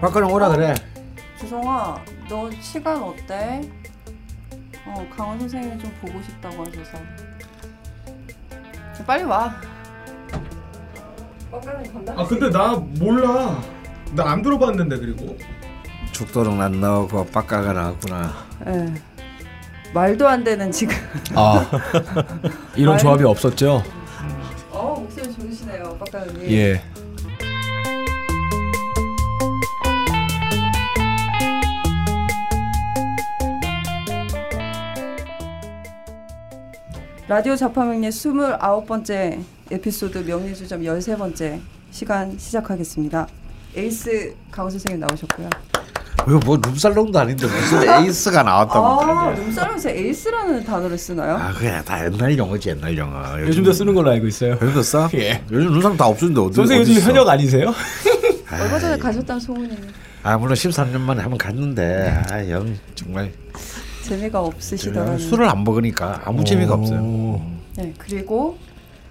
박근혜 오라 그래. 주성아, 너 시간 어때? 어, 강원 선생님이 좀 보고 싶다고 하셔서. 빨리 와. 빡가는 간다. 아 근데 나 몰라. 나 안 들어봤는데 그리고. 죽도록 난 넣고 빡가가 나왔구나. 예. 말도 안 되는 지금. 아 이런 조합이 없었죠? 어, 목소리 좋으시네요, 빡가는 예. 라디오 좌파명리 29번째 에피소드 명리주점 13번째 시간 시작하겠습니다. 에이스 강헌 선생님 나오셨고요. 이거 뭐 룸살롱도 아닌데 무슨 에이스가 나왔다고. 아, 룸살롱에서 에이스라는 단어를 쓰나요? 아 그냥 다 옛날 영어지 옛날 영어. 요즘도 쓰는 걸로 알고 있어요. 요즘도 써? 예. 요즘 눈상 다 없어진데 어디 선생님 어디 요즘 있어? 현역 아니세요? 얼마 전에 가셨다는 소문이 아 물론 13년 만에 한번 갔는데 아 영 정말 재미가 없으시더라고요. 술을 안 먹으니까 아무 재미가 없어요. 네, 그리고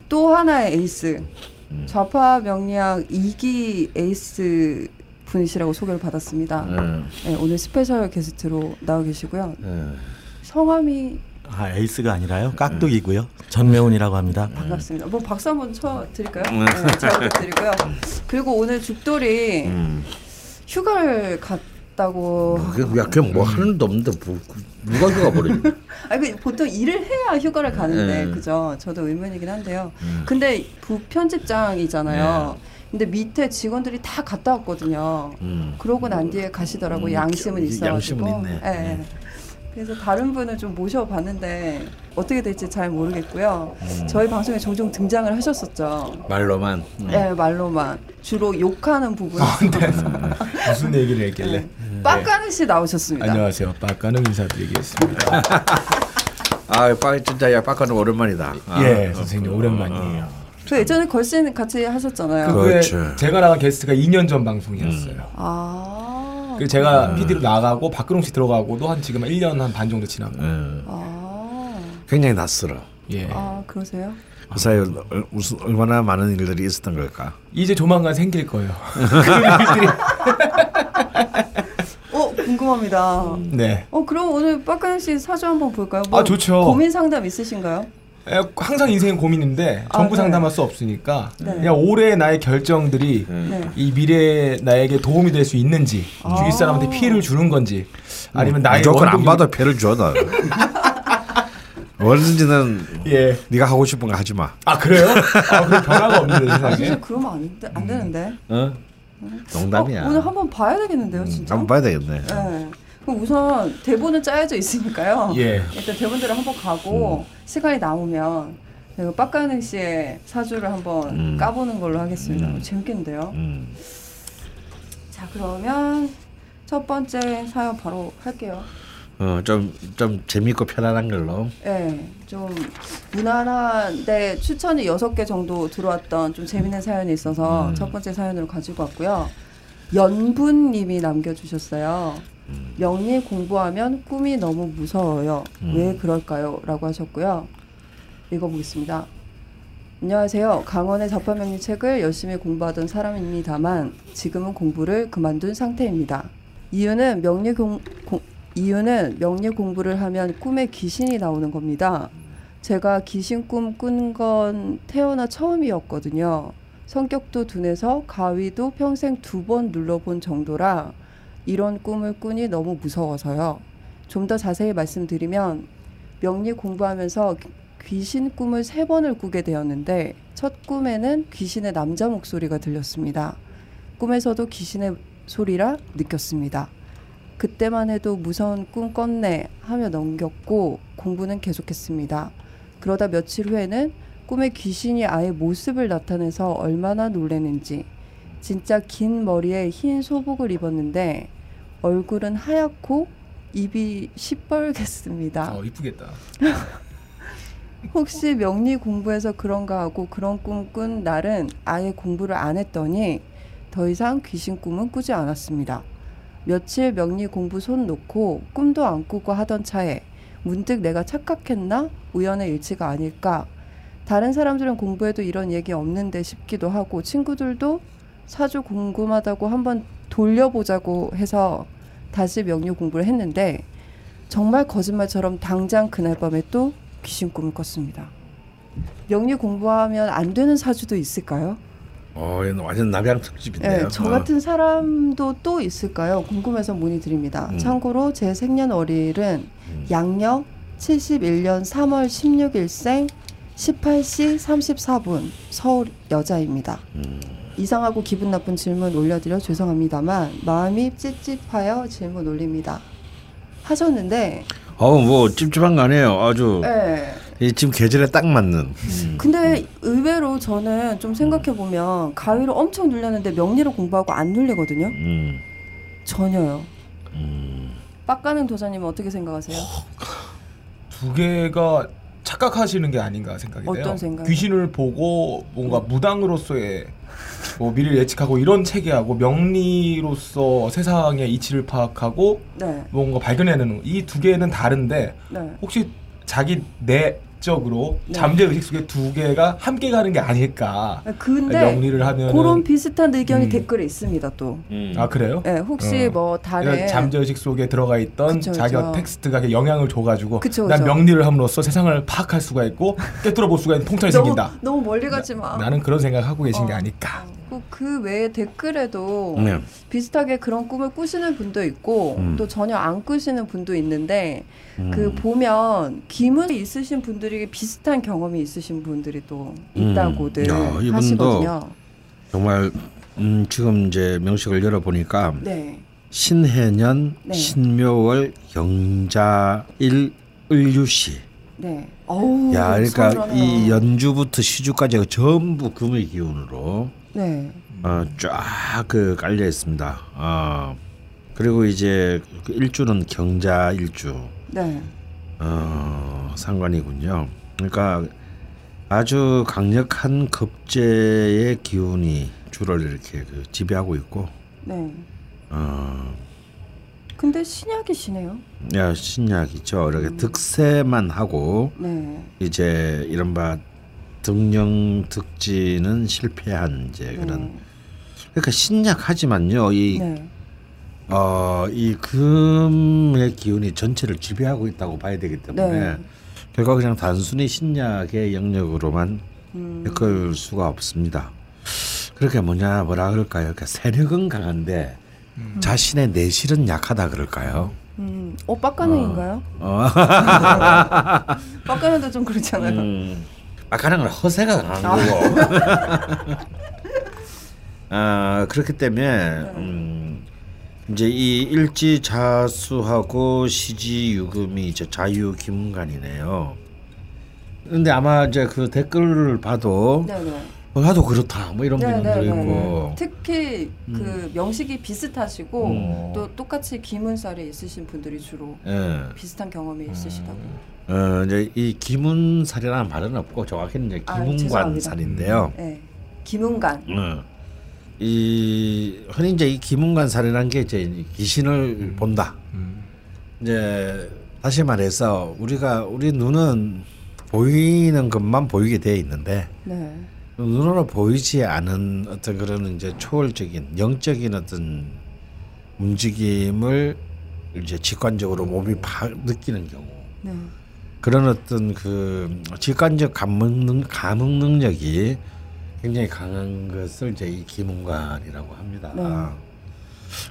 또 하나의 에이스 좌파 명리학 2기 에이스 분이시라고 소개를 받았습니다. 음, 네, 오늘 스페셜 게스트로 나와 계시고요. 음. 성함이 아 에이스가 아니라요 깍두기고요 전매훈이라고 합니다 반갑습니다. 뭐 박수 한번 쳐 드릴까요? 음. 네, 잘 부탁드리고요. 그리고 오늘 죽돌이 음. 휴가를 갔 다고. 그- 야 그냥 뭐 하는 데 없는데 뭐, 누가 휴가 버리지? 아니 그 보통 일을 해야 휴가를 가는데 음. 그죠? 저도 의문이긴 한데요. 근데 부편집장이잖아요. 근데 밑에 직원들이 다 갔다 왔거든요. 음. 그러고 난 뒤에 가시더라고 음, 양심은 그- 있어가지고. 양심은 있네. 예, 예. 네. 그래서 다른 분을 좀 모셔봤는데 어떻게 될지 잘 모르겠고요. 음. 저희 방송에 종종 등장을 하셨었죠. 말로만. 음. 예, 말로만 주로 욕하는 부분. 아, 네. 무슨 얘기를 했길래? 빡가는 씨 나오셨습니다. 안녕하세요. 빡가는 인사드리겠습니다. 아, 빠 진짜 야 빠까는 오랜만이다. 아, 예, 어, 선생님 어, 오랜만이에요. 어. 그 예전에 걸신 같이 하셨잖아요. 그렇죠. 제가 나간 게스트가 2년 전 방송이었어요. 아. 그 제가 PD로 나가고 박근홍 씨 들어가고도 한 지금 1년 한 반 정도 지나고. 예. 아. 굉장히 낯설어. 예. 아, 그러세요? 그 사이에 얼- 무슨 얼마나 많은 일들이 있었던 걸까? 이제 조만간 생길 거예요. 어, 궁금합니다. 네. 어, 그럼 오늘 빡가는 씨 사주 한번 볼까요? 뭐 아, 좋죠. 고민 상담 있으신가요? 에, 항상 인생은 고민인데 아, 전부 네. 상담할 수 없으니까 네. 그냥 올해 나의 결정들이 네. 이 미래에 나에게 도움이 될 수 있는지 아. 주위 사람한테 피해를 주는 건지 아니면 나의 무조건 안 받아 배를 줘 너. 뭐든지는 예. 네가 하고 싶은 거 하지 마. 아 그래요? 아 그럼 변화가 없는데 아, 세상에. 진짜 그러면 안, 돼- 안 되는데. 어? 농담이야. 어, 오늘 한번 봐야 되겠는데요, 음, 진짜. 한번 봐야 되겠네. 네. 우선 대본은 짜여져 있으니까요. 예. 일단 대본대로 한번 가고 시간이 남으면 그리고 빡가능 씨의 사주를 한번 음. 까보는 걸로 하겠습니다. 재밌겠는데요. 음. 자 그러면 첫 번째 사연 바로 할게요. 어, 좀, 좀 재밌고 편안한 걸로. 네, 좀 무난한데 추천이 여섯 개 정도 들어왔던 좀 재밌는 사연이 있어서 음. 첫 번째 사연으로 가지고 왔고요. 연분님이 남겨주셨어요. 명리 공부하면 꿈이 너무 무서워요. 음. 왜 그럴까요? 라고 하셨고요. 읽어보겠습니다. 안녕하세요. 강원의 자파명리 책을 열심히 공부하던 사람입니다만 지금은 공부를 그만둔 상태입니다. 이유는 명리 공, 공- 이유는 명리 공부를 하면 꿈에 귀신이 나오는 겁니다. 제가 귀신 꿈 꾼 건 태어나 처음이었거든요. 성격도 둔해서 가위도 평생 두 번 눌러본 정도라 이런 꿈을 꾸니 너무 무서워서요. 좀 더 자세히 말씀드리면 명리 공부하면서 귀신 꿈을 세 번을 꾸게 되었는데 첫 꿈에는 귀신의 남자 목소리가 들렸습니다. 꿈에서도 귀신의 소리라 느꼈습니다. 그때만 해도 무서운 꿈 꿨네 하며 넘겼고 공부는 계속했습니다. 그러다 며칠 후에는 꿈에 귀신이 아예 모습을 나타내서 얼마나 놀랐는지 진짜 긴 머리에 흰 소복을 입었는데 얼굴은 하얗고 입이 시뻘갰습니다. 어 이쁘겠다. 혹시 명리 공부해서 그런가 하고 그런 꿈 꾼 날은 아예 공부를 안 했더니 더 이상 귀신 꿈은 꾸지 않았습니다. 며칠 명리 공부 손 놓고 꿈도 안 꾸고 하던 차에 문득 내가 착각했나? 우연의 일치가 아닐까? 다른 사람들은 공부해도 이런 얘기 없는데 싶기도 하고 친구들도 사주 궁금하다고 한번 돌려보자고 해서 다시 명리 공부를 했는데 정말 거짓말처럼 당장 그날 밤에 또 귀신 꿈을 꿨습니다. 명리 공부하면 안 되는 사주도 있을까요? 어, 이건 완전 남양 특집인데요. 네, 저 어. 같은 사람도 또 있을까요? 궁금해서 문의드립니다. 음. 참고로 제 생년월일은 양력 71년 3월 16일생 18시 34분 서울 여자입니다. 음. 이상하고 기분 나쁜 질문 올려드려 죄송합니다만 마음이 찝찝하여 질문 올립니다. 하셨는데, 어우 뭐 찝찝한 거 아니에요. 아주 네. 이 지금 계절에 딱 맞는. 음. 근데 의외로 저는 좀 생각해 보면 가위로 엄청 눌렸는데 명리를 공부하고 안 눌리거든요. 음. 전혀요. 음. 빡가는 도사님은 어떻게 생각하세요? 두 개가 착각하시는 게 아닌가 생각이 돼요. 어떤 생각? 귀신을 보고 뭔가 무당으로서의 뭐 미래를 예측하고 이런 체계하고 명리로서 세상의 이치를 파악하고 네, 뭔가 발견해내는 이 두 개는 다른데 네. 혹시 자기 내 적으로 네. 잠재 의식 속에 두 개가 함께 가는 게 아닐까 근데 명리를 하면 그런 비슷한 의견이 음. 댓글에 있습니다 또. 음. 아 그래요? 네, 혹시 어. 뭐 다른 잠재 의식 속에 들어가 있던 그쵸, 자기가 그쵸. 텍스트가 영향을 줘가지고 그쵸, 난 그쵸. 명리를 함으로써 세상을 파악할 수가 있고 꿰뚫어 볼 수가 있는 통찰이 너무 생긴다. 너무 멀리 가지 마. 나 는 그런 생각하고 계신 게 어. 아닐까. 그- 그 외에 댓글에도 네. 비슷하게 그런 꿈을 꾸시는 분도 있고 음. 또 전혀 안 꾸시는 분도 있는데 음. 그 보면 기문이 있으신 분들이 비슷한 경험이 있으신 분들이 또 음. 있다고들 야, 이분도 하시거든요. 정말 음, 지금 이제 명식을 열어 보니까 네. 신해년 네. 신묘월 경자일 을유시. 네. 어우. 야, 그러니까. 이 연주부터 시주까지가 전부 금의 기운으로 네. 어, 쫙그 깔려 있습니다. 어, 그리고 이제 그 일주는 경자 일주 네. 어, 상관이군요. 그러니까 아주 강력한 급제의 기운이 주를 이렇게 그 지배하고 있고, 네. 어, 근데 신약이시네요. 야 신약이죠. 이렇게 득세만 하고 네. 이제 이른바 등령 득지는 실패한 이제 그런. 네. 그러니까 신약하지만요. 이 네. 어, 이 금의 기운이 전체를 지배하고 있다고 봐야 되기 때문에 네. 결과 그냥 단순히 신약의 영역으로만 음. 엮을 수가 없습니다. 그렇게 뭐냐 뭐라 그럴까요? 그러니까 세력은 강한데 자신의 내실은 약하다 그럴까요? 음. 어, 빡가능인가요? 어. 빡가능도 좀 그렇잖아요. 음, 아까는 건 허세가 강한 거고. 아 그렇기 때문에 음, 이제 이 일지 자수하고 시지 유금이 이제 자유 김간이네요. 근데 아마 이제 그 댓글을 봐도 네네. 어, 나도 그렇다 뭐 이런 분들도 네네네. 있고. 특히 그 명식이 비슷하시고 음. 또 똑같이 기문살에 있으신 분들이 주로 예. 비슷한 경험이 있으시다고. 어 이제 이 기문살이라는 말은 없고 정확히는 이제 아, 기문관살인데요. 네. 기문간. 어. 이 흔히 이제 이 기문관살이라는 게 이제 귀신을 본다. 음. 이제 다시 말해서 우리가 우리 눈은 보이는 것만 보이게 돼 있는데 네. 눈으로 보이지 않은 어떤 그런 이제 초월적인 영적인 어떤 움직임을 이제 직관적으로 몸이 파, 느끼는 경우 네. 그런 어떤 그 직관적 감흥 능, 감흥 능력이 굉장히 강한 것을 이제 이 기문관이라고 합니다. 네.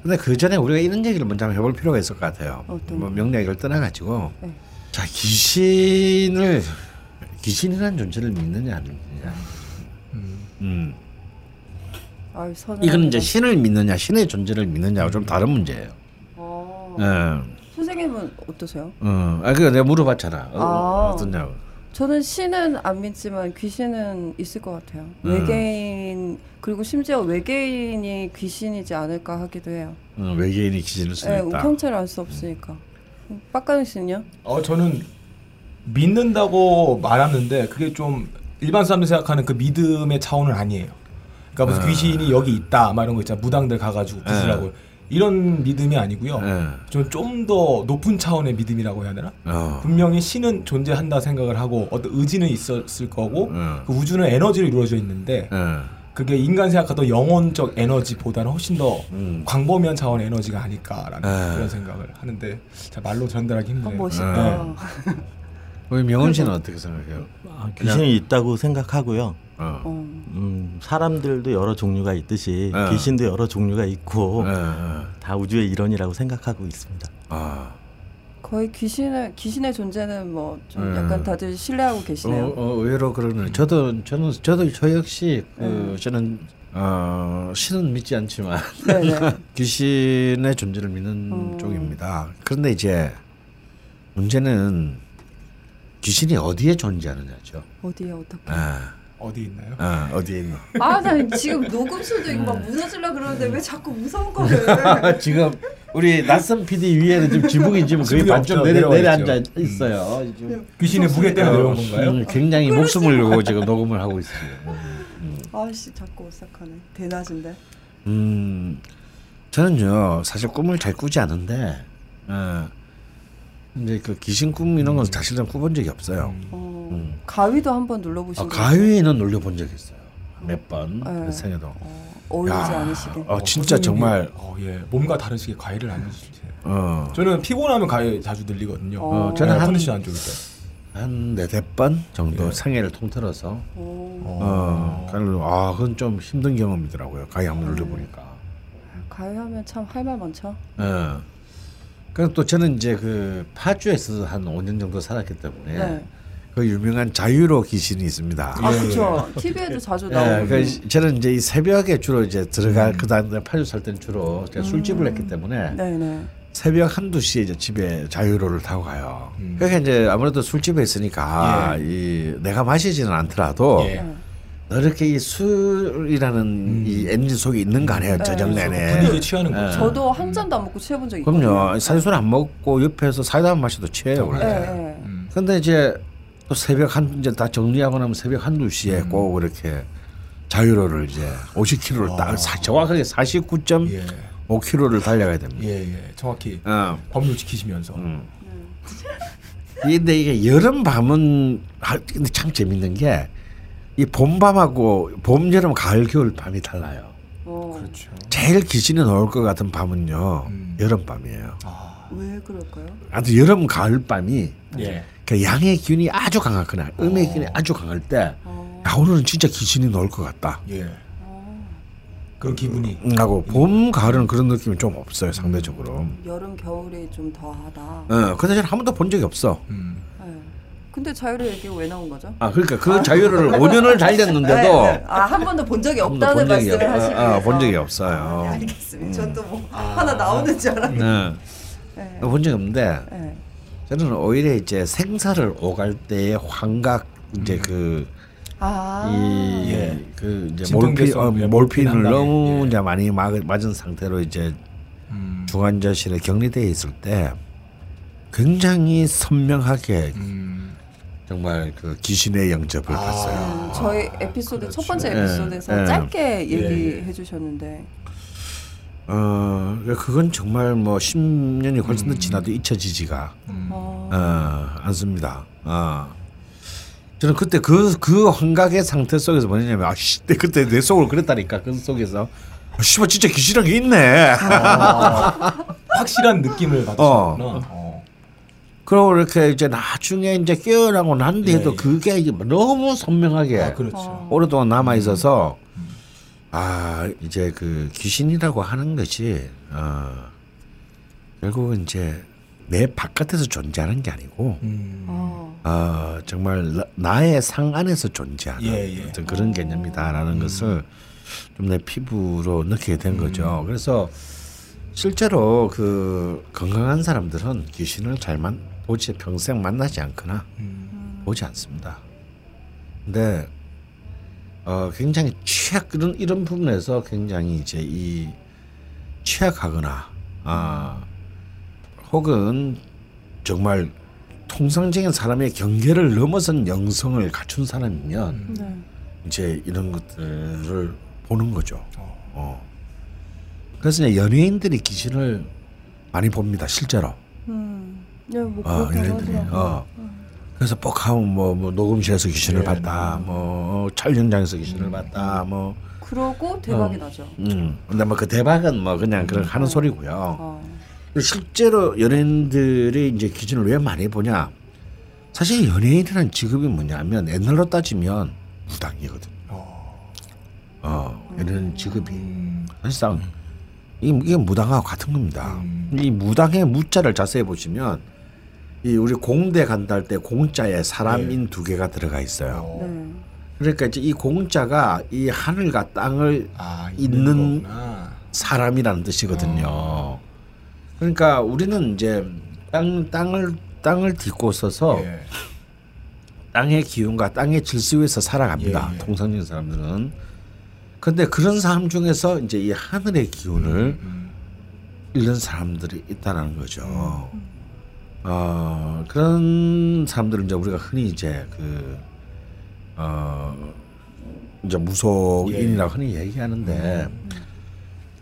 근데 그 전에 우리가 이런 얘기를 먼저 한번 해볼 필요가 있을 것 같아요. 어떤 뭐 명략 이걸 떠나가지고 네. 자 귀신을 귀신이라는 존재를 믿느냐 안 믿느냐. 음. 아유, 선 이건 이제 신을 믿느냐 신의 존재를 믿느냐가 좀 다른 문제예요. 어. 예. 선생님은 어떠세요? 어, 아, 그거 내가 물어봤잖아. 어, 아. 어떠냐고. 저는 신은 안 믿지만 귀신은 있을 것 같아요. 음. 외계인 그리고 심지어 외계인이 귀신이지 않을까 하기도 해요. 어, 외계인이 귀신일 수 네, 있다. 형체를 알 수 없으니까. 빡가는 씨는요? 어 저는 믿는다고 말하는데 그게 좀 일반 사람들이 생각하는 그 믿음의 차원은 아니에요. 그러니까 무슨 아. 귀신이 여기 있다 막 이런 거 있잖아 무당들 가가지고 구슬하고 이런 믿음이 아니고요. 예. 저는 좀더 높은 차원의 믿음이라고 해야 되나? 어. 분명히 신은 존재한다 생각을 하고 어떤 의지는 있었을 거고 음. 그 우주는 에너지로 이루어져 있는데 예. 그게 인간 생각하던 영혼적 에너지보다는 훨씬 더 음. 광범위한 차원의 에너지가 아닐까라는 네. 그런 생각을 하는데 잘 말로 전달하기 아, 힘드네요. 멋있다. 우리 명훈 씨는 어떻게 생각해요? 아, 귀신이 있다고 생각하고요. 어. 어. 음, 사람들도 여러 종류가 있듯이 네. 귀신도 여러 종류가 있고 예, 예. 다 우주의 일원이라고 생각하고 있습니다. 아. 거의 귀신의 귀신의 존재는 뭐좀 음. 약간 다들 신뢰하고 어, 계시네요. 어, 의외로 그러네. 저도 저는 저도 저 역시 그 음. 저는 어, 신은 믿지 않지만 네네. 귀신의 존재를 믿는 어. 쪽입니다. 그런데 이제 문제는 귀신이 어디에 존재하느냐죠. 어디에 어떻게? 아, 어디 있나요? 아 어디에 있나? 아, 나 지금 녹음실도 이거 막 무너질라 그러는데 왜 자꾸 무서운 거를? 지금 우리 낯선 PD 위에는 지금 지붕이 지금 거의 반쯤. 내려 내려앉아. 있어요. 지금 귀신의 무게 때문에 내려온 건가요? 음, 굉장히 목숨을 걸고 지금 녹음을 하고 있어요. 아씨 자꾸 오싹하네. 대낮인데. 음, 저는요 사실 꿈을 잘 꾸지 않은데, 어, 이제 그 귀신 꿈 이런 건 사실은 꾸본 적이 없어요. 어, 음. 가위도 한번 눌러보신 어, 거 가위는 놀려본 적이 있어요. 몇 번, 네. 그 생에도. 어, 어울리지 야, 않으시게. 어, 진짜 선생님이- 정말, 어, 예. 몸과 다르시게 과일을 안 드시세요. 어, 저는 피곤하면 과일 자주 들리거든요. 어. 어, 저는 네, 한- 컨디션 안 좋을 때. 한 네댓 번 정도 예. 생애를 통틀어서, 어, 어, 그걸, 아, 그건 좀 힘든 경험이더라고요. 가위 한번 눌려보니까. 가위 하면 참 할 말 많죠. 어. 그럼 또 저는 이제 그 파주에서 한 5년 정도 살았기 때문에 네. 그 유명한 자유로 귀신이 있습니다. 아 예, 그렇죠. TV에도 자주 예, 나오고. 그 저는 이제 이 새벽에 주로 이제 들어가 그 다음에 파주 살 때는 주로 제가 술집을 했기 때문에 네네. 새벽 한두 시에 이제 집에 자유로를 타고 가요. 음. 그러니까 이제 아무래도 술집에 있으니까 이 내가 마시지는 않더라도 예. 네. 이렇게 이 술이라는 이 엔진 속에 있는 거 아니에요 저녁 네. 내내. 분위기에 취하는 거죠. 저도 한 잔도 안 먹고 취해본 적 있거든요. 그럼요. 사실 안 먹고 옆에서 사이다 한 마셔도 취해요 원래. 네, 네. 음. 근데 이제 또 새벽 한 이제 다 정리하고 나면 새벽 한두 시에 음. 꼭 이렇게 자유로를 이제 50km를 딱 사- 정확하게 49.5km를 달려가야 됩니다. 예, 예. 정확히 어. 법률 지키시면서. 음. 근데 이게 여름 밤은 하- 근데 참 재밌는 게 이 봄밤하고 봄, 여름, 가을, 겨울 밤이 달라요. 어, 그렇죠. 제일 귀신이 나올 것 같은 밤은요 음. 여름 밤이에요. 아. 왜 그럴까요? 아무튼 여름, 가을 밤이 예. 그 양의 기운이 아주 강하거나 음의 기운이 아주 강할 때 어, 야, 오늘은 진짜 귀신이 나올 것 같다. 예. 어, 그런 기분이. 하고 봄, 가을은 그런 느낌이 좀 없어요 상대적으로. 여름 겨울이 좀 더하다. 어, 근데 저는 한 번도 본 적이 없어. 음. 네. 근데 자유로 얘기가 왜 나온 거죠? 아 그러니까 그 자유를 5년을 달렸는데도 네, 네. 아한 번도 본 적이 없다는 본 적이 말씀을 없- 하시기 아, 위해서. 본 적이 없어요. 아, 네, 알겠습니다. 전또뭐 아. 하나 나오는 줄 알았는데. 네. 네. 본 적이 없는데 네. 저는 오히려 이제 생사를 오갈 때의 환각 이제 그 아. 이 예. 그 이제 몰피, 어, 예, 몰핀을 너무 예. 이제 많이 막, 맞은 상태로 이제 음. 중환자실에 격리돼 있을 때 굉장히 선명하게 음. 정말 그 귀신의 영접을 아. 봤어요. 음, 저희 에피소드 첫 번째 그렇죠. 에피소드에서 예, 예. 짧게 예. 얘기해 주셨는데 어, 그건 정말 뭐 10년이 훨씬 더 지나도 잊혀지지가 음. 어, 어, 않습니다. 어. 저는 그때 그, 그 환각의 상태 속에서 뭐냐면, 아, 씨, 내 그때 내 속을 그랬다니까, 그 속에서. 아, 씨발, 진짜 귀신이란 게 있네. 확실한 느낌을 받으셨구나. 어. 그러고 이렇게 이제 나중에 이제 깨어나고 난 뒤에도 예, 예. 그게 너무 선명하게 아, 그렇죠. 어. 오랫동안 남아 있어서, 아, 이제 그 귀신이라고 하는 것이, 어, 결국은 이제 내 바깥에서 존재하는 게 아니고, 음. 어. 어, 정말 나- 나의 상 안에서 존재하는 예, 예. 어떤 그런 개념이다라는 것을 좀 내 피부로 느끼게 된 거죠. 음. 그래서 실제로 그 건강한 사람들은 귀신을 잘만 보지 평생 만나지 않거나 음. 보지 않습니다. 근데 어, 굉장히 취약 이런 이런 부분에서 굉장히 이제 이 취약하거나 아 혹은 정말 통상적인 사람의 경계를 넘어선 영성을 갖춘 사람이면 네. 이제 이런 것들을 보는 거죠. 어. 어. 그래서 이제 연예인들이 귀신을 많이 봅니다. 실제로. 음. 네, 뭐 어, 연예인들이. 하더라고요. 어. 그래서 뻑하면 뭐, 뭐 녹음실에서 귀신을 네. 봤다. 뭐 촬영장에서 귀신을 봤다. 뭐 그러고 대박이 어. 나죠. 음. 근데 뭐 그 대박은 뭐 그냥 그런 하는 소리고요. 어. 실제로 연예인들이 이제 기준을 왜 많이 보냐? 사실 연예인이라는 직업이 뭐냐면 옛날로 따지면 무당이거든. 어, 연예인 직업이 음. 사실상 이 이게 무당하고 같은 겁니다. 음. 이 무당의 무자를 자세히 보시면 이 우리 공대 간다 할 때 공자에 사람인 두 개가 들어가 있어요. 어. 네. 그러니까 이제 이 공자가 이 하늘과 땅을 아 있는 있는 거구나. 사람이라는 뜻이거든요. 그러니까 우리는 이제 땅 땅을 땅을 딛고 서서 예. 땅의 기운과 땅의 질서에서 살아갑니다. 예, 예. 통상적인 사람들은. 근데 그런 사람 중에서 이제 이 하늘의 기운을 음. 잃는 사람들이 있다는 거죠. 어, 그런 사람들은 이제 우리가 흔히 이제 그, 어, 이제 무속인이라고 흔히 얘기하는데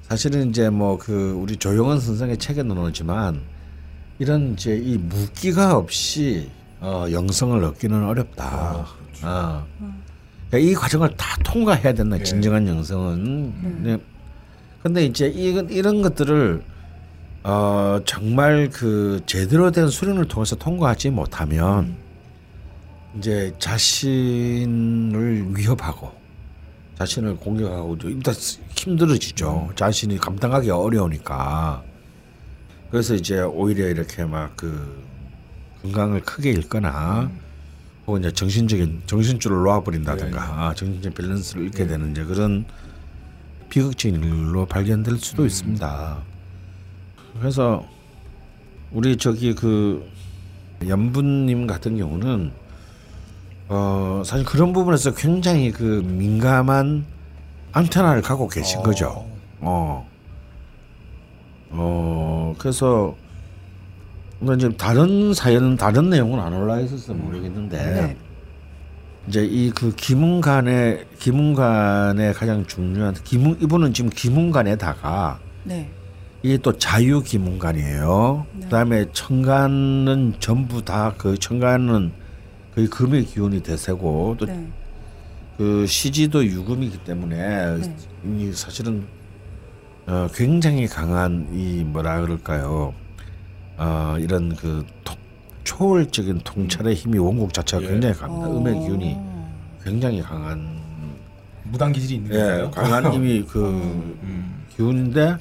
사실은 이제 뭐 그 우리 조용한 선생의 책에도 나오지만 이런 이제 이 무기가 없이 어, 영성을 얻기는 어렵다. 어. 그러니까 이 과정을 다 통과해야 된다. 예. 진정한 영성은. 네. 근데 이제 이건 이런 것들을 어 정말 그 제대로 된 수련을 통해서 통과하지 못하면 이제 자신을 위협하고 자신을 공격하고 좀 일단 힘들어지죠. 자신이 감당하기 어려우니까. 그래서 이제 오히려 이렇게 막 그 건강을 크게 잃거나 혹은 이제 정신적인 정신줄을 놓아버린다든가 정신적 밸런스를 잃게 되는 이제 그런 비극적인 일로 발견될 수도 있습니다. 그래서 우리 저기 그 연분님 같은 경우는 어 사실 그런 부분에서 굉장히 그 민감한 안테나를 갖고 계신 거죠. 어. 어 그래서 뭐 이제 다른 사연은 다른 내용은 안 올라 있어서 모르겠는데 네. 이제 이그 기문관의 기문관의 가장 중요한 기문 이분은 지금 기문관에다가 네. 이게 또 자유 기문관이에요. 네. 그다음에 천간은 전부 다 그 천간은 거의 금의 기운이 대세고 또 네. 그 시지도 유금이기 때문에 네. 이 사실은 어, 굉장히 강한 이 뭐라 그럴까요? 어, 이런 그 통- 초월적인 통찰의 힘이 원국 자체가 예. 굉장히 강합니다. 어. 음의 기운이 굉장히 강한 무당 기질이 있는 예, 거예요? 강한 힘이 그 음. 기운인데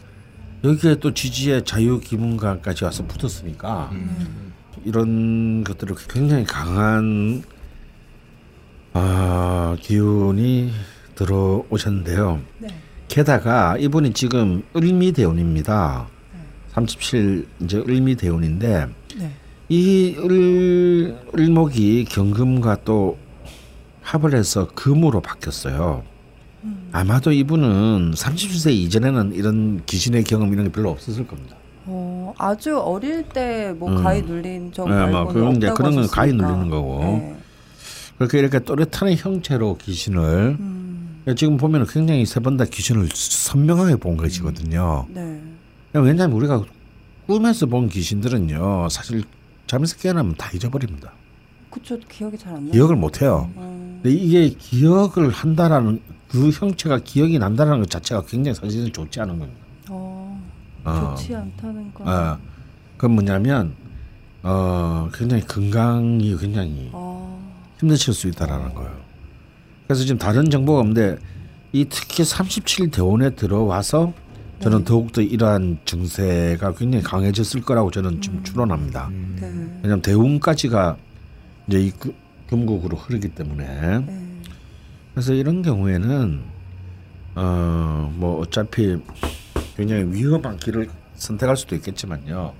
여기에 또 지지의 자유 기문관까지 와서 붙었으니까 음. 이런 것들을 굉장히 강한 아, 기운이 들어오셨는데요. 네. 게다가 이분이 지금 을미대운입니다. 37 이제 을미대운인데 네. 이 을, 을목이 경금과 또 합을 해서 금으로 바뀌었어요. 아마도 이분은 37세 이전에는 이런 귀신의 경험 이런 게 별로 없었을 겁니다. 어, 아주 어릴 때뭐 음. 가위 눌린 적 네, 뭐 말고는 그런 없다고 그런 건 가위. 눌리는 거고. 네. 그렇게 이렇게 또렷한 형체로 귀신을 음. 지금 보면 굉장히 세 번 다 귀신을 선명하게 본 것이거든요. 네. 왜냐하면 우리가 꿈에서 본 귀신들은요 사실 잠에서 깨어나면 다 잊어버립니다. 그쵸 기억이 잘 안 나요. 기억을 못 해요. 음. 근데 이게 기억을 한다라는 그 형체가 기억이 난다라는 것 자체가 굉장히 사실은 좋지 않은 겁니다. 어, 어. 좋지 않다는 건. 어, 그건 뭐냐면 어 굉장히 건강이 굉장히 어. 힘드실 수 있다라는 거예요. 그래서 지금 다른 정보가 없는데 이 특히 37 대원에 들어와서 저는 네. 더욱더 이러한 증세가 굉장히 강해졌을 거라고 저는 지금 추론합니다. 네. 왜냐하면 대운까지가 이제 이 그- 금국으로 흐르기 때문에 네. 그래서 이런 경우에는 어 뭐 어차피 굉장히 위험한 길을 선택할 수도 있겠지만요.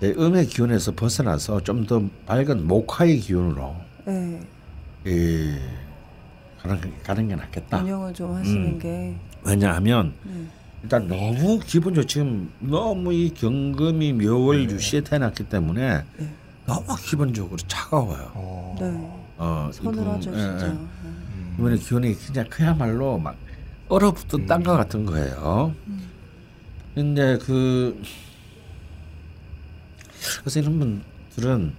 내 음의 기운에서 벗어나서 좀 더 밝은 목화의 기운으로 네. 이 가는, 가는 게 낫겠다. 운영을 좀 하시는 음. 게. 왜냐하면 네. 일단 너무 기본적으로 지금 너무 이 경금이 묘월 유시에 태어났기 때문에 네. 너무 기본적으로 차가워요. 어. 네. 어, 서늘하죠 이분, 예, 진짜. 예. 네. 이번에 기운이 그냥 그야말로 막 얼어붙은 땅과 같은 거예요. 근데 그 그래서 이런 분들은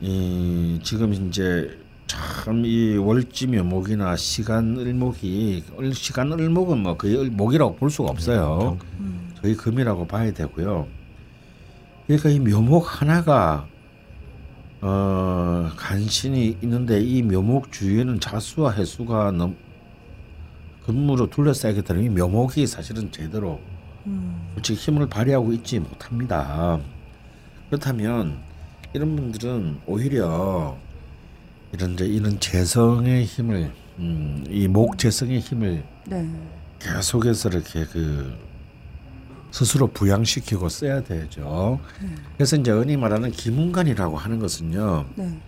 이 지금 이제 참 이 월지 묘목이나 시간 을목이 을- 시간 을목은 뭐 거의 을목이라고 볼 수가 없어요. 거의 금이라고 봐야 되고요. 그러니까 이 묘목 하나가 어 간신히 있는데 이 묘목 주위에는 자수와 해수가 넘 근무로 둘러싸이게 되면 이 묘목이 사실은 제대로 솔직히 힘을 발휘하고 있지 못합니다. 그렇다면 이런 분들은 오히려 이런 이제 이런 재성의 힘을 음, 이 목 재성의 힘을 네. 계속해서 이렇게 그 스스로 부양시키고 써야 되죠. 그래서 이제 흔히 말하는 기문관이라고 하는 것은요. 네.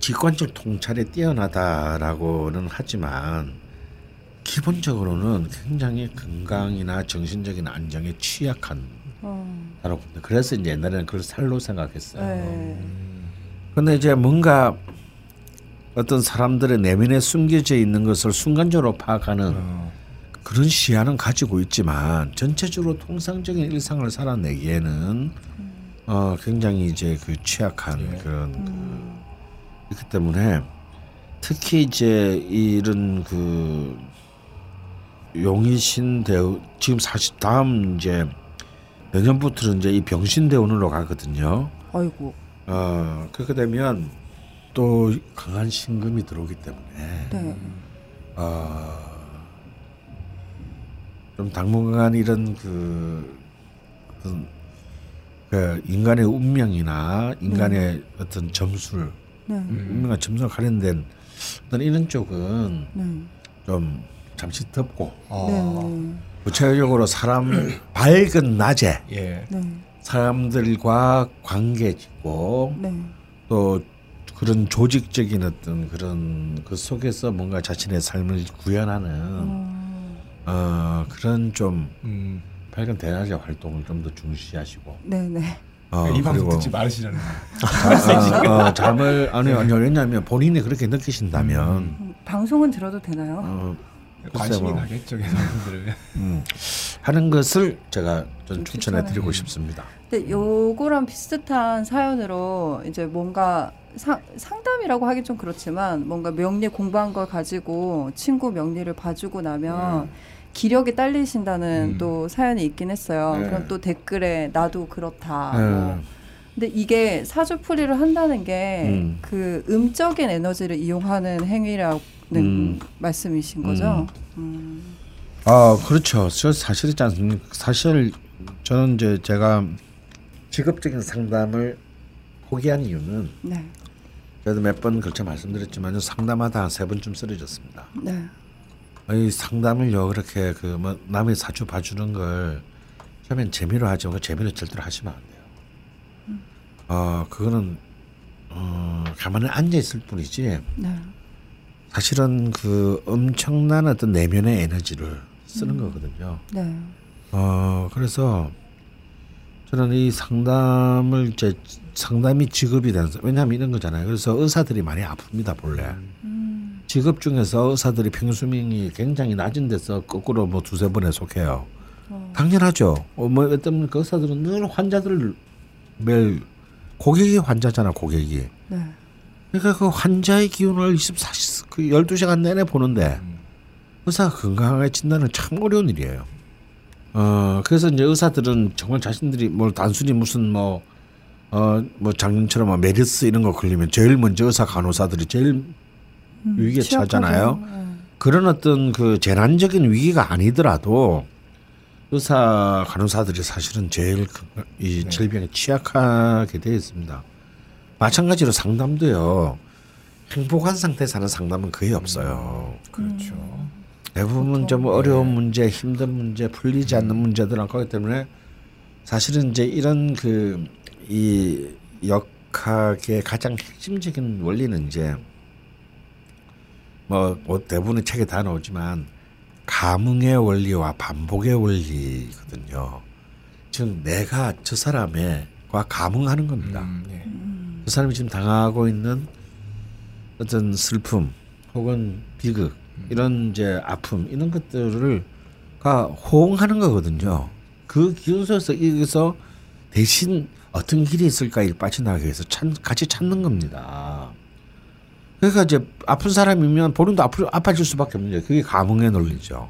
직관적 통찰에 뛰어나다라고는 하지만 기본적으로는 굉장히 건강이나 정신적인 안정에 취약한 어. 다라고 봅니다. 그래서 이제 옛날에는 그걸 살로 생각했어요. 네. 근데 이제 뭔가 어떤 사람들의 내면에 숨겨져 있는 것을 순간적으로 파악하는 어. 그런 시야는 가지고 있지만 전체적으로 통상적인 일상을 살아내기에는 어 굉장히 이제 그 취약한 예. 그런 그 그렇기 때문에 특히 이제 이런 그 용의신 대우 지금 사실 다음 이제 내년부터는 이제 이 병신 대운으로 가거든요. 아이고. 어 그렇게 되면 또 강한 신금이 들어오기 때문에 네. 어, 좀 당분간 이런 그, 그 인간의 운명이나 인간의 어떤 점수를 네. 운명과 점수가 관련된 어떤 이런 쪽은 네. 좀 잠시 덮고 아. 네. 구체적으로 사람 밝은 낮에 예. 네. 사람들과 관계 짓고 네. 또 그런 조직적인 어떤 그런 그 속에서 뭔가 자신의 삶을 구현하는 어. 어 그런 좀 음. 밝은 대낮의 활동을 좀 더 중시하시고 네. 네. 어 이 방송 듣지 말으시라는. 어, 어, 잠을 아니요 아니요 왜냐하면 본인이 그렇게 느끼신다면 음, 방송은 들어도 되나요? 어, 관심이 글쎄 뭐. 가겠죠, 개성분들은. 음, 하는 것을 제가 좀 추천해 드리고 추천해. 싶습니다. 근데 요거랑 비슷한 사연으로 이제 뭔가 상, 상담이라고 하기 좀 그렇지만 뭔가 명리 공부한 걸 가지고 친구 명리를 봐주고 나면 기력이 딸리신다는 음. 또 사연이 있긴 했어요. 네. 그럼 또 댓글에 나도 그렇다. 네. 뭐. 근데 이게 사주풀이를 한다는 게 음. 그 음적인 에너지를 이용하는 행위라는 음. 말씀이신 거죠? 음. 아 그렇죠. 저 사실 있지 않습니까? 사실 저는 이제 제가 직업적인 상담을 포기한 이유는 네. 저도 몇 번 그렇게 말씀드렸지만 상담하다 한세 번쯤 쓰러졌습니다. 네. 이 상담을요 그렇게 그 뭐 남의 사주 봐주는 걸 처음엔 재미로 하죠. 그 재미로 절대로 하시면 안 돼요. 어 그거는 어 가만히 앉아 있을 뿐이지 네. 사실은 그 엄청난 어떤 내면의 에너지를 쓰는 거거든요. 네. 어 그래서 저는 이 상담을 이제 상담이 직업이 되는 왜냐하면 이런 거잖아요. 그래서 의사들이 많이 아픕니다 본래. 음. 직업 중에서 의사들이 평수명이 굉장히 낮은 데서 거꾸로 뭐 두세 번에 속해요. 어. 당연하죠. 어, 뭐 어떤 그 의사들은 늘 환자들을 매일 고객이 환자잖아 고객이. 네. 그러니까 그 환자의 기운을 24시 그 12시간 내내 보는데 의사가 건강하게 진단은 참 어려운 일이에요. 어 그래서 이제 의사들은 정말 자신들이 뭘 단순히 무슨 뭐 어뭐 작년처럼 뭐 메르스 이런 거 걸리면 제일 먼저 의사 간호사들이 제일 음, 위기에 취약하죠. 처하잖아요. 네. 그런 어떤 그 재난적인 위기가 아니더라도 의사 간호사들이 사실은 제일 그- 이 질병에 취약하게 되어 있습니다. 마찬가지로 상담도요. 행복한 상태에서 하는 상담은 거의 없어요. 그렇죠. 대부분 좀 어려운 문제, 힘든 문제, 풀리지 않는 문제들은 거기 때문에 사실은 이제 이런 그 이 역학의 가장 핵심적인 원리는 이제 뭐, 뭐 대부분의 책에 다 나오지만 감흥의 원리와 반복의 원리거든요. 즉 내가 저 사람과 감흥하는 겁니다. 음, 예. 그 사람이 지금 당하고 있는 어떤 슬픔 혹은 비극 이런 이제 아픔 이런 것들을 가 호응하는 거거든요. 그 기운 속에서 여기서 대신 어떤 길이 있을까 를 빠져나가기 위해서 찾, 같이 찾는 겁니다. 그러니까 이제 아픈 사람이면 본인도 아프, 아파질 수밖에 없는 게 그게 감흥의 논리죠.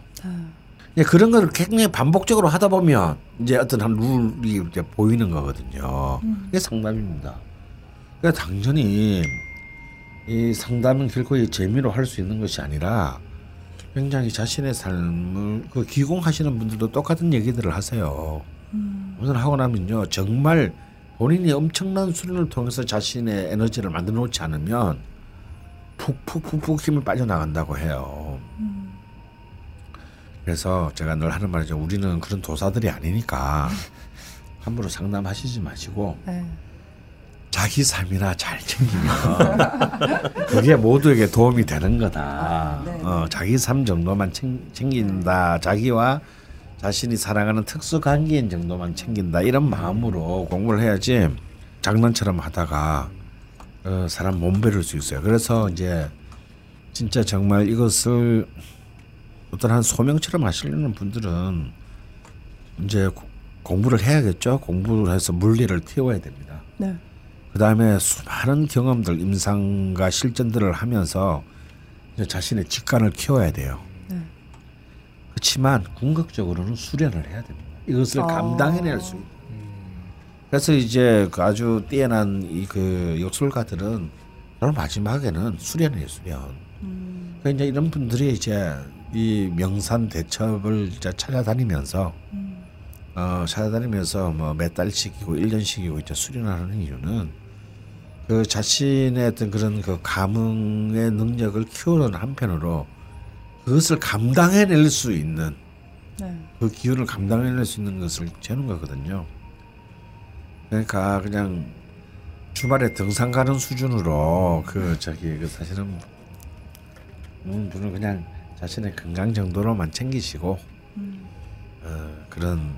예, 그런 거를 굉장히 반복적으로 하다 보면 이제 어떤 한 룰이 이제 보이는 거거든요. 이게 상담입니다. 그러니까 당연히 이 상담은 결코 이 재미로 할 수 있는 것이 아니라 굉장히 자신의 삶을 그 기공하시는 분들도 똑같은 얘기들을 하세요. 우선 하고 나면요 정말 본인이 엄청난 수련을 통해서 자신의 에너지를 만들어 놓지 않으면 푹푹푹푹 힘이 빠져나간다고 해요. 그래서 제가 늘 하는 말이죠. 우리는 그런 도사들이 아니니까 함부로 상담하시지 마시고 네. 자기 삶이나 잘 챙기면 그게 모두에게 도움이 되는 거다. 아, 네. 어, 자기 삶 정도만 챙, 챙긴다. 자기와 자신이 살아가는 특수 관계인 정도만 챙긴다. 이런 마음으로 공부를 해야지 장난처럼 하다가 어, 사람 몸베를 수 있어요. 그래서 이제 진짜 정말 이것을 어떤 한 소명처럼 하시려는 분들은 이제 고- 공부를 해야겠죠. 공부를 해서 물리를 틔워야 됩니다. 네. 그 다음에 수많은 경험들, 임상과 실전들을 하면서 자신의 직관을 키워야 돼요. 네. 그렇지만 궁극적으로는 수련을 해야 됩니다. 이것을 아. 감당해낼 수 있는. 그래서 이제 그 아주 뛰어난 이 그 역술가들은 바로 마지막에는 수련이에요, 수련. 음. 그러니까 이제 이런 분들이 이제 이 명산 대첩을 이제 찾아다니면서 음. 어, 찾아다니면서 뭐 몇 달씩이고 일 년씩이고 이제 수련하는 이유는 그 자신의 어떤 그런 그 감흥의 능력을 키우는 한편으로 그것을 감당해낼 수 있는 네. 그 기운을 감당해낼 수 있는 것을 재는 거거든요. 그러니까 그냥 주말에 등산 가는 수준으로 그 저기 그 사실은 음, 분은 그냥 자신의 건강 정도로만 챙기시고 어, 그런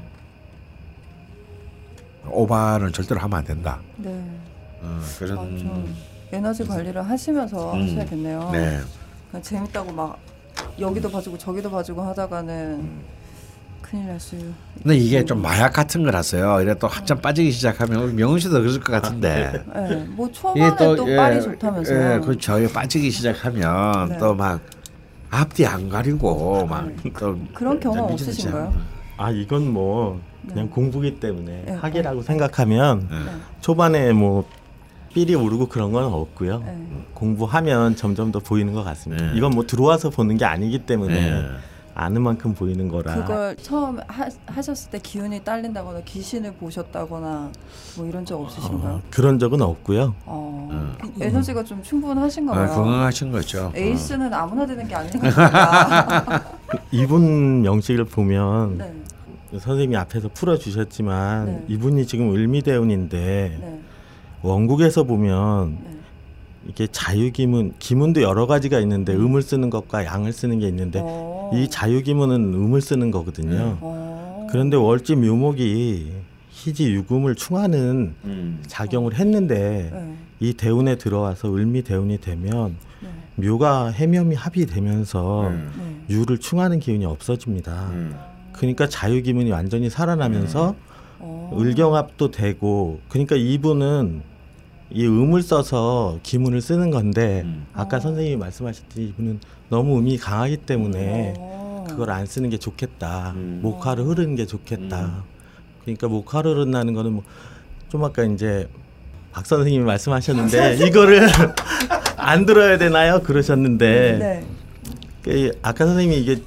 오바는 절대로 하면 안 된다. 네. 어, 그런 맞죠. 에너지 관리를 하시면서 음. 하셔야겠네요. 네. 재밌다고 막 여기도 봐주고 저기도 봐주고 하다가는 큰일 날 수. 근데 이게 좀 마약 같은 거라서요. 이래 또 한참 빠지기 시작하면 우리 명훈 씨도 그럴 것 같은데. 네. 뭐 초반에 또, 예, 빨이 좋다면서요. 예, 그렇죠. 이게 빠지기 시작하면 네. 또막 앞뒤 안 가리고 막 또 그런 경험 없으신가요? 아 이건 뭐 그냥 네. 공부기 때문에 네. 학이라고 생각하면 네. 초반에 뭐 삘이 오르고 그런 건 없고요. 네. 공부하면 점점 더 보이는 것 같습니다. 네. 이건 뭐 들어와서 보는 게 아니기 때문에 네. 아는 만큼 보이는 거라. 그걸 처음 하, 하셨을 때 기운이 딸린다거나 귀신을 보셨다거나 뭐 이런 적 없으신가요? 어, 그런 적은 없고요. 어, 에너지가 좀 충분하신가 아, 봐요. 건강하신 거죠. 에이스는 아무나 되는 게 같습니다. 이분 명식을 보면 네, 선생님이 앞에서 풀어주셨지만 네. 이분이 지금 을미대운인데 네, 원국에서 보면 네. 이게 자유기문 기문도 여러 가지가 있는데 음을 쓰는 것과 양을 쓰는 게 있는데 어. 이 자유기문은 음을 쓰는 거거든요. 어. 그런데 월지 묘목이 희지 유금을 충하는 음. 작용을 했는데 네, 이 대운에 들어와서 을미 대운이 되면 네, 묘가 해묘미 합이 되면서 음. 네. 유를 충하는 기운이 없어집니다. 음. 그러니까 자유기문이 완전히 살아나면서 어. 을경합도 되고 그러니까 이분은 이 음을 써서 기문을 쓰는 건데 음. 아까 어. 선생님이 말씀하셨듯이 이분은 너무 음이 강하기 때문에 어. 그걸 안 쓰는 게 좋겠다. 음. 목화를 흐르는 게 좋겠다. 음. 그러니까 목화를 흐른다는 거는 뭐 좀 아까 이제 박 선생님이 말씀하셨는데 이거를 안 들어야 되나요? 그러셨는데 네. 그 아까 선생님이 이게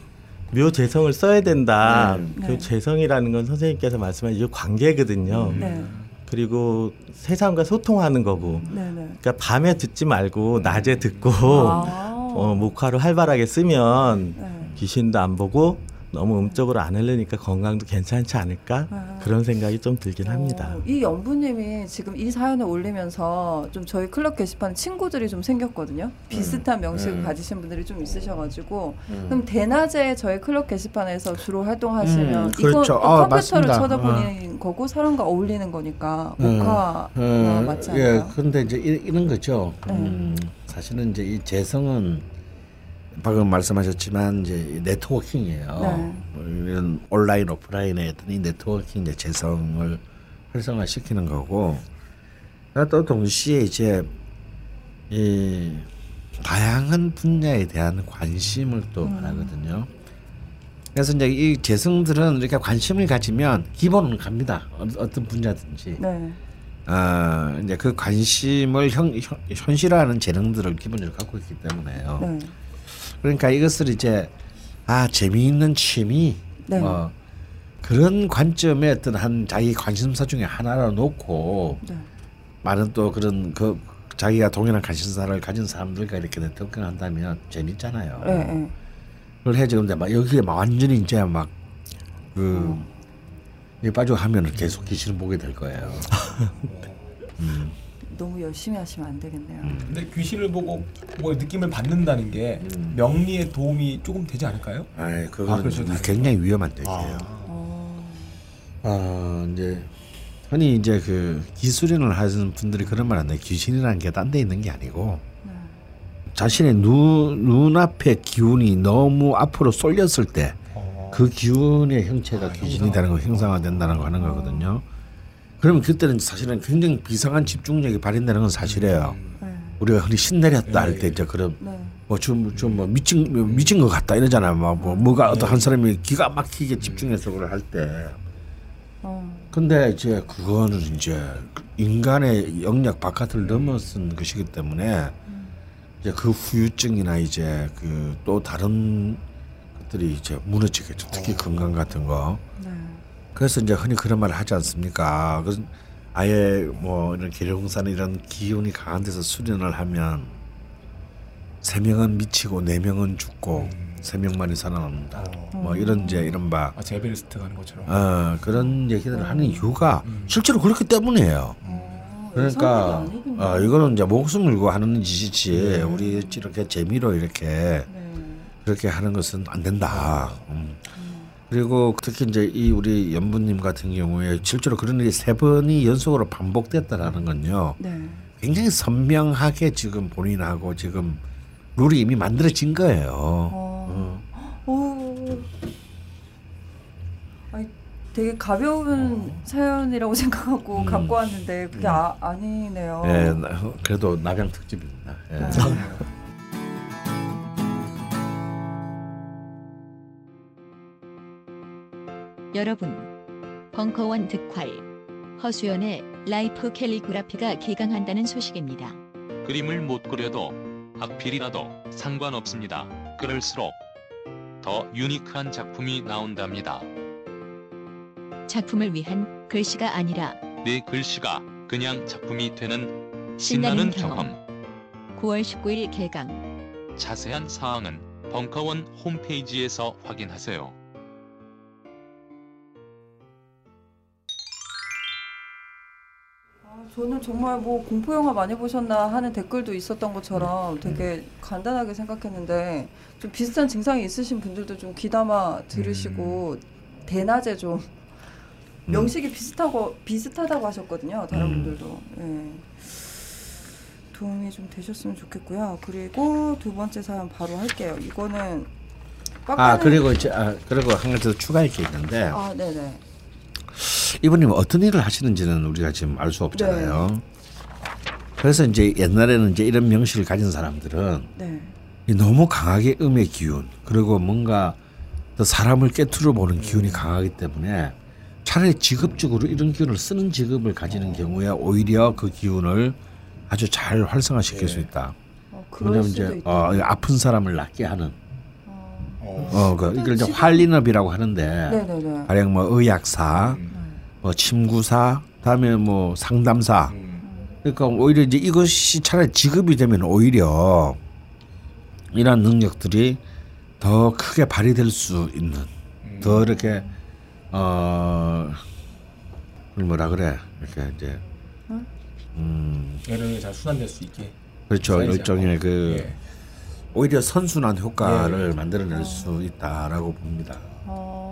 묘 재성을 써야 된다. 음. 그 네. 재성이라는 건 선생님께서 말씀하신 이게 관계거든요. 네. 그리고 세상과 소통하는 거고. 네. 네. 그러니까 밤에 듣지 말고 낮에 듣고 아. 어, 목화를 활발하게 쓰면 네. 귀신도 안 보고 너무 음적으로 안 흐르니까 건강도 괜찮지 않을까 아. 그런 생각이 좀 들긴 합니다. 어, 이 연부님이 지금 이 사연을 올리면서 좀 저희 클럽 게시판에 친구들이 좀 생겼거든요. 비슷한 명식을 음. 가지신 분들이 좀 있으셔가지고 음. 그럼 대낮에 저희 클럽 게시판에서 주로 활동하시면 음, 이건 그렇죠. 또 아, 컴퓨터를 맞습니다. 쳐다보는 거고 사람과 어울리는 거니까 음. 목화가 어, 맞지 예, 않나요? 근데 이제 이, 이런 거죠. 네. 음, 사실은 이제 이 재성은 방금 말씀하셨지만 이제 이 네트워킹이에요. 네. 뭐 이런 온라인 오프라인의 어떤 이 네트워킹 이제 재성을 활성화시키는 거고, 또 동시에 이제 이 다양한 분야에 대한 관심을 또 음. 말하거든요. 그래서 이제 이 재성들은 이렇게 관심을 가지면 기본은 갑니다. 어- 어떤 분야든지. 네. 아 이제 그 관심을 현, 현, 현실화하는 재능들을 기본적으로 갖고 있기 때문에요. 네. 그러니까 이것을 이제 아 재미있는 취미 네. 뭐 그런 관점의 어떤 한 자기 관심사 중에 하나로 놓고 네. 많은 또 그런 그 자기가 동일한 관심사를 가진 사람들과 이렇게 접근한다면 재밌잖아요. 네. 네. 그걸 해지 근데 막 여기에 막 완전히 이제 막그 이 빠져 하면은 계속 귀신을 보게 될 거예요. 너무 열심히 하시면 안 되겠네요. 음. 근데 귀신을 보고 뭐 느낌을 받는다는 게 명리에 도움이 조금 되지 않을까요? 아이 그거는 그렇죠. 굉장히 위험한 얘기예요. 어. 아 이제 흔히 이제 그 기술인을 하시는 분들이 그런 말 하는데 귀신이라는 게 딴 데 있는 게 아니고 네. 자신의 눈 눈앞의 기운이 너무 앞으로 쏠렸을 때 그 기운의 형체가 귀신이 되는 거 형상화된다는 거 하는 거거든요. 그러면 그때는 사실은 굉장히 비상한 집중력이 발현되는 건 사실이에요. 네. 우리가 흔히 신내렸다 할 때 이제 그런 네. 뭐좀좀뭐 미친 뭐 미친 것 같다 이러잖아요. 뭐, 뭐 뭐가 어떤 한 사람이 기가 막히게 집중해서 그걸 할 때. 어. 근데 이제 그거는 이제 인간의 영역 바깥을 넘어선 것이기 때문에 이제 그 후유증이나 이제 그 또 다른 것들이 이제 무너지겠죠. 특히 건강 같은 거. 네. 그래서 이제 흔히 그런 말을 하지 않습니까? 그 아예 뭐 이런 계룡산 이런 기운이 강한 데서 수련을 하면 세 명은 미치고 네 명은 죽고 세 명만이 살아남는다. 뭐 이런 이제 이런 바 아, 제베리스트 가는 것처럼. 어, 그런 얘기들을 하는 이유가 실제로 그렇기 때문이에요. 어. 그러니까 예상이 아니군요. 어, 이거는 이제 목숨 걸고 하는 짓이지 우리 이렇게 재미로 이렇게 네. 그렇게 하는 것은 안 된다. 음. 그리고 특히 이제 이 우리 연부님 같은 경우에 실제로 그런 일이 세 번이 연속으로 반복됐다라는 건요. 네. 굉장히 선명하게 지금 본인하고 지금 룰이 이미 만들어진 거예요. 어. 오. 아니 되게 가벼운 사연이라고 생각하고 음. 갖고 왔는데 그게 아, 아니네요. 예, 나- 그래도 남양 특집입니다. 예. 여러분, 벙커원 특활 허수연의 라이프 캘리그라피가 개강한다는 소식입니다. 그림을 못 그려도 악필이라도 상관없습니다. 그럴수록 더 유니크한 작품이 나온답니다. 작품을 위한 글씨가 아니라 내 글씨가 그냥 작품이 되는 신나는 신나는 경험. 경험. 9월 19일 개강. 자세한 사항은 벙커원 홈페이지에서 확인하세요. 저는 정말 뭐 공포 영화 많이 보셨나 하는 댓글도 있었던 것처럼 되게 간단하게 생각했는데 좀 비슷한 증상이 있으신 분들도 좀 귀담아 들으시고 대낮에 좀 명식이 비슷하고 비슷하다고 하셨거든요. 다른 음. 분들도 예. 도움이 좀 되셨으면 좋겠고요. 그리고 두 번째 사연 바로 할게요. 이거는 아 그리고 이제 아, 그리고 한 가지 더 추가할 게 있는데 아 네네 이분이 어떤 일을 하시는지는 우리가 지금 알 수 없잖아요. 그래서 이제 옛날에는 이제 이런 명식을 가진 사람들은 네. 이 너무 강하게 음의 기운 그리고 뭔가 더 사람을 깨트려 보는 기운이 강하기 때문에 차라리 직업적으로 이런 기운을 쓰는 직업을 가지는 경우에 오히려 그 기운을 아주 잘 활성화시킬 수 있다. 어, 왜냐면 수도 이제. 어, 아픈 사람을 낫게 하는. 어, 어, 그 이걸 이제 활린업이라고 하는데 네네네. 가령 뭐 의학사, 뭐 침구사, 다음에 뭐 상담사. 그러니까 오히려 이제 이것이 차라리 직업이 되면 오히려 이러한 능력들이 더 크게 발휘될 수 있는 더 이렇게 어 그걸 뭐라 그래 이렇게 이제 음 예능이 잘 순환될 수 있게. 그렇죠. 일종의 그 예. 오히려 선순환 효과를 예. 만들어낼 수 있다라고 봅니다. 어,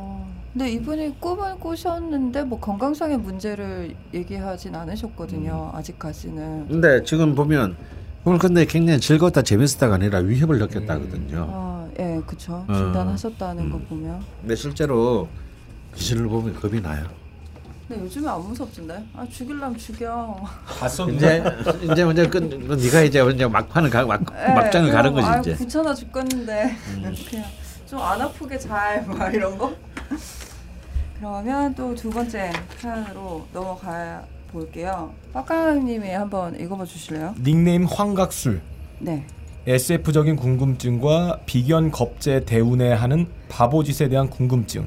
근데 이분이 꿈을 꾸셨는데 뭐 건강상의 문제를 얘기하진 않으셨거든요. 음. 아직까지는. 근데 지금 보면 오늘 근데 굉장히 즐겁다 재밌었다가 아니라 위협을 느꼈다거든요. 아, 예, 그쵸. 어. 진단하셨다는 거 음. 보면. 근데 실제로 귀신을 보면 겁이 나요. 근데 요즘에 안 무섭던데. 아 죽일라면 죽여. 이제 이제 먼저 그 네가 이제 이제 막판을 가 막, 예, 막장을 가는 거지 아, 이제. 음. 귀찮아 죽겠는데 그냥 좀 안 아프게 잘 막 이런 거. 그러면 또 두 번째 사연으로 넘어가 볼게요. 빡가님이 한번 읽어봐 주실래요? 닉네임 황각술. 네. SF적인 궁금증과 비견 겁제 대운에 하는 바보짓에 대한 궁금증.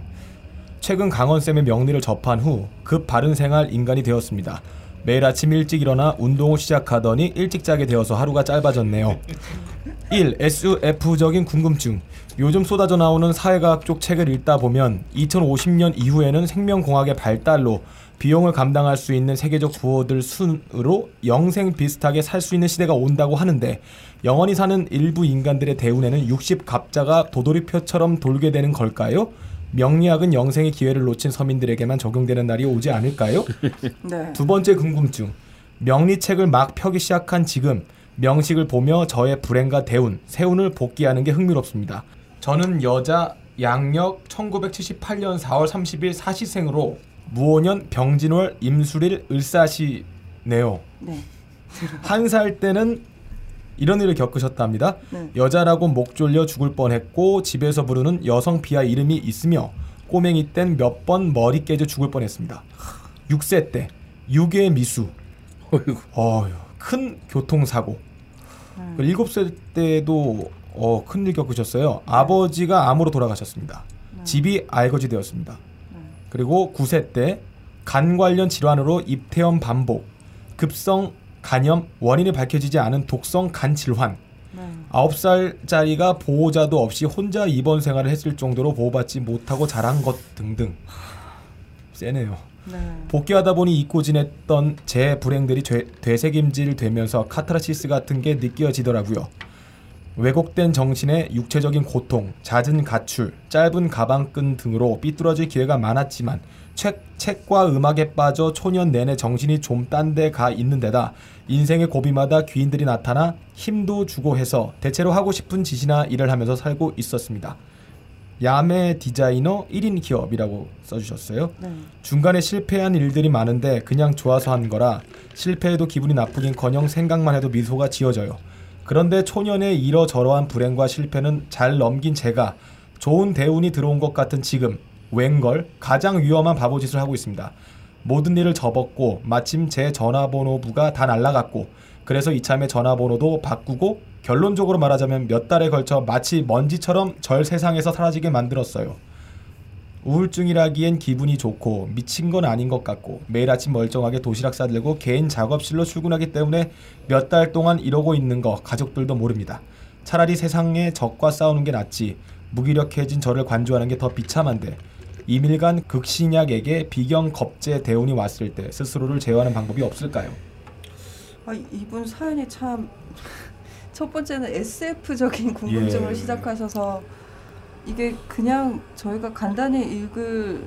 최근 강원쌤의 명리를 접한 후 급 바른 생활 인간이 되었습니다. 매일 아침 일찍 일어나 운동을 시작하더니 일찍 자게 되어서 하루가 짧아졌네요. 1. SF적인 궁금증. 요즘 쏟아져 나오는 사회과학 쪽 책을 읽다 보면 2050년 이후에는 생명공학의 발달로 비용을 감당할 수 있는 세계적 부호들 순으로 영생 비슷하게 살 수 있는 시대가 온다고 하는데 영원히 사는 일부 인간들의 대운에는 60갑자가 도돌이표처럼 돌게 되는 걸까요? 명리학은 영생의 기회를 놓친 서민들에게만 적용되는 날이 오지 않을까요? 네. 두 번째 궁금증. 명리책을 막 펴기 시작한 지금 명식을 보며 저의 불행과 대운, 세운을 복귀하는 게 흥미롭습니다. 저는 여자 양력 1978년 4월 30일 사시생으로 무오년 병진월 임술일 을사시네요. 네. 한 살 때는 이런 일을 겪으셨답니다. 네. 여자라고 목 졸려 죽을 뻔했고 집에서 부르는 여성 비하 이름이 있으며 꼬맹이 땐 몇 번 머리 깨져 죽을 뻔했습니다. 6세 때 유괴 미수. 어휴, 큰 교통사고. 음. 7살 때도 어, 큰일 겪으셨어요. 아버지가 암으로 돌아가셨습니다. 집이 알거지 되었습니다. 그리고 9세 때 간 관련 질환으로 입퇴원 반복, 급성 간염, 원인이 밝혀지지 않은 독성 간 질환, 네. 9살짜리가 보호자도 없이 혼자 입원 생활을 했을 정도로 보호받지 못하고 자란 것 등등. 세네요. 네. 복귀하다 보니 잊고 지냈던 제 불행들이 되, 되새김질 되면서 카타르시스 같은 게 느껴지더라고요. 왜곡된 정신의 육체적인 고통, 잦은 가출, 짧은 가방끈 등으로 삐뚤어질 기회가 많았지만 책, 책과 음악에 빠져 초년 내내 정신이 좀 딴 데 가 있는 데다 인생의 고비마다 귀인들이 나타나 힘도 주고 해서 대체로 하고 싶은 짓이나 일을 하면서 살고 있었습니다. 야매 디자이너 1인 기업이라고 써주셨어요. 네. 중간에 실패한 일들이 많은데 그냥 좋아서 한 거라 실패해도 기분이 나쁘긴커녕 생각만 해도 미소가 지어져요. 그런데 초년의 이러저러한 불행과 실패는 잘 넘긴 제가 좋은 대운이 들어온 것 같은 지금 웬걸 가장 위험한 바보짓을 하고 있습니다. 모든 일을 접었고 마침 제 전화번호부가 다 날라갔고 그래서 이참에 전화번호도 바꾸고 결론적으로 말하자면 몇 달에 걸쳐 마치 먼지처럼 절 세상에서 사라지게 만들었어요. 우울증이라기엔 기분이 좋고 미친 건 아닌 것 같고 매일 아침 멀쩡하게 도시락 싸들고 개인 작업실로 출근하기 때문에 몇 달 동안 이러고 있는 거 가족들도 모릅니다. 차라리 세상에 적과 싸우는 게 낫지 무기력해진 저를 관조하는 게 더 비참한데 이밀간 극신약에게 비경 겁제 대운이 왔을 때 스스로를 제어하는 방법이 없을까요? 아, 이- 이분 사연이 참 첫 번째는 SF적인 궁금증을 예. 시작하셔서 이게 그냥 저희가 간단히 읽을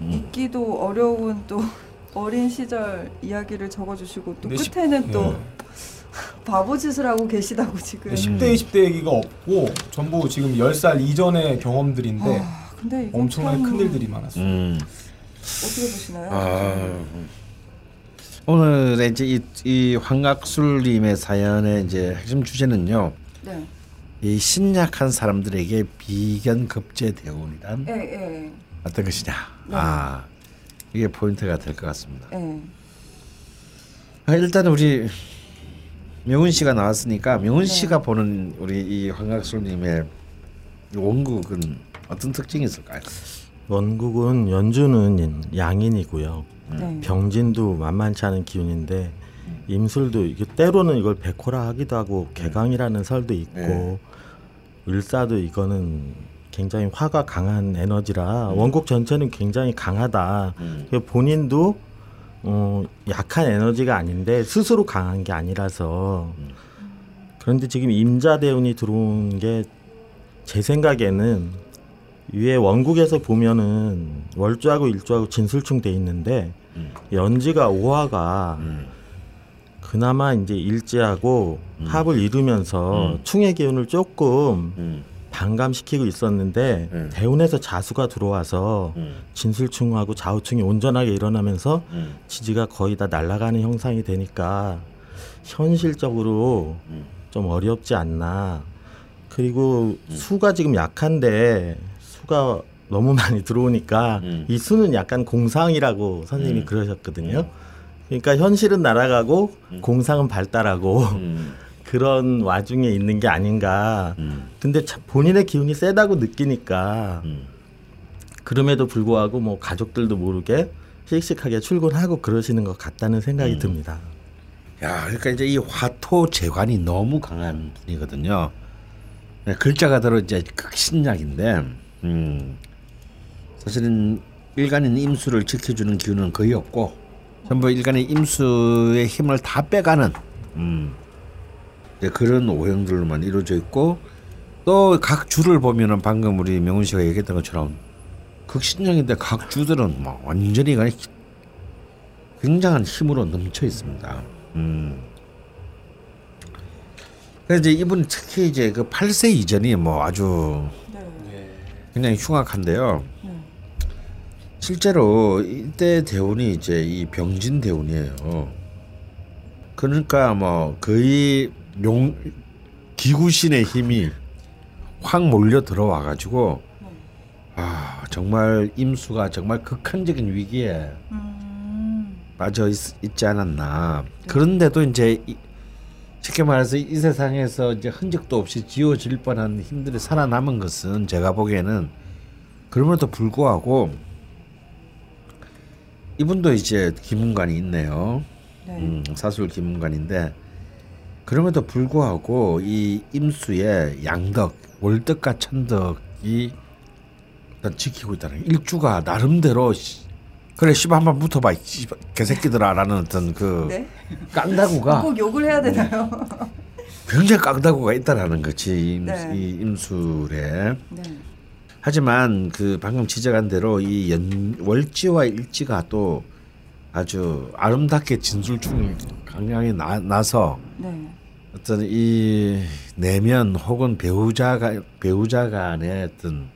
음. 읽기도 어려운 또 어린 시절 이야기를 적어주시고 또 끝에는 또 예. 바보 짓을 하고 계시다고 지금. 10대 20대 얘기가 없고 전부 지금 10살 이전의 경험들인데 아, 엄청나게 참큰 일들이 많았어요. 음. 어떻게 보시나요? 아, 오늘 이제 이, 이 황각술님의 사연의 이제 핵심 주제는요. 네. 이 신약한 사람들에게 비견 급제 대운이란 예, 예, 어떤 것이냐. 네. 아 이게 포인트가 될 것 같습니다. 예. 아, 일단 우리 명훈 씨가 나왔으니까 명훈 네. 씨가 보는 우리 이 황각술님의 원국은 어떤 특징이 있을까요? 원국은 연주는 양인이고요. 네. 병진도 만만치 않은 기운인데 임술도 이게 때로는 이걸 백호라 하기도 하고 개강이라는 설도 있고 네. 을사도 이거는 굉장히 화가 강한 에너지라 원국 전체는 굉장히 강하다. 음. 그 본인도 어, 약한 에너지가 아닌데 스스로 강한 게 아니라서 그런데 지금 임자 대운이 들어온 게 제 생각에는 위에 원국에서 보면은 월주하고 일주하고 진술충 돼 있는데 음. 연지가 오화가 음. 그나마 이제 일지하고 음. 합을 이루면서 음. 충의 기운을 조금 음. 반감시키고 있었는데 음. 대운에서 자수가 들어와서 음. 진술충하고 좌우충이 온전하게 일어나면서 음. 지지가 거의 다 날아가는 형상이 되니까 현실적으로 음. 좀 어렵지 않나. 그리고 수가 지금 약한데 수가 너무 많이 들어오니까 음. 이 수는 약간 공상이라고 선생님이 음. 그러셨거든요. 그러니까 현실은 날아가고 음. 공상은 발달하고 음. 그런 와중에 있는 게 아닌가. 음. 근데 참 본인의 기운이 세다고 느끼니까 음. 그럼에도 불구하고 뭐 가족들도 모르게 씩씩하게 출근하고 그러시는 것 같다는 생각이 음. 듭니다. 야, 그러니까 이제 이 화토 재관이 너무 강한 분이거든요. 네, 글자가 들어 이제 극신약인데, 음, 사실은 일간인 임수를 지켜주는 기운은 거의 없고, 전부 일간인 임수의 힘을 다 빼가는, 음, 그런 오행들로만 이루어져 있고, 또 각 주를 보면은 방금 우리 명훈 씨가 얘기했던 것처럼 극신약인데 각 주들은 뭐 완전히 그냥 굉장한 힘으로 넘쳐 있습니다. 음. 그래서 이제 이분 특히 이제 그 8세 이전이 뭐 아주 네. 굉장히 흉악한데요. 네. 실제로 이때 대운이 이제 이 병진 대운이에요. 그러니까 뭐 거의 용 기구신의 힘이 확 몰려 들어와 가지고 아 정말 임수가 정말 극한적인 위기에 음. 빠져 있, 있지 않았나. 그런데도 이제 이, 쉽게 말해서 이 세상에서 이제 흔적도 없이 지워질 뻔한 힘들이 살아남은 것은 제가 보기에는 그럼에도 불구하고 이분도 이제 기문관이 있네요. 네. 음, 사술 기문관인데 그럼에도 불구하고 이 임수의 양덕, 월덕과 천덕이 일단 지키고 있다는. 일주가 나름대로 씨, 그래 씨발 한번 붙어봐 씨발 개새끼들아라는 어떤 그 네. 깡다구가 꼭 욕을 해야 되나요? 굉장히 깡다구가 있다라는 거지 임, 네. 이 임술에 네. 하지만 그 방금 지적한 대로 이 연, 월지와 일지가 또 아주 아름답게 진술중이 강량히 나, 나서 네. 어떤 이 내면 혹은 배우자가 배우자 간의 어떤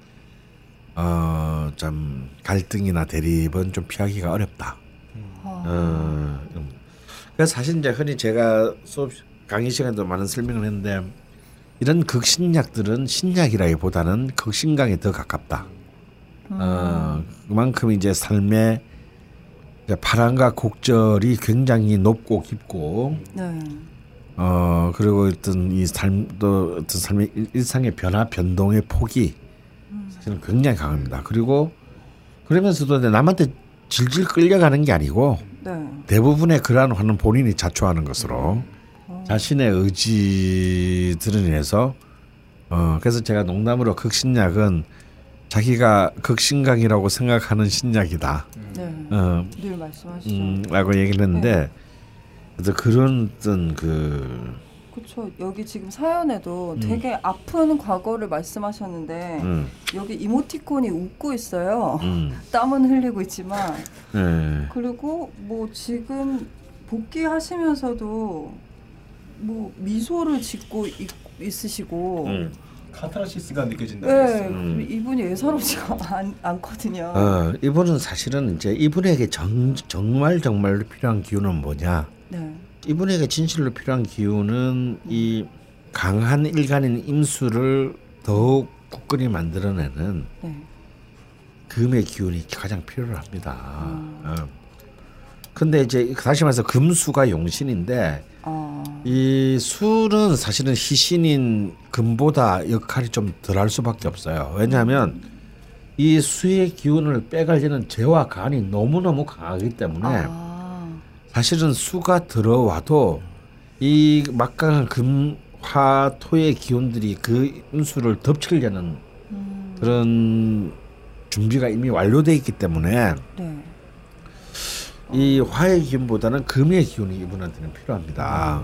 어좀 갈등이나 대립은 좀 피하기가 어렵다. 아. 어, 음. 그래서 사실 이제 흔히 제가 수업 강의 시간에도 많은 설명을 했는데 이런 극신약들은 신약이라기보다는 극신강에 더 가깝다. 어, 그만큼 이제 삶의 파랑과 곡절이 굉장히 높고 깊고 네. 어 그리고 어떤 이 삶도 어떤 삶의 일- 일상의 변화 변동의 폭이 사실은 굉장히 강합니다. 그리고 그러면서도 남한테 질질 끌려가는 게 아니고 네. 대부분의 그러한 화는 본인이 자초하는 것으로 자신의 의지들을 인해서 어 그래서 제가 농담으로 극신약은 자기가 극신강이라고 생각하는 신약이다. 네. 어, 늘 말씀하시죠. 음, 라고 얘기를 했는데 그래서 그런 어떤 그 그렇죠. 여기 지금 사연에도 음. 되게 아픈 과거를 말씀하셨는데 음, 여기 이모티콘이 웃고 있어요. 음, 땀은 흘리고 있지만 예, 그리고 뭐 지금 복귀하시면서도 뭐 미소를 짓고 있, 있으시고 음. 카타르시스가 느껴진다 네, 그랬어요. 음. 이분이 예사롭지가 않, 않거든요. 어, 이분은 사실은 이제 이분에게 정, 정말 정말로 필요한 기운은 뭐냐? 네. 이분에게 진실로 필요한 기운은 이 강한 일간인 임수를 더욱 굳건히 만들어내는 네. 금의 기운이 가장 필요합니다. 음. 어. 근데 이제 다시 말해서 금수가 용신인데 아, 이 수는 사실은 희신인 금보다 역할이 좀 덜할 수밖에 없어요. 왜냐하면 이 수의 기운을 빼가려는 재와 간이 너무너무 강하기 때문에 아, 사실은 수가 들어와도 이 막강한 금화 토의 기운들이 그 임수를 덮치려는 음, 그런 준비가 이미 완료돼 있기 때문에 네. 이 화의 기운보다는 금의 기운이 이분한테는 필요합니다.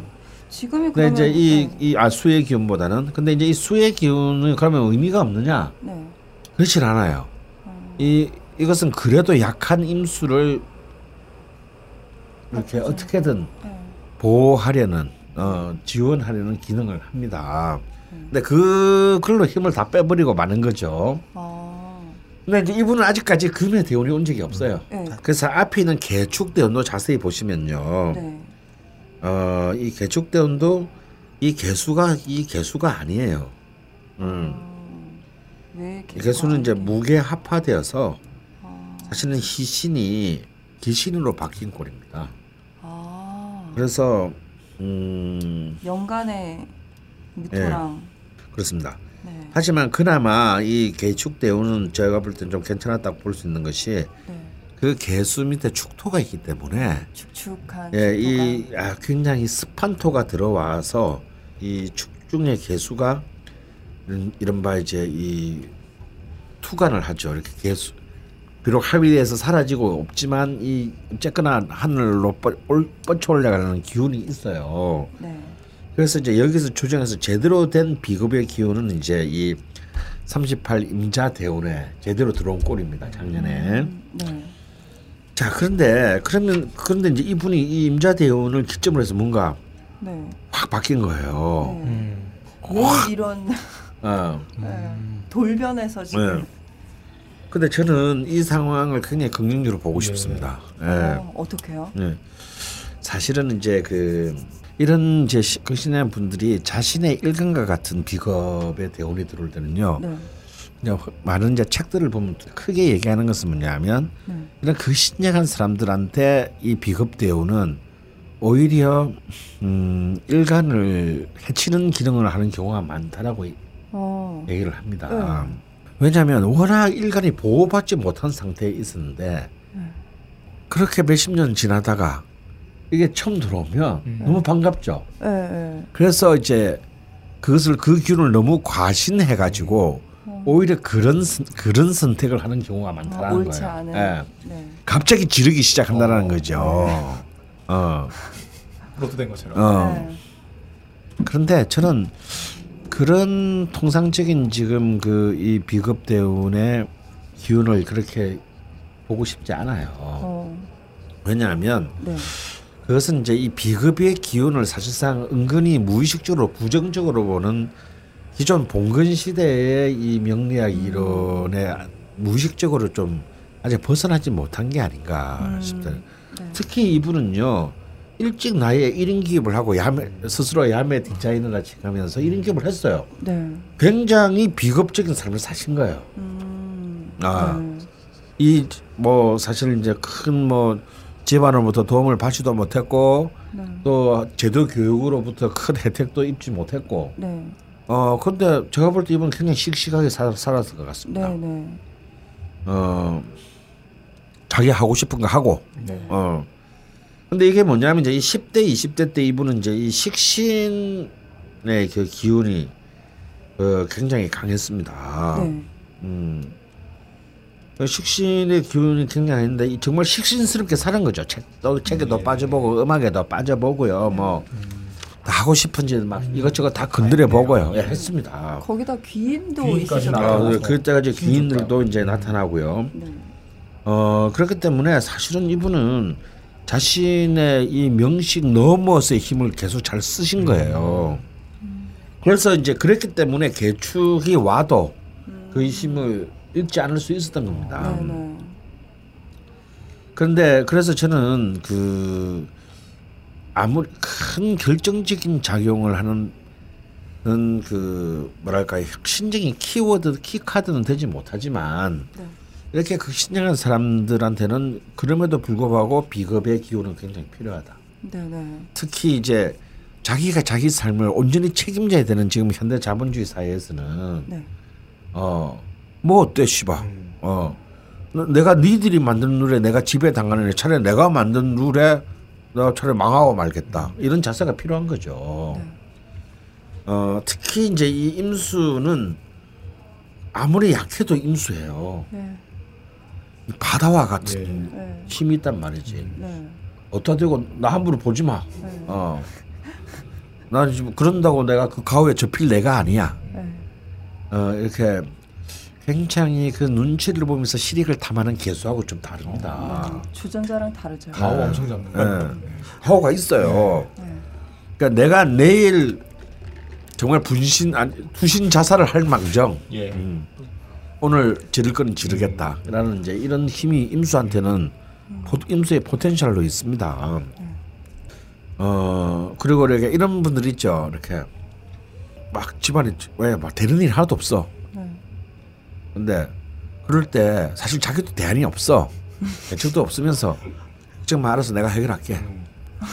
지금이 근데 이제 이, 네. 이 아, 수의 기운보다는 근데 이제 이 수의 기운은 그러면 의미가 없느냐? 네. 그렇진 않아요. 음, 이 이것은 그래도 약한 임수를 이렇게 어떻게든 네. 보호하려는 어, 지원하려는 기능을 합니다. 근데 그 글로 힘을 다 빼버리고 마는 거죠. 아, 근데 이제 이분은 아직까지 금의 대운이 온 적이 없어요. 네. 그래서 앞에 있는 개축 대운도 자세히 보시면요. 네. 어, 이 개축 대운도 이 개수가 이 개수가 아니에요. 음. 왜이 개수는 이제? 무게 합화되어서 아, 사실은 희신이 기신으로 바뀐 꼴입니다. 아, 그래서 음, 연간의 미토랑 그렇습니다. 네. 하지만 그나마 이 개축 대운은 제가 볼 땐 좀 괜찮았다고 볼 수 있는 것이 네. 그 개수 밑에 축토가 있기 때문에 축축한 예. 이 아, 굉장히 습한 토가 들어와서 이 축중의 개수가 이런- 이른바 이제 이 투간을 하죠. 이렇게 개수 비록 하위에서 사라지고 없지만 이 어쨌거나 하늘로 뻗쳐 올라가는 기운이 있어요. 네. 그래서 이제 여기서 조정해서 제대로 된 비급의 기운은 이제 이 38 임자 대운에 제대로 들어온 꼴입니다. 작년에. 음, 네. 자 그런데 그러면 그런데 이제 이분이 이 임자 대운을 기점으로 해서 뭔가 네. 확 바뀐 거예요. 네. 음. 왜 이런 어. 네. 돌변해서 지금 네. 근데 저는 이 상황을 굉장히 긍정적으로 보고 네. 싶습니다. 예. 어, 어떻게요? 네. 사실은 이제 그 이런 이제 시- 그 신의 분들이 자신의 일간과 같은 비겁의 대운이 들어올 때는요. 네. 이제 많은 이제 책들을 보면 크게 얘기하는 것은 뭐냐면 네. 이런 그 신약한 사람들한테 이 비급 대우는 오히려 음, 일간을 해치는 기능을 하는 경우가 많다라고 이- 어. 얘기를 합니다. 네. 왜냐하면 워낙 일간이 보호받지 못한 상태에 있었는데 네. 그렇게 몇십 년 지나다가 이게 처음 들어오면 음. 너무 반갑죠. 네. 네. 그래서 이제 그것을 그 기운을 너무 과신해 가지고 오히려 그런 선- 그런 선택을 하는 경우가 많다라는 어, 옳지 거예요. 않은. 예. 네. 갑자기 지르기 시작한다는 거죠. 어. 로또 된 것처럼. 어. 네. 그런데 저는 그런 통상적인 지금 그 이 비급 대운의 기운을 그렇게 보고 싶지 않아요. 어. 왜냐하면 네. 그것은 이제 이 비급의 기운을 사실상 은근히 무의식적으로 부정적으로 보는 기존 봉건 시대의 이 명리학 이론에 무의식적으로 좀 아직 벗어나지 못한 게 아닌가 음. 싶다. 네. 특히 이분은요 일찍 나이에 1인 기업을 하고 야매 스스로 야매 디자이너라 칭하면서 1인 기업을 했어요. 네. 굉장히 비겁적인 삶을 사신 거예요. 음. 아. 네. 이뭐 사실 이제 큰뭐 집안으로부터 도움을 받지도 못했고 네. 또 제도 교육으로부터 큰 혜택도 입지 못했고 네. 어 근데 제가 볼 때 이분은 굉장히 씩씩하게 살, 살았을 것 네. 같습니다. 네. 어 자기 하고 싶은 거 하고 네. 어 근데 이게 뭐냐면 이제 이 10대 20대 때 이분은 이제 이 식신의 그 기운이 어 굉장히 강했습니다. 네. 음. 그 식신의 기운이 굉장히 있는데 이 정말 식신스럽게 사는 거죠. 책도 책에도 빠져보고 음악에도 빠져보고요. 뭐다 하고 싶은지 막 이것저것 다 건드려 보고요. 예, 했습니다. 거기다 귀인도 있으셨나요? 아, 나와서 그때까지 힘 귀인들도 이제 나타나고요. 네. 어 그렇기 때문에 사실은 이분은 자신의 이 명식 넘어서의 힘을 계속 잘 쓰신 거예요. 그래서 이제 그랬기 때문에 개축이 와도 그 힘을 잃지 않을 수 있었던 겁니다. 네. 네. 그런데 그래서 저는 그 아무리 큰 결정적인 작용을 하는 는그 뭐랄까 혁신적인 키워드 키카드는 되지 못하지만 네. 이렇게 극신적인 사람들한테는 그럼에도 불구하고 비겁의 기운은 굉장히 필요하다. 네. 네. 특히 이제 자기가 자기 삶을 온전히 책임져야 되는 지금 현대 자본주의 사회에서는 네. 어 뭐 어때 씨바 어 너- 내가 니들이 만든 룰에 내가 지배 당하는 애 차라리 내가 만든 룰에 내가 차라리 망하고 말겠다 이런 자세가 필요한 거죠. 네. 어 특히 이제 이 임수는 아무리 약해도 임수예요. 네. 이 바다와 같은 네. 힘이 있단 말이지. 네. 어디다 대고 나 함부로 보지 마. 네. 어. 난 지금 그런다고 내가 그 가오에 접힐 내가 아니야. 네. 어 이렇게 굉장히 그 눈치를 보면서 실익을 탐하는 개수하고 좀 다릅니다. 네. 주전자랑 다르죠. 가오 네. 엄청 잡는 네. 거. 하고가 있어요. 네. 그러니까 내가 내일 정말 분신 아니 투신 자살을 할 망정 예. 음, 오늘 지를 거는 지르겠다라는 이제 이런 힘이 임수한테는 포, 임수의 포텐셜로 있습니다. 어 그리고 이렇게 이런 분들 있죠. 이렇게 막 집안에 왜 막 되는 일 하나도 없어. 네. 근데 그럴 때 사실 자기도 대안이 없어. 대책도 없으면서 걱정만 알아서 내가 해결할게.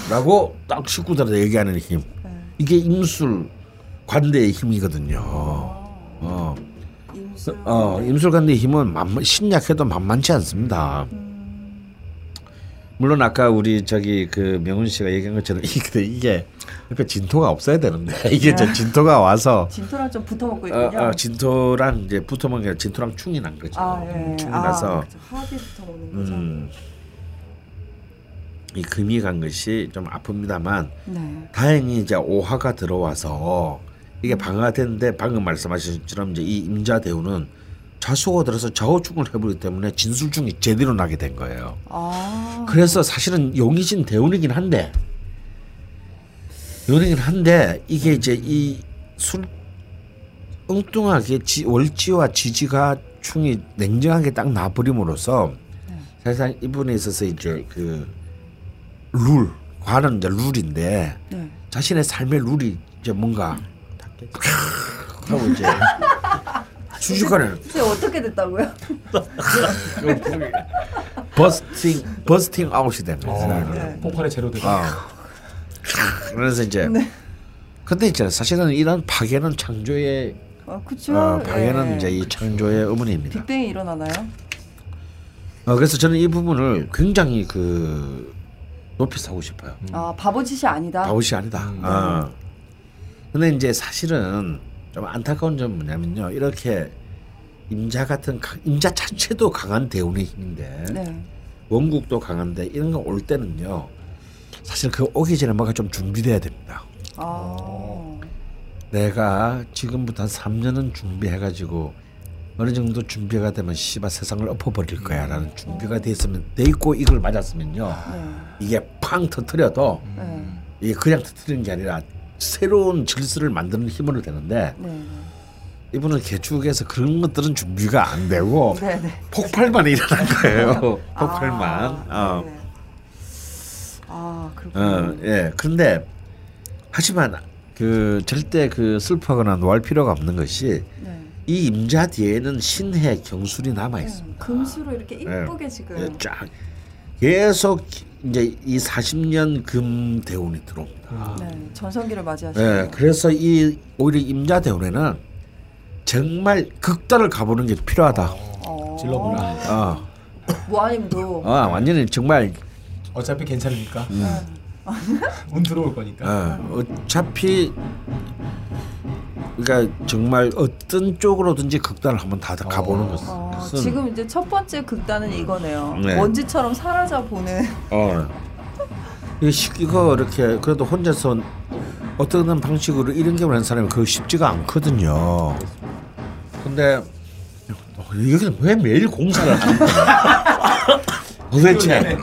라고 딱 식구들한테 얘기하는 힘. 네. 이게 임술 관대의 힘이거든요. 어, 임술. 어 임술 관대의 힘은 만, 신약해도 만만치 않습니다. 물론 아까 우리 저기 그 명훈 씨가 얘기한 것처럼 이게 이게 옆에 진토가 없어야 되는데 이게 저 진토가 와서 진토랑 좀 붙어 먹고 어, 있군요. 어, 진토랑 이제 붙어 먹는 게 진토랑 충이 난 거죠. 아, 예. 충이 아, 나서 그렇죠. 화합이 붙어 먹는 거죠. 음, 이 금이 간 것이 좀 아픕니다만 네. 다행히 이제 오화가 들어와서 이게 방어가 됐는데 방금 말씀하신 것처럼 이제 이 임자 대우는 자수가 들어서 좌우충을 해버리기 때문에 진술충이 제대로 나게 된 거예요. 아. 그래서 사실은 용의진 대운이긴 한데 대운이긴 한데 이게 이제 이 술 엉뚱하게 지, 월지와 지지가 충이 냉정하게 딱 나버림으로써 사실상 이분에 있어서 이제 그 룰, 과는 이제 룰인데 네. 자신의 삶의 룰이 이제 뭔가 하고 이제 순식간에 근데 어떻게 됐다고요? 버스팅 버스팅 아웃이 되는 거예요. 네. 폭발의 재료들. 아. 그래서 이제 근데 이제 사실은 이런 파괴는 창조의 아, 그쵸. 어, 파괴는 예. 이제 이 창조의 어머니입니다. 빅뱅이 일어나나요? 어, 그래서 저는 이 부분을 굉장히 그 높이 사고 싶어요. 아, 바보짓이 아니다. 바보시 아니다. 어. 근데 이제 사실은 좀 안타까운 점은 뭐냐면요. 이렇게 임자 같은 강- 임자 자체도 강한 대운의 힘인데 네. 원국도 강한데 이런 거 올 때는요. 사실 그 오기 전에 뭔가 좀 준비돼야 됩니다. 아. 내가 지금부터 한 3년은 준비해가지고 어느 정도 준비가 되면 씨발 세상을 엎어버릴 거야라는 준비가 돼 있으면 돼 있고 이걸 맞았으면요 네. 이게 팡 터트려도 네. 이게 그냥 터트리는 게 아니라 새로운 질서를 만드는 힘으로 되는데 네. 이분은 개축에서 그런 것들은 준비가 안 되고 네. 네. 폭발만 일어난 거예요 폭발만 아, 어. 네. 아, 그렇군요. 어, 예. 그런데 하지만 그 절대 그 슬퍼하거나 노할 필요가 없는 것이 네. 이 임자 뒤에는 신해 경술이 남아 있습니다. 금수로 이렇게 네. 이쁘게 지금. 예, 쫙 계속 이제 이 40년 금 대운이 들어옵니다. 네. 전성기를 맞이하시고. 예, 그래서 이 오히려 임자 대운에는 정말 극단을 가보는 게 필요하다. 어. 질러보라. 어, 모아님도. 어, 완전히 정말 어차피 괜찮으니까. 음. 운 들어올 거니까. 어, 어차피 그러니까 정말 어떤 쪽으로든지 극단을 한번 다 가보는 것은 어, 지금 이제 첫 번째 극단은 이거네요. 네. 먼지처럼 사라져 보는. 어. 이 이거 이렇게 그래도 혼자서 어떤 방식으로 이런 경우를 한 사람이 그거 쉽지가 않거든요. 근데 여기는 왜 매일 공사를 하는 거야? 도대체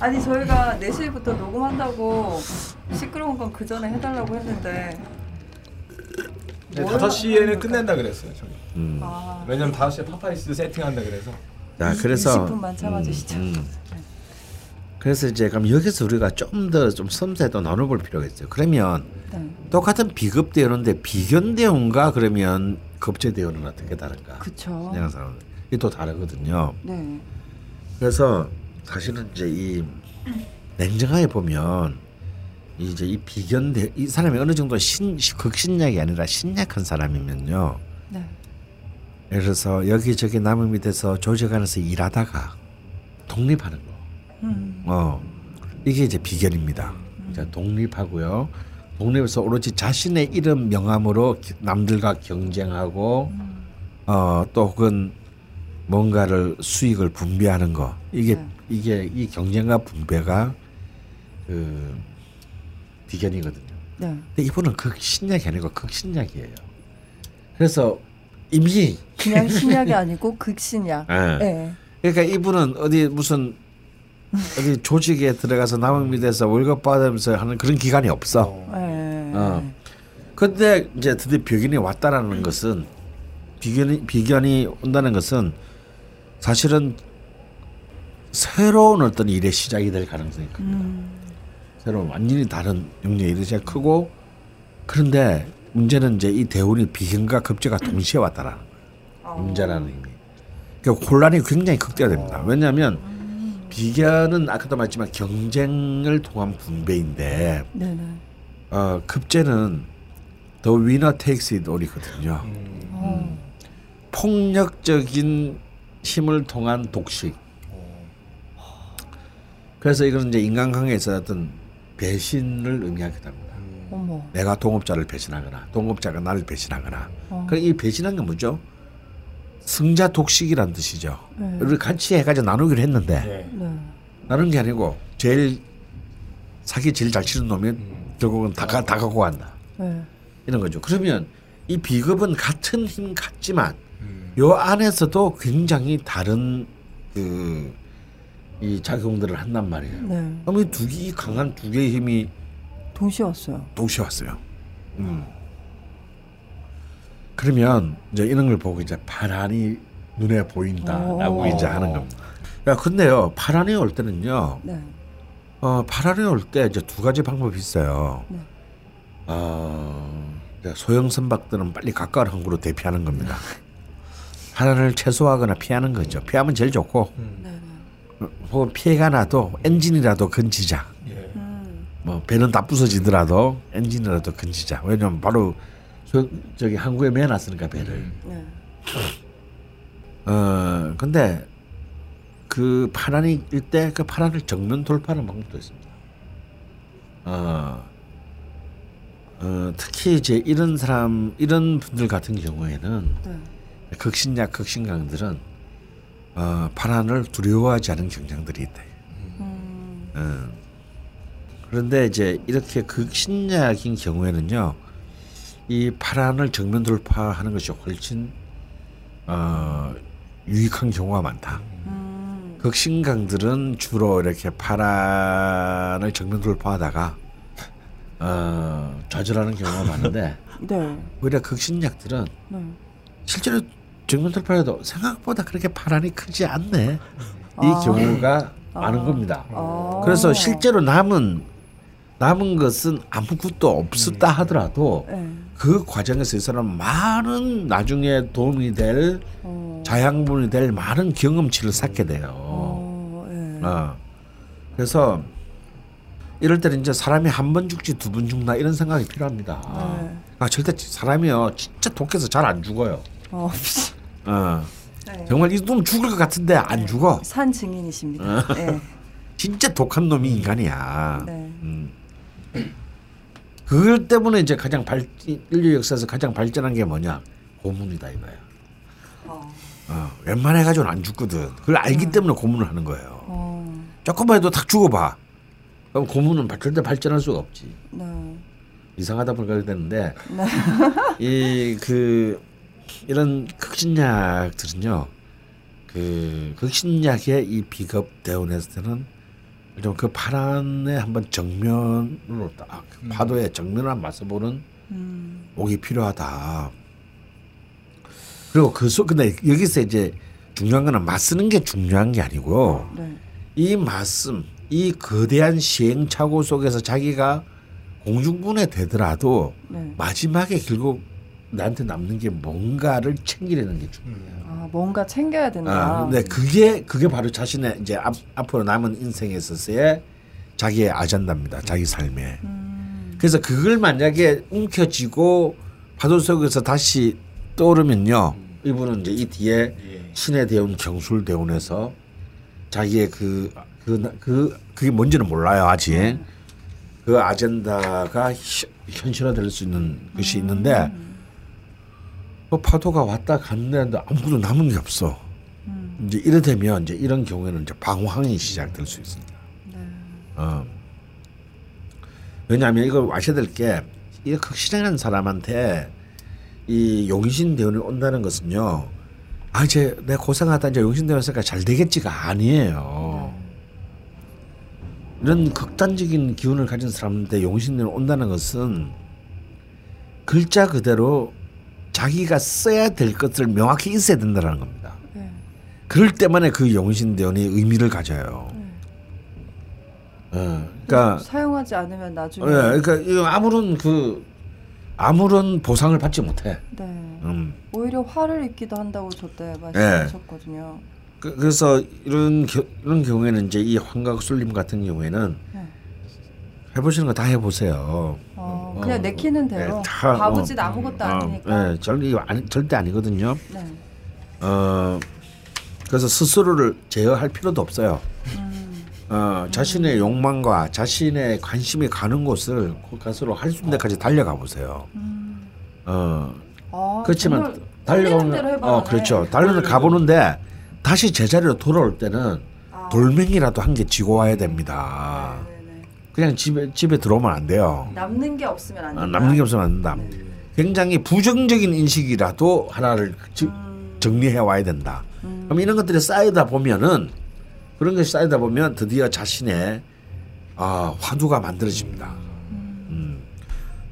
아니 저희가 4시부터 녹음한다고 시끄러운 건 그 전에 해달라고 했는데. 네, 뭘 5시에는 하는 끝낸다 그랬어요. 저기. 음. 아, 왜냐면 5시에 파파이스 세팅한다 그래서. 자, 그래서 20분만 참아주시죠. 음, 음. 그래서 이제 그럼 여기서 우리가 좀 더 좀 섬세도 나눠볼 필요가 있어요. 그러면 네. 똑같은 비겁 대운인데 비견 대운인가 그러면 겁재 대운은 어떻게 다른가? 사람 이게 또 다르거든요. 네. 그래서 사실은 이제 이 냉정하게 보면 이제 이 비견 대, 이 사람이 어느 정도 신 극신약이 아니라 신약한 사람이면요. 네. 예를 들어서 여기저기 남의 밑에서 조직 안에서 일하다가 독립하는 거. 음. 어 이게 이제 비결입니다. 자, 독립하고요. 독립해서 오로지 자신의 이름 명함으로 기- 남들과 경쟁하고 어또 혹은 뭔가를 수익을 분배하는 거 이게 네. 이게 이 경쟁과 분배가 그 비견이거든요. 네. 근데 이분은 극신약이 아니고 극신약이에요. 그래서 이미 그냥 신약이 아니고 극신약. 예. 네. 그러니까 이분은 어디 무슨 어디 조직에 들어가서 남의 밑에서 월급 받으면서 하는 그런 기간이 없어. 네. 어. 근데 이제 드디어 비견이 왔다라는 것은 비견이 비견이 온다는 것은 사실은 새로운 어떤 일의 시작이 될 가능성이 큽니다. 새로운 완전히 다른 영역의 일이 시작 크고 그런데 문제는 이제 이 대운이 비견과 급제가 동시에 왔다라는 거예요. 문제라는 의미. 그러니까 혼란이 굉장히 극대화됩니다. 왜냐하면 비견은 아까도 말했지만 경쟁을 통한 분배인데 네네. 어, 급제는 더 위너 테이크스 잇 올이거든요. 어. 폭력적인 힘을 통한 독식. 그래서 이거는 이제 인간관계에서 어떤 배신을 의미하게 됩니다. 어머. 내가 동업자를 배신하거나 동업자가 나를 배신하거나. 어. 그럼 이 배신한 게 뭐죠? 승자 독식이란 뜻이죠. 네. 우리 같이 해가지고 나누기로 했는데 네. 네. 나누는 게 아니고 제일 사기 제일 잘 치는 놈이 결국은 다, 가- 다 갖고 간다. 네. 이런 거죠. 그러면 이 비급은 같은 힘 같지만 요 안에서도 굉장히 다른 그 이 작용들을 한단 말이에요. 네. 그럼 이두 개, 이 강한 두 개의 힘이 동시에 왔어요. 동시에 왔어요. 음. 그러면 이제 이런 걸 보고 이제 파란이 눈에 보인다라고 오. 이제 하는 겁니다. 야, 근데요, 파란이 올 때는요, 네. 어, 파란이 올 때 이제 두 가지 방법이 있어요. 네. 어, 소형 선박들은 빨리 가까운 항구로 대피하는 겁니다. 파란을 최소화하거나 피하는 거죠. 피하면 제일 좋고. 어, 혹은 피해가 나도 엔진이라도 건지자. 예. 뭐 배는 다 부서지더라도 엔진이라도 건지자. 왜냐면 바로 저, 저기 항구에 매놨으니까 배를. 네. 어 근데 그 파란이 일때 그 파란을 정면 돌파하는 방법도 있습니다. 어, 어 특히 이제 이런 사람 이런 분들 같은 경우에는 네. 극신약 극신강들은 어 파란을 두려워하지 않은 경향들이 있다. 음. 음. 그런데 이제 이렇게 극신약인 경우에는요, 이 파란을 정면 돌파하는 것이 훨씬 어, 유익한 경우가 많다. 음. 극신강들은 주로 이렇게 파란을 정면 돌파하다가 어, 좌절하는 경우가 많은데 네. 오히려 극신약들은 네. 실제로 돌파해도 생각보다 그렇게 파란이 크지 않네. 이 아. 경우가 많은 아. 겁니다. 아. 그래서 실제로 남은 남은 것은 아무것도 없었다 하더라도 네. 그 과정에서 이 사람 많은 나중에 도움이 될 어. 자양분이 될 많은 경험치를 쌓게 돼요. 어. 예. 어. 그래서 이럴 때는 이제 사람이 한 번 죽지 두 번 죽나 이런 생각이 필요합니다. 네. 아 절대 사람이요 진짜 독해서 잘 안 죽어요. 어. 어. 네. 정말 이 놈 죽을 것 같은데 안 죽어. 산 증인이십니다. 네. 진짜 독한 놈이 인간이야. 네. 음. 그걸 때문에 이제 가장 발 인류 역사에서 가장 발전한 게 뭐냐 고문이다 이거야. 어. 어, 웬만해 가지고는 안 죽거든. 그걸 알기 때문에 고문을 하는 거예요. 어. 조금만 해도 탁 죽어봐. 그럼 고문은 발- 절대 발전할 수가 없지. 네. 이상하다 보니까 되는데 이그 이런 극신약들은요 그 극신약의 이 비급 대운했을 때는 좀 그 파란에 한번 정면으로 딱 파도에 정면을 한번 맞서보는 음. 목이 필요하다. 그리고 그 소, 근데 여기서 이제 중요한 거는 맞서는 게 중요한 게 아니고 네. 이 말씀, 이 거대한 시행착오 속에서 자기가 공중분해 되더라도 네. 마지막에 결국 나한테 남는 게 뭔가를 챙기려는 게 중요해요. 아 뭔가 챙겨야 된다. 아, 근데 그게 그게 바로 자신의 이제 앞, 앞으로 남은 인생에 있어서의 자기의 아젠다입니다. 자기 삶에. 음. 그래서 그걸 만약에 움켜쥐고 파도 속에서 다시 떠오르면요. 이분은 이제 이 뒤에 신의 대운 경술 대운에서 자기의 그, 그, 그, 그게 뭔지는 몰라요, 아직. 그 아젠다가 현- 현실화될 수 있는 것이 있는데, 그 파도가 왔다 갔는데 아무것도 남은 게 없어. 음. 이제 이래 되면 이제 이런 경우에는 이제 방황이 시작될 수 있습니다. 네. 어. 왜냐하면 이걸 아셔야 될 게 이 극신하는 사람한테 이 용신 대운이 온다는 것은요. 아 이제 내 고생하다 이제 용신 대운이니까 잘 되겠지가 아니에요. 이런 극단적인 기운을 가진 사람한테 용신 대운이 온다는 것은 글자 그대로 자기가 써야 될 것을 명확히 있어야 된다는 겁니다. 네. 그럴 때만에 그 용신대원이 의미를 가져요. 어, 그러니까 사용하지 않으면 나중에 예, 그러니까 아무런 그 아무런 보상을 받지 못해. 네. 음. 오히려 화를 입기도 한다고 저때 예. 말씀하셨거든요. 그, 그래서 이런 겨, 이런 경우에는 이제 이 환각 술림 같은 경우에는 네. 해보시는 거 다 해보세요. 어, 그냥 내키는 대로 예, 다, 바보짓 어, 아무것도 어, 아니니까. 예, 절, 이거 아니, 절대 아니거든요. 네. 어, 그래서 스스로를 제어할 필요도 없어요. 음. 어, 자신의 욕망과 자신의 관심이 가는 곳을 그 가수로 할 수 있는 데까지 달려가 보세요. 음. 어, 아, 그렇지만 대로 해봐라. 어 그렇죠. 달려는 가보는데 다시 제자리로 돌아올 때는 아. 돌멩이라도 한 개 쥐고 와야 됩니다. 네네. 그냥 집에 집에 들어오면 안 돼요. 남는 게 없으면 안 어, 된다. 남는 게 없으면 안 된다. 굉장히 부정적인 인식이라도 하나를 지- 음. 정리해 와야 된다. 그럼 이런 것들이 쌓이다 보면은 그런 것이 쌓이다 보면 드디어 자신의 아, 화두가 만들어집니다. 음.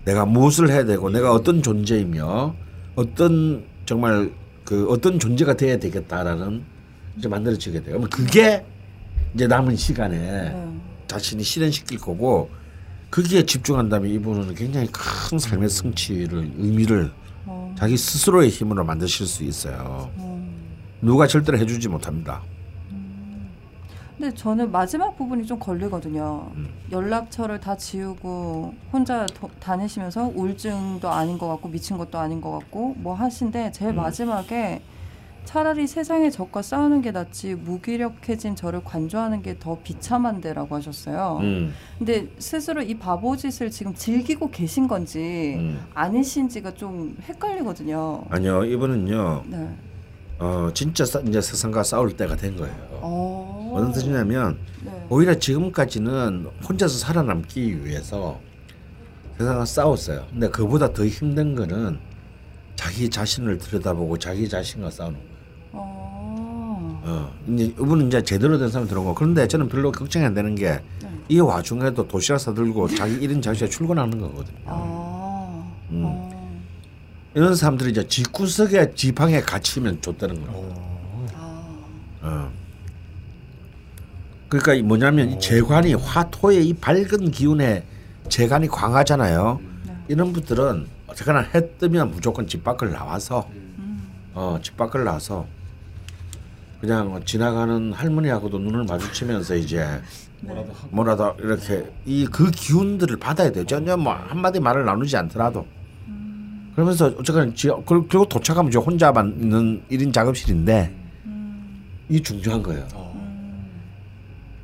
내가 무엇을 해야 되고 내가 어떤 존재이며 어떤 정말 그 어떤 존재가 돼야 되겠다라는 이제 만들어지게 돼요. 그게 이제 남은 시간에 네. 자신이 실현시킬 거고 거기에 집중한다면 이분은 굉장히 큰 삶의 성취를 의미를 어. 자기 스스로의 힘으로 만드실 수 있어요. 누가 절대로 해주지 못합니다. 근데 저는 마지막 부분이 좀 걸리거든요. 음. 연락처를 다 지우고 혼자 도, 다니시면서 우울증도 아닌 것 같고 미친 것도 아닌 것 같고 뭐 하신데 제일 음. 마지막에 차라리 세상의 적과 싸우는 게 낫지 무기력해진 저를 관조하는 게 더 비참한데라고 하셨어요. 음, 근데 스스로 이 바보짓을 지금 즐기고 계신 건지 음. 아니신지가 좀 헷갈리거든요. 아니요 이분은요 네. 어, 진짜 싸, 이제 세상과 싸울 때가 된 거예요. 어. 어떤 뜻이냐면 네. 오히려 지금까지는 혼자서 살아남기 위해서 세상과 싸웠어요. 근데 그보다 더 힘든 거는 자기 자신을 들여다보고 자기 자신과 싸우는 거예요. 어. 어, 이제 이분은 이제 제대로 된 사람 들어온 거. 그런데 저는 별로 걱정이 안 되는 게이 네. 와중에도 도시락 싸들고 자기 일인 자시에 출근하는 거거든요. 아. 음. 어. 이런 사람들이 이제 집구석에 지방에 갇히면 좋다는 거예요. 아. 어. 그러니까 이 뭐냐면 이 재관이 화토의 이 밝은 기운에 재관이 강하잖아요. 네. 이런 분들은 어쨌거나 해 뜨면 무조건 집 밖을 나와서 어, 집 밖을 나와서 그냥 지나가는 할머니하고도 눈을 마주치면서 이제 뭐라도 뭐라도 이렇게 이 그 기운들을 받아야 돼요. 전혀 뭐 한마디 말을 나누지 않더라도. 그러면서 지- 그리고 그리고 도착하면 이제 혼자만 있는 1인 작업실인데 이 중요한 거예요.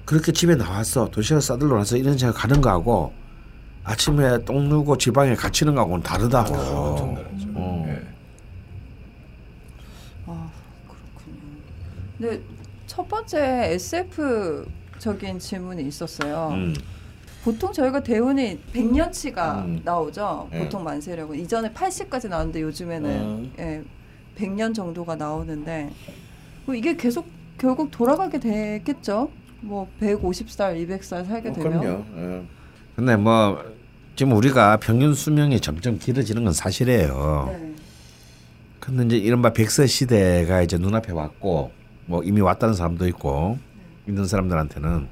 그렇게 집에 나와서 도시락 싸들러 와서 이런 생각 가는 거하고 아침에 똥 누고 지방에 갇히는 거하고는 다르다고. 엄청 다르죠. 어. 예. 아 그렇군요. 근데 첫 번째 SF적인 질문이 있었어요. 음. 보통 저희가 대운이 100년치가 음. 나오죠. 예. 보통 만세력은 이전에 80까지 나왔는데 요즘에는 음. 예, 100년 정도가 나오는데 뭐 이게 계속 결국 돌아가게 되겠죠. 뭐 150살, 200살 살게 어, 되면 그럼요. 예. 근데 뭐 지금 우리가 평균 수명이 점점 길어지는 건 사실이에요. 네. 근데 이제 이른바 백세 시대가 이제 눈앞에 왔고 뭐 이미 왔다는 사람도 있고 있는 사람들한테는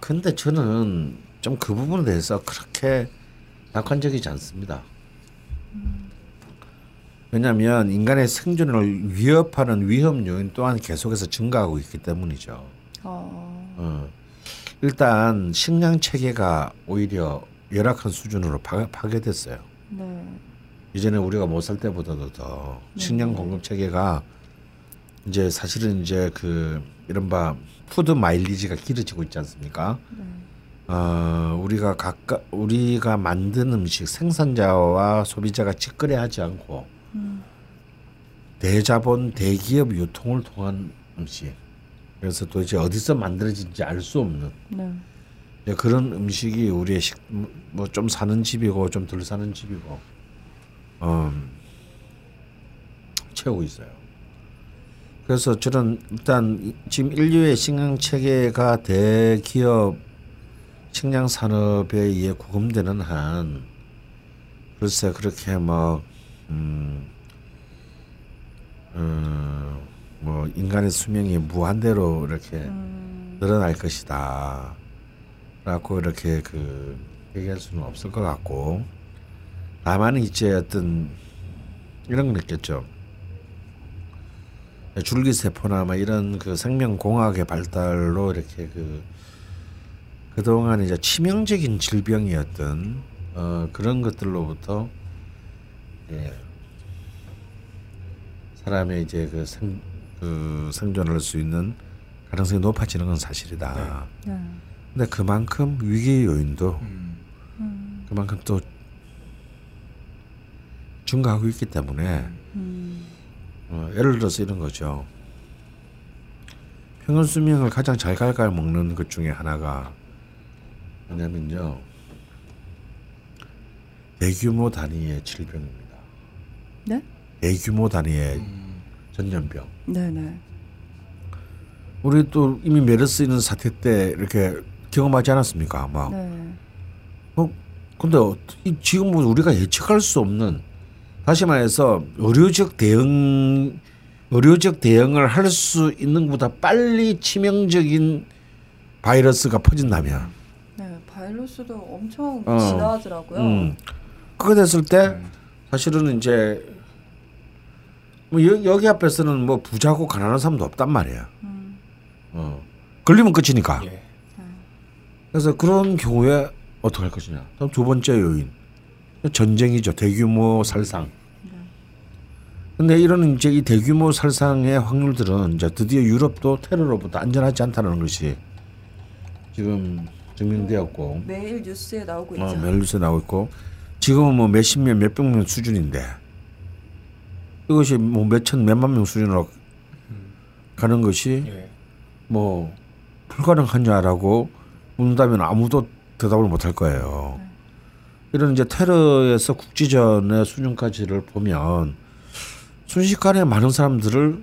근데 저는 좀 그 부분에 대해서 그렇게 낙관적이지 않습니다. 왜냐하면 인간의 생존을 위협하는 위험 요인 또한 계속해서 증가하고 있기 때문이죠. 어, 어. 일단 식량 체계가 오히려 열악한 수준으로 파, 파괴됐어요. 네. 이전에 우리가 못 살 때보다도 더 네. 식량 공급 체계가 이제 사실은 이제 그 이른바 푸드 마일리지가 길어지고 있지 않습니까? 네. 어, 우리가 각각 우리가 만든 음식 생산자와 소비자가 직거래하지 않고 음. 대자본 대기업 유통을 통한 음식. 그래서 도대체 어디서 만들어진지 알 수 없는 네. 그런 음식이 우리의 식 뭐 좀 사는 집이고 좀 덜 사는 집이고 음, 채우고 있어요. 그래서 저는 일단 이- 지금 인류의 식량 체계가 대기업 식량 산업에 의해 구금되는 한 글쎄 그렇게 뭐 음, 음, 뭐 인간의 수명이 무한대로 이렇게 음, 늘어날 것이다. 라고 이렇게 그 얘기할 수는 없을 것 같고 다만 이제 어떤 이런 건 있겠죠. 줄기세포나 뭐 이런 그 생명공학의 발달로 이렇게 그 그동안 이제 치명적인 질병이었던 어 그런 것들로부터 예 사람의 이제 그 생 그 생존할 수 있는 가능성이 높아지는 건 사실이다. 네. 근데 그만큼 위기 요인도 음. 음, 그만큼 또 증가하고 있기 때문에 음, 어, 예를 들어서 이런 거죠. 평균 수명을 가장 잘 갈갈 먹는 것 중에 하나가 뭐냐면요. 대규모 단위의 질병입니다. 네? 대규모 단위의 전염병. 네네. 우리 또 이미 메르스 있는 사태 때 이렇게 경험하지 않았습니까? 막 네. 어, 근데 지금 뭐 우리가 예측할 수 없는 다시 말해서 의료적 대응 의료적 대응을 할 수 있는 것보다 빨리 치명적인 바이러스가 퍼진다면 네, 바이러스도 엄청 어. 진화하더라고요. 음, 그거 됐을 때 사실은 이제 뭐 여, 여기 앞에서는 뭐 부자고 가난한 사람도 없단 말이야. 음, 어. 걸리면 끝이니까. 예. 그래서 그런 경우에 어떻게 할 것이냐. 다음 두 번째 요인 전쟁이죠. 대규모 살상. 근데 이런 이제 이 대규모 살상의 확률들은 이제 드디어 유럽도 테러로부터 안전하지 않다는 것이 지금 증명되었고 매일 뉴스에 나오고 있죠. 어, 멜루스에 나오고 있고 지금은 뭐 몇십 명, 몇백 명 수준인데 이것이 뭐 몇천, 몇만 명 수준으로 가는 것이 예. 뭐 불가능하냐라고 묻는다면 아무도 대답을 못 할 거예요. 이런 이제 테러에서 국지전의 수준까지를 보면 순식간에 많은 사람들을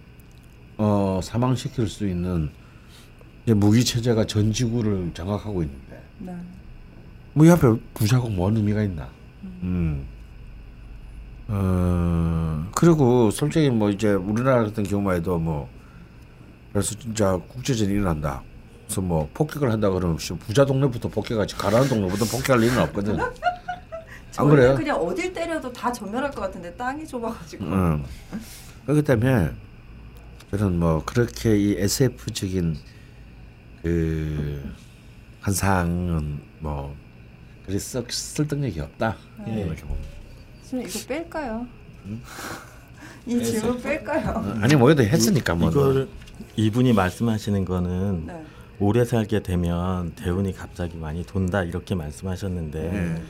어, 사망시킬 수 있는 무기 체제가 전 지구를 장악하고 있는데 네. 뭐이 앞에 부자고 뭔 의미가 있나? 음. 어 그리고 솔직히 뭐 이제 우리나라 같은 경우만 해도 뭐 그래서 진짜 국제전이 일어난다. 그래서 뭐 폭격을 한다 그러면 씨, 부자 동네부터 폭격하지 가난한 동네부터 폭격할 일은 없거든. 안 그래요? 그냥 어딜 때려도 다 전멸할 것 같은데 땅이 좁아가지고. 음. 그렇기 때문에 저는 뭐 그렇게 이 SF적인 그 환상은 뭐 그리 썩 설득력이 없다. 네. 이렇게 봅니다. 지금 이거 뺄까요? 이 질문 뺄까요? 아니 뭐해도 했으니까 뭐. 이걸 이분이 말씀하시는 거는 네. 오래 살게 되면 대운이 갑자기 많이 돈다 이렇게 말씀하셨는데 네.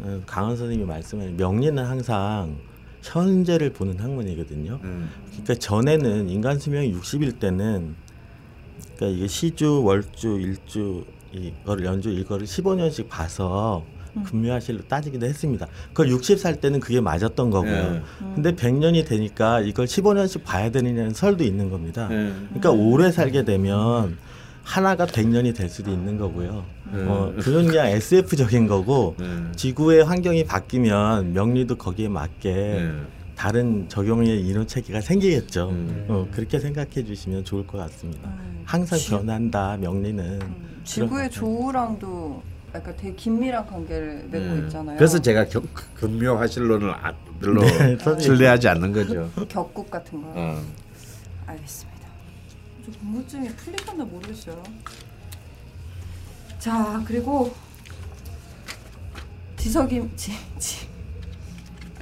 어, 강원 선생님이 말씀하신 명리는 항상 현재를 보는 학문이거든요. 음. 그러니까 전에는 인간 수명이 60일 때는 그러니까 이게 시주, 월주, 일주 이거를 연주 이거를 15년씩 봐서 금묘하실로 따지기도 했습니다. 그걸 60살 때는 그게 맞았던 거고요. 예. 근데 100년이 되니까 이걸 15년씩 봐야 되느냐는 설도 있는 겁니다. 예. 그러니까 오래 살게 되면 하나가 100년이 될 수도 있는 거고요. 음. 어, 그건 그냥 SF적인 거고 음. 지구의 환경이 바뀌면 명리도 거기에 맞게 예. 다른 적용의 이론 체계가 생기겠죠. 음. 어, 그렇게 생각해 주시면 좋을 것 같습니다. 음. 항상 지- 변한다 명리는. 음, 지구의 조우랑도 약간 되게 긴밀한 관계를 맺고 예. 있잖아요. 그래서 제가 겨, 금묘 하실로는 아, 별로 네. 신뢰하지 않는 거죠. 격국 같은 거. 어. 알겠습니다. 저 궁금증이 풀릴까나 모르겠어요. 자 그리고 지석이 지, 지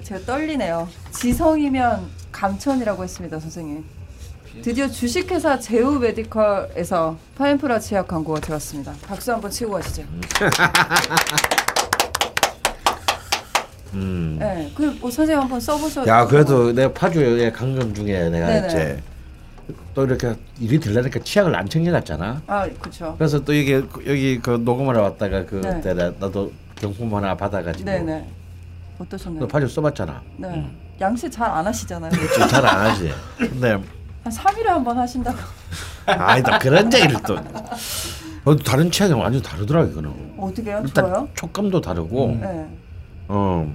제가 떨리네요. 지성이면 감천이라고 했습니다, 선생님. 드디어 주식회사 제우 메디컬에서 파인프라 치약 광고가 들었습니다. 박수 한번 치고 가시죠. 음. 네, 그뭐 선생님 한번 써보셔. 야 그래도 내가 파주의 강점 중에 내가 네네. 이제 또 이렇게 일이 되려니까 치약을 안 챙겨갔잖아. 아 그렇죠. 그래서 또 여기 여기 그 녹음을 왔다가 그 네. 때 나도 경품 하나 받아가지고 네네. 어떠셨나요? 너 파주 써봤잖아. 네. 양치 잘 안 하시잖아요. 잘 안 하지. 근데 한 3일에 한 번 하신다고. 아니다 그런 얘기를 또 어, 다른 치약이랑 완전 다르더라 이거는. 어떻게요? 일단 좋아요? 촉감도 다르고 네. 어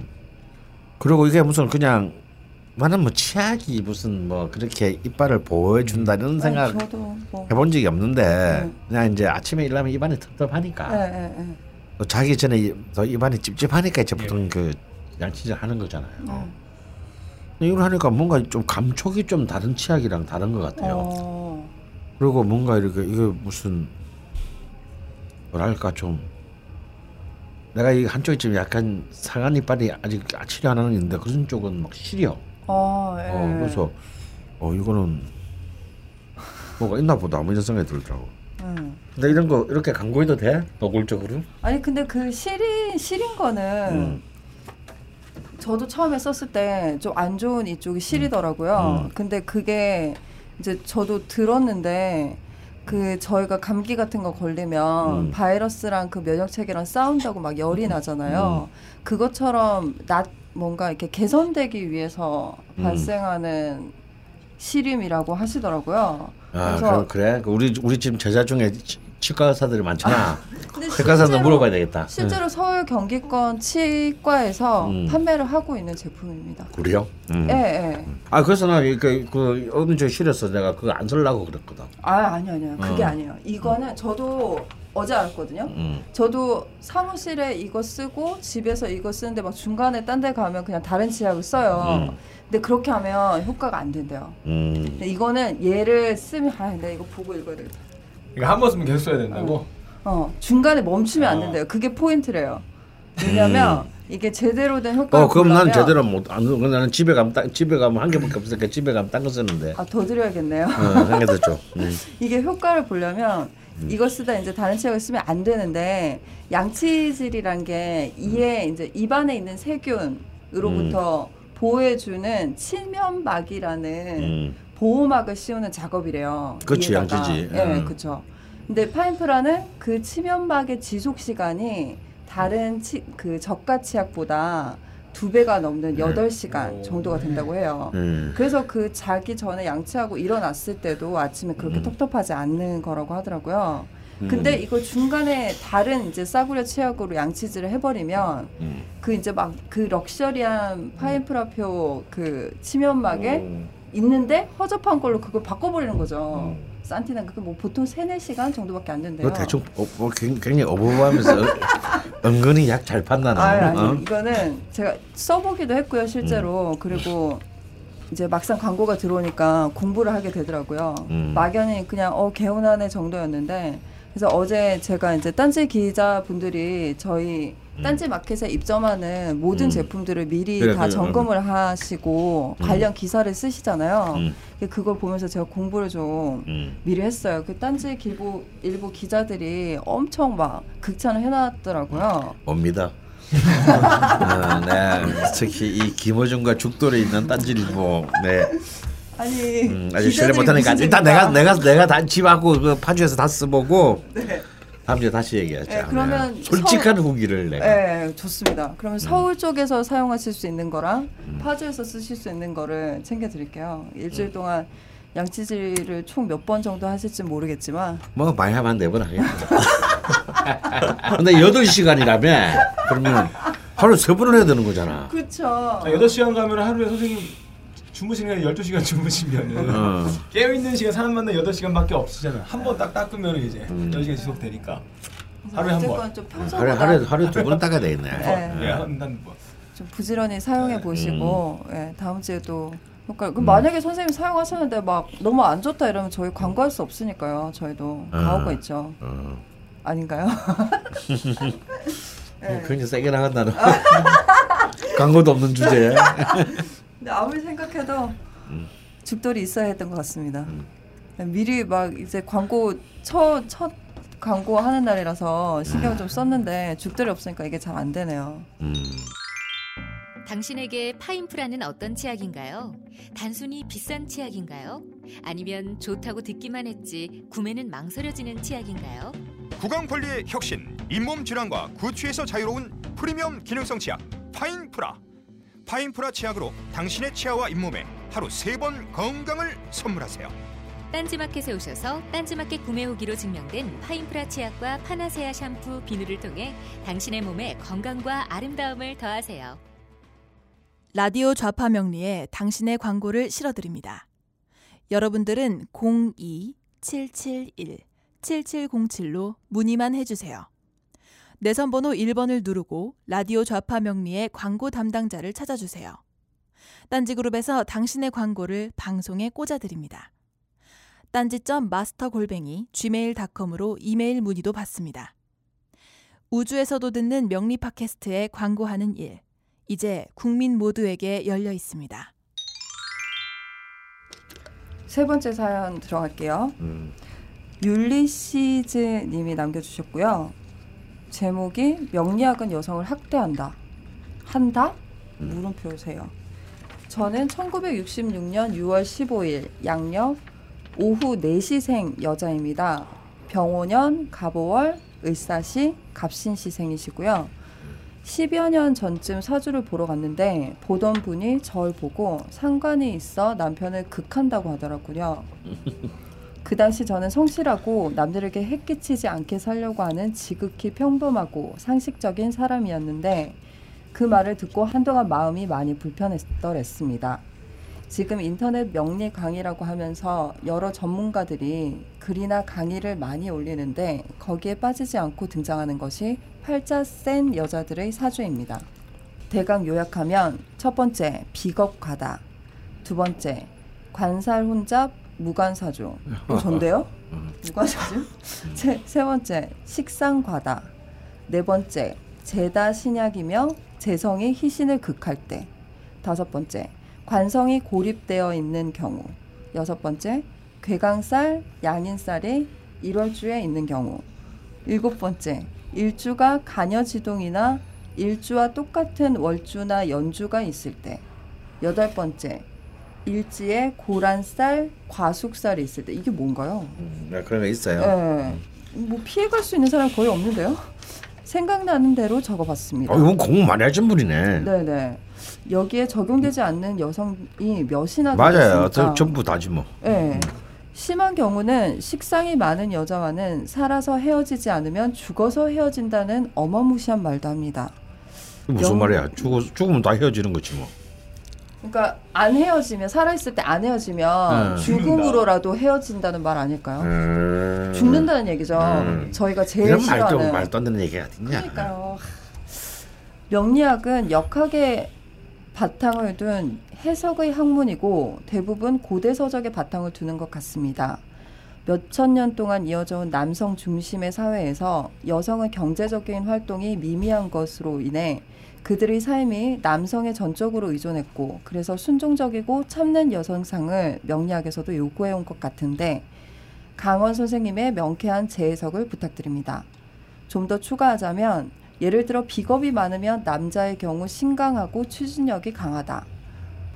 그리고 이게 무슨 그냥 나는 뭐 치약이 무슨 뭐 그렇게 이빨을 보호해 준다 이런 생각 아니, 저도 뭐. 해본 적이 없는데 네. 그냥 이제 아침에 일하면 입안이 텁텁하니까 예, 예, 예. 또 자기 전에 이- 더 입안이 찝찝하니까 이제 보통 그 양치질 하는 거잖아요. 어. 근데 이걸 하니까 뭔가 좀 감촉이 좀 다른 치약이랑 다른 것 같아요. 어. 그리고 뭔가 이렇게 이게 무슨 뭐랄까 좀 내가 이 한쪽이 좀 약간 상한 이빨이 아직 치료 안 하는 게 있는데 그런 쪽은 막 시려. 어, 예. 어, 그래서 어 이거는 뭐가 있나 보다 뭐 이런 생각이 들더라고. 음. 근데 이런 거 이렇게 광고해도 돼? 노골적으로? 아니 근데 그 시린 시린 거는 음. 저도 처음에 썼을 때 좀 안 좋은 이쪽이 시리더라고요. 음. 근데 그게 이제 저도 들었는데 그 저희가 감기 같은 거 걸리면 음. 바이러스랑 그 면역 체계랑 싸운다고 막 열이 나잖아요. 그것처럼 낫 뭔가 이렇게 개선되기 위해서 음. 발생하는 시림이라고 하시더라고요. 아 그래서- 그, 그래? 그 우리 우리 지금 제자 중에 치- 치과 의사들이 많잖아. 근데 치과 의사한테 실제로- 물어봐야 되겠다. 실제로 서울 경기권 치과에서 음. 판매를 하고 있는 제품입니다. 그래요? 음. 예, 예. 아 그래서 나그 그 엄청 싫었어. 내가 그거 안 쓰려고 그랬거든. 아, 아니요, 아니요. 그게 어. 아니에요. 이거는 저도 어제 알았거든요. 음. 저도 사무실에 이거 쓰고 집에서 이거 쓰는데 막 중간에 딴 데 가면 그냥 다른 치약을 써요. 음. 근데 그렇게 하면 효과가 안 된대요. 음. 근데 이거는 얘를 쓰면 아, 내가 이거 보고 읽어야 되겠다. 이거 한 번 쓰면 계속 써야 된다고. 어, 중간에 멈추면 안 어. 된대요. 그게 포인트래요. 왜냐면 이게 제대로 된 효과를 음. 어 그럼 난 제대로 못안 쓰고 나는 집에 가면 딱 집에 가면 한 개밖에 없으니까 집에 가면 딴 거 쓰는데. 아, 더 드려야겠네요. 어, 한 개 더 줘. 음. 이게 효과를 보려면 이거 쓰다 이제 다른 치약을 쓰면 안 되는데 양치질이란 게 이에 이제 입안에 있는 세균으로부터 보호해주는 칠면막이라는 음. 보호막을 씌우는 작업이래요. 이에다가. 양치지. 예, 음. 그렇죠. 근데 파인프라는 그 치면막의 지속 시간이 다른 치, 그 저가 치약보다 두 배가 넘는 여덟 시간 오. 정도가 된다고 해요. 음. 그래서 그 자기 전에 양치하고 일어났을 때도 아침에 그렇게 음. 텁텁하지 않는 거라고 하더라고요. 근데 이거 중간에 다른 이제 싸구려 치약으로 양치질을 해버리면 음. 그 이제 막 그 럭셔리한 파인프라표 그 치면막에 음. 있는데 허접한 걸로 그걸 바꿔버리는 거죠. 그게 뭐 보통 세네 시간 정도밖에 안 된대요. 그거 대충 어, 뭐 굉- 굉장히 어부부하면서 은근히 약 잘 판다 나. 아니, 아니 어? 이거는 제가 써보기도 했고요 실제로 음. 그리고 이제 막상 광고가 들어오니까 공부를 하게 되더라고요 음. 막연히 그냥 어 개운하네 정도였는데 그래서 어제 제가 이제 딴지 기자분들이 저희 딴지 마켓에 입점하는 모든 음. 제품들을 미리 그래, 다 그래, 점검을 하시고 음. 관련 기사를 쓰시잖아요 음. 그걸 보면서 제가 공부를 좀 음. 미리 했어요. 그 딴지 길보 일부 기자들이 엄청 막 극찬을 해놨더라고요. 옵니다. 어, 네, 특히 이 김어준과 죽돌에 있는 딴지일보, 네, 아니 음, 아직 신뢰 못하니까 일단? 내가 내가 내가 다 집하고 그 파주에서 다 써보고 네. 다음 주에 다시 얘기하자. 네, 그러면 네. 솔직한 후기를 내가. 네, 좋습니다. 그러면 음. 서울 쪽에서 사용하실 수 있는 거랑 파주에서 쓰실 수 있는 거를 챙겨드릴게요. 음. 일주일 동안 양치질을 총 몇 번 정도 하실지 모르겠지만 뭐 많이 하면 네번 하겠다. 근데 8시간이라며 그러면 하루 세 번을 해야 되는 거잖아. 그렇죠. 아, 8시간 가면 하루에 선생님 주무시는 게 12시간 주무시면은 어. 깨어있는 시간 사람 만나 8시간밖에 없으잖아. 한 번 딱 닦으면 이제 음. 10시간 지속되니까. 하루에 한 어쨌건 번. 좀 하루에 평소보다 하루에 하루에 두번 닦아야 되겠네. 네. 예, 한, 한 번. 좀 부지런히 사용해 네. 보시고 예, 다음 주에도 효과. 음. 그럼 만약에 선생님 사용하셨는데 막 너무 안 좋다 이러면 저희 광고할 수 없으니까요. 저희도 아. 가오가 있죠. 어. 아닌가요? 네. 굉장히 세게 나간다는. 광고도 없는 주제에. 근데 아무리 생각해도 음. 죽돌이 있어야 했던 것 같습니다. 미리 막 이제 광고 첫, 첫 광고 하는 날이라서 신경을 좀 썼는데 죽돌이 없으니까 이게 잘 안 되네요. 음. 당신에게 파인프라는 어떤 치약인가요? 단순히 비싼 치약인가요? 아니면 좋다고 듣기만 했지 구매는 망설여지는 치약인가요? 구강 관리의 혁신, 잇몸 질환과 구취에서 자유로운 프리미엄 기능성 치약 파인프라. 파인프라 치약으로 당신의 치아와 잇몸에 하루 세 번 건강을 선물하세요. 딴지마켓에 오셔서 딴지마켓 구매 후기로 증명된 파인프라 치약과 파나세아 샴푸 비누를 통해 당신의 몸에 건강과 아름다움을 더하세요. 라디오 좌파 명리에 당신의 광고를 실어드립니다. 여러분들은 02-771-7707로 문의만 해주세요. 내선 번호 1번을 누르고 라디오 좌파 명리의 광고 담당자를 찾아주세요. 딴지그룹에서 당신의 광고를 방송에 꽂아드립니다. 딴지점 마스터 골뱅이 gmail.com으로 이메일 문의도 받습니다. 우주에서도 듣는 명리 팟캐스트에 광고하는 일. 이제 국민 모두에게 열려 있습니다. 세 번째 사연 들어갈게요. 음. 율리시즈 님이 남겨주셨고요. 제목이 명리학은 여성을 학대한다. 한다? 물음표세요. 저는 1966년 6월 15일 양력 오후 4시생 여자입니다. 병오년, 갑오월, 을사시, 갑신시생이시고요. 10여 년 전쯤 사주를 보러 갔는데 보던 분이 절 보고 상관이 있어 남편을 극한다고 하더라고요. 그 당시 저는 성실하고 남들에게 해 끼치지 않게 살려고 하는 지극히 평범하고 상식적인 사람이었는데 그 말을 듣고 한동안 마음이 많이 불편했더랬습니다. 지금 인터넷 명리 강의라고 하면서 여러 전문가들이 글이나 강의를 많이 올리는데 거기에 빠지지 않고 등장하는 것이 팔자 센 여자들의 사주입니다. 대강 요약하면 첫 번째 비겁가다, 두 번째 관살 혼잡 무관사주, 어, 전데요? 무관사주? 세, 세 번째 식상과다, 네 번째 제다 신약이며 재성이 희신을 극할 때, 다섯 번째 관성이 고립되어 있는 경우, 여섯 번째 괴강살, 양인살이 일월주에 있는 경우, 일곱 번째 일주가 간여지동이나 일주와 똑같은 월주나 연주가 있을 때, 여덟 번째 일지에 고란살, 과숙살이 있을 때 이게 뭔가요? 음, 네, 그런 거 있어요. 예. 뭐 피해갈 수 있는 사람 거의 없는데요. 생각나는 대로 적어봤습니다. 어, 이건 공부 많이 하신 분이네. 네네. 여기에 적용되지 않는 여성이 몇이나 맞아요. 저, 전부 다지 뭐. 네. 심한 경우는 식상이 많은 여자와는 살아서 헤어지지 않으면 죽어서 헤어진다는 어마무시한 말도 합니다. 무슨 영- 말이야? 죽어 죽으면 다 헤어지는 거지 뭐. 그러니까 안 헤어지면 살아 있을 때 안 헤어지면 네. 죽음으로라도 헤어진다는 말 아닐까요? 음. 죽는다는 얘기죠. 음. 저희가 제일 싫어하는. 말도 안 되는 얘기가 어딨냐? 그러니까요. 명리학은 역학의 바탕을 둔 해석의 학문이고 대부분 고대 서적의 바탕을 두는 것 같습니다. 몇천 년 동안 이어져 온 남성 중심의 사회에서 여성의 경제적인 활동이 미미한 것으로 인해 그들의 삶이 남성에 전적으로 의존했고 그래서 순종적이고 참는 여성상을 명리학에서도 요구해 온 것 같은데 강원 선생님의 명쾌한 재해석을 부탁드립니다. 좀 더 추가하자면 예를 들어 비겁이 많으면 남자의 경우 신강하고 추진력이 강하다.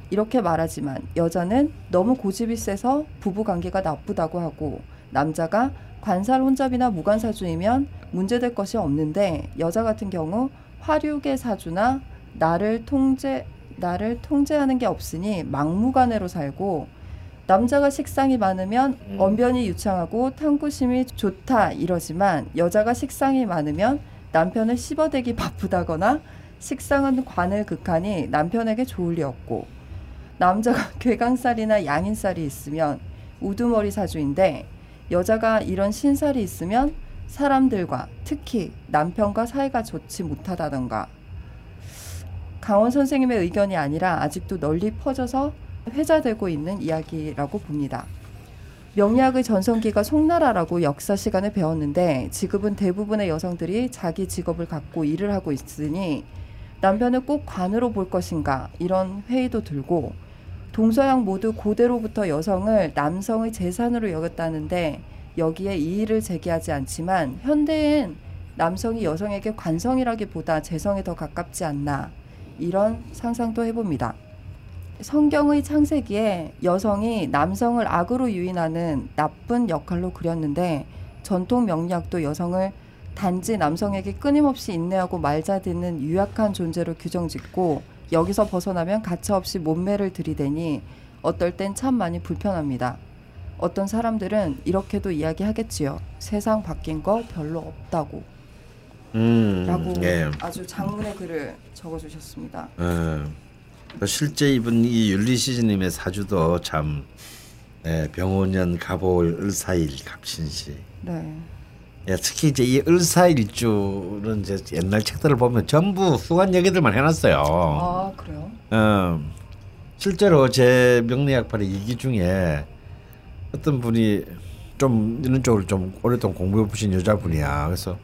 이렇게 말하지만 여자는 너무 고집이 세서 부부 관계가 나쁘다고 하고 남자가 관살 혼잡이나 무관사주이면 문제될 것이 없는데 여자 같은 경우 화류계 사주나 나를 통제 나를 통제하는 게 없으니 막무가내로 살고 남자가 식상이 많으면 음. 언변이 유창하고 탐구심이 좋다 이러지만 여자가 식상이 많으면 남편을 씹어대기 바쁘다거나 식상은 관을 극하니 남편에게 좋을 리 없고 남자가 괴강살이나 양인살이 있으면 우두머리 사주인데 여자가 이런 신살이 있으면 사람들과 특히 남편과 사이가 좋지 못하다던가 강원 선생님의 의견이 아니라 아직도 널리 퍼져서 회자되고 있는 이야기라고 봅니다. 명리학의 전성기가 송나라라고 역사 시간에 배웠는데 지금은 대부분의 여성들이 자기 직업을 갖고 일을 하고 있으니 남편을 꼭 관으로 볼 것인가 이런 회의도 들고 동서양 모두 고대로부터 여성을 남성의 재산으로 여겼다는데 여기에 이의를 제기하지 않지만 현대엔 남성이 여성에게 관성이라기보다 재성에 더 가깝지 않나 이런 상상도 해봅니다. 성경의 창세기에 여성이 남성을 악으로 유인하는 나쁜 역할로 그렸는데 전통 명리학도 여성을 단지 남성에게 끊임없이 인내하고 말자듣는 유약한 존재로 규정짓고 여기서 벗어나면 가차없이 몸매를 들이대니 어떨 땐 참 많이 불편합니다. 어떤 사람들은 이렇게도 이야기하겠지요. 세상 바뀐 거 별로 없다고. 음. 라고 예. 아주 장문의 글을 적어주셨습니다. 예. 또 실제 이분 이 율리시즈님의 사주도 참 네, 병원년 갑올 을사일 갑신시. 네. 예, 특히 이제 이 을사일주는 이제 옛날 책들을 보면 전부 후한 얘기들만 해놨어요. 아 그래요? 어, 실제로 제 명리학파의 이기 중에 어떤 분이 좀 이런 쪽을 좀 오랫동안 공부해 보신 여자분이야. 그래서